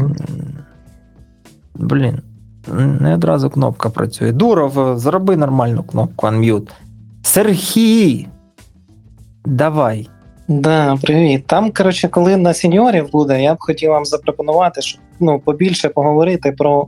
Блін, не одразу кнопка працює. Дуров, зроби нормальну кнопку Unmute. Сергій! Давай. Да, привіт. Там, коротше, коли на сеньорів буде, я б хотів вам запропонувати, щоб ну, побільше поговорити про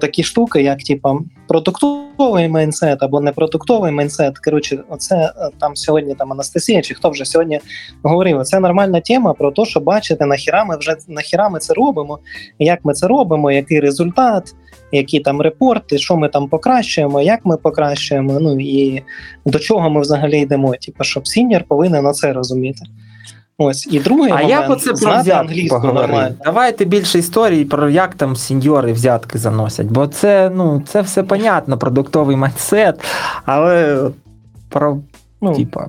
такі штуки, як типа продуктовий mindset або непродуктовий mindset. Коротше, оце е, там сьогодні там Анастасія, чи хто вже сьогодні говорив. Це нормальна тема про те, що бачите, нахіра ми вже нахіра ми це робимо, як ми це робимо, який результат, які там репорти, що ми там покращуємо, як ми покращуємо. Ну і до чого ми взагалі йдемо. Типу, щоб сіньор повинен на це розуміти. Ось і другий А момент як оце про взятки поговорити? нормально. Давайте більше історій про як там сеньори взятки заносять, бо це, ну, це все понятно, продуктовий mindset, але про, Ну, типа,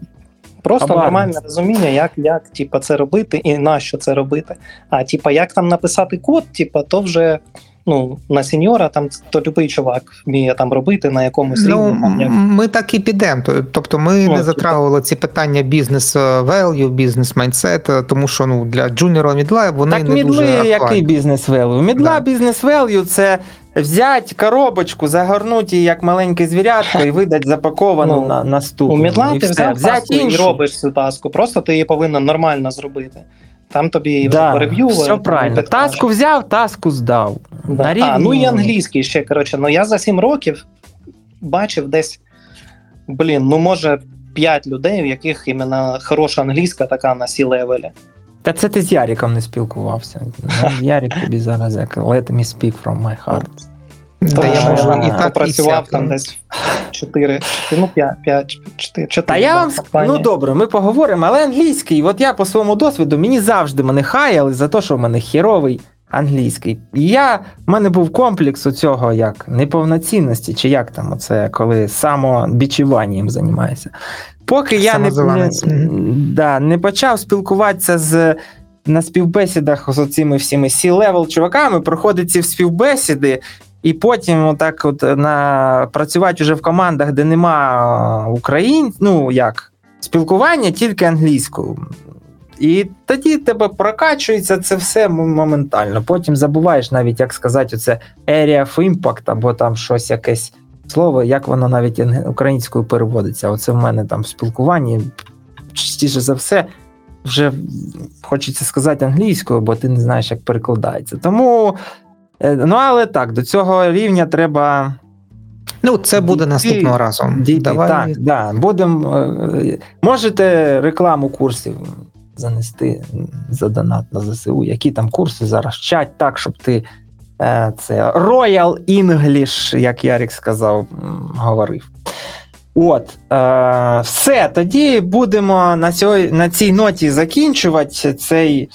Просто Хабарництво. нормальне розуміння, як, як типа, це робити і на що це робити. А типа, як там написати код, типа, то вже ну, на сеньора там то любий чувак вміє там робити на якомусь Ну, рівні. Там, як... ми так і підемо. Тобто ми Ну, не затрагували ці питання бізнес value, бізнес майндсет, тому що ну для джуніора мідла вони так не мідли, дуже який бізнес велю? Мідла Да. бізнес велю це взяти коробочку, загорнути її як маленьке звірятко і видати запаковану Ну, на наступну. У Мідла ти взяв взяти і робиш цю таску, просто ти її повинен нормально зробити. Там тобі Да, порев'ювали. все правильно. Таску взяв, таску здав. Да. На рівні... А, ну і англійський ще, коротше, ну я за 7 років бачив десь, блін, ну може 5 людей, у яких іменно хороша англійська така на сі левелі. Та це ти з Яриком не спілкувався. Ну, Ярик тобі зараз як let me speak from my heart. Та я можу і так, працював там десь 4, ну 5, 5 4, 4. Та я вам ск- ну добре, ми поговоримо, але англійський, от я по своєму досвіду, мені завжди мене хаяли за те, що в мене херовий англійський. І я, в мене був комплекс у цього як неповноцінності, чи як там оце, коли самобічуванням займаєшся. Поки я не, не, да, не почав спілкуватися з. На співбесідах з цими всіми C-level чуваками проходить ці співбесіди, і потім отак от на працювати вже в командах, де нема україн, ну як спілкування тільки англійською. І тоді тебе прокачується це все моментально. Потім забуваєш навіть, як сказати, оце area of impact, або там щось якесь слово, як воно навіть українською переводиться. Оце в мене там в спілкуванні частіше за все вже хочеться сказати англійською, бо ти не знаєш, як перекладається. Тому, е, ну але так, до цього рівня треба Ну, це буде наступного разу. дійти. Давай. Так, да, будемо. е, Можете рекламу курсів занести за донат на ЗСУ. Які там курси зараз вчать так, щоб ти е, це Royal English, як Ярик сказав, говорив. От, е, все, тоді будемо на, цій, на цій ноті закінчувати цей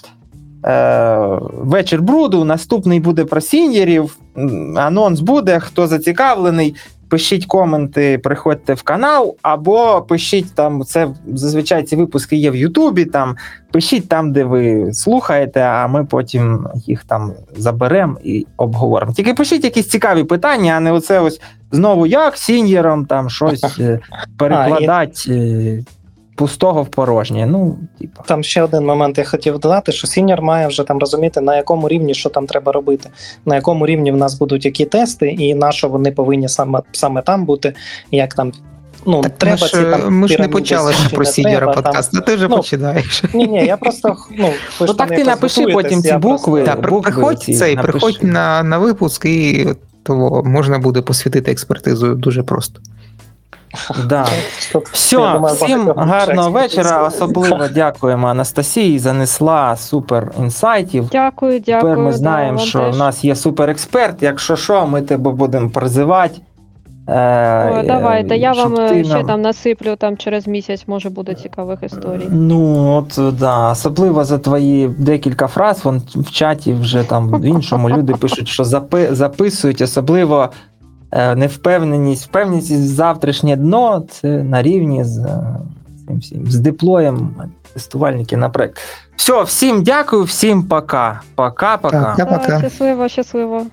е, вечір бруду. Наступний буде про сіньорів. М, Анонс буде. Хто зацікавлений, пишіть коменти, приходьте в канал, або пишіть там. Це зазвичай ці випуски є в Ютубі. Там пишіть там, де ви слухаєте, а ми потім їх там заберемо і обговоримо. Тільки пишіть якісь цікаві питання, а не оце ось знову як сіньором там щось е, перекладати. Пустого в порожнє. Ну, типа. Там ще один момент я хотів додати, що сіньор має вже там розуміти, на якому рівні що там треба робити, на якому рівні в нас будуть які тести, і на що вони повинні саме, саме там бути, як там. Ну, Так, треба ми ж, ці там ми ж не почали ще про там- подкаст, а ти вже ну, починаєш. Ні, ні, я просто ну, Ну, ж так ти напиши потім ці букви. просто- Так, букви приходь ці цей, напиши. приходь на, на випуск і того можна буде посвятити експертизу дуже просто. Да. Все, думаю, всім гарного вечора. Особливо дякуємо Анастасії. Занесла супер інсайтів. Дякую, дякую. Тепер ми знаємо, що в нас є суперексперт. Якщо що, ми тебе будемо призивати. Е, О, давайте, я вам ти е, ще нам- там насиплю там через місяць, може буде цікавих історій. Ну, от да, особливо за твої декілька фраз. Вон в чаті вже там в іншому люди пишуть, що запи- записують, особливо е, Е, невпевненість, впевненість завтрашнє дно це на рівні з е, цим всім з диплоєм тестувальники. на. Все, всім дякую, всім пока. Пока-пока. Щасливо, щасливо.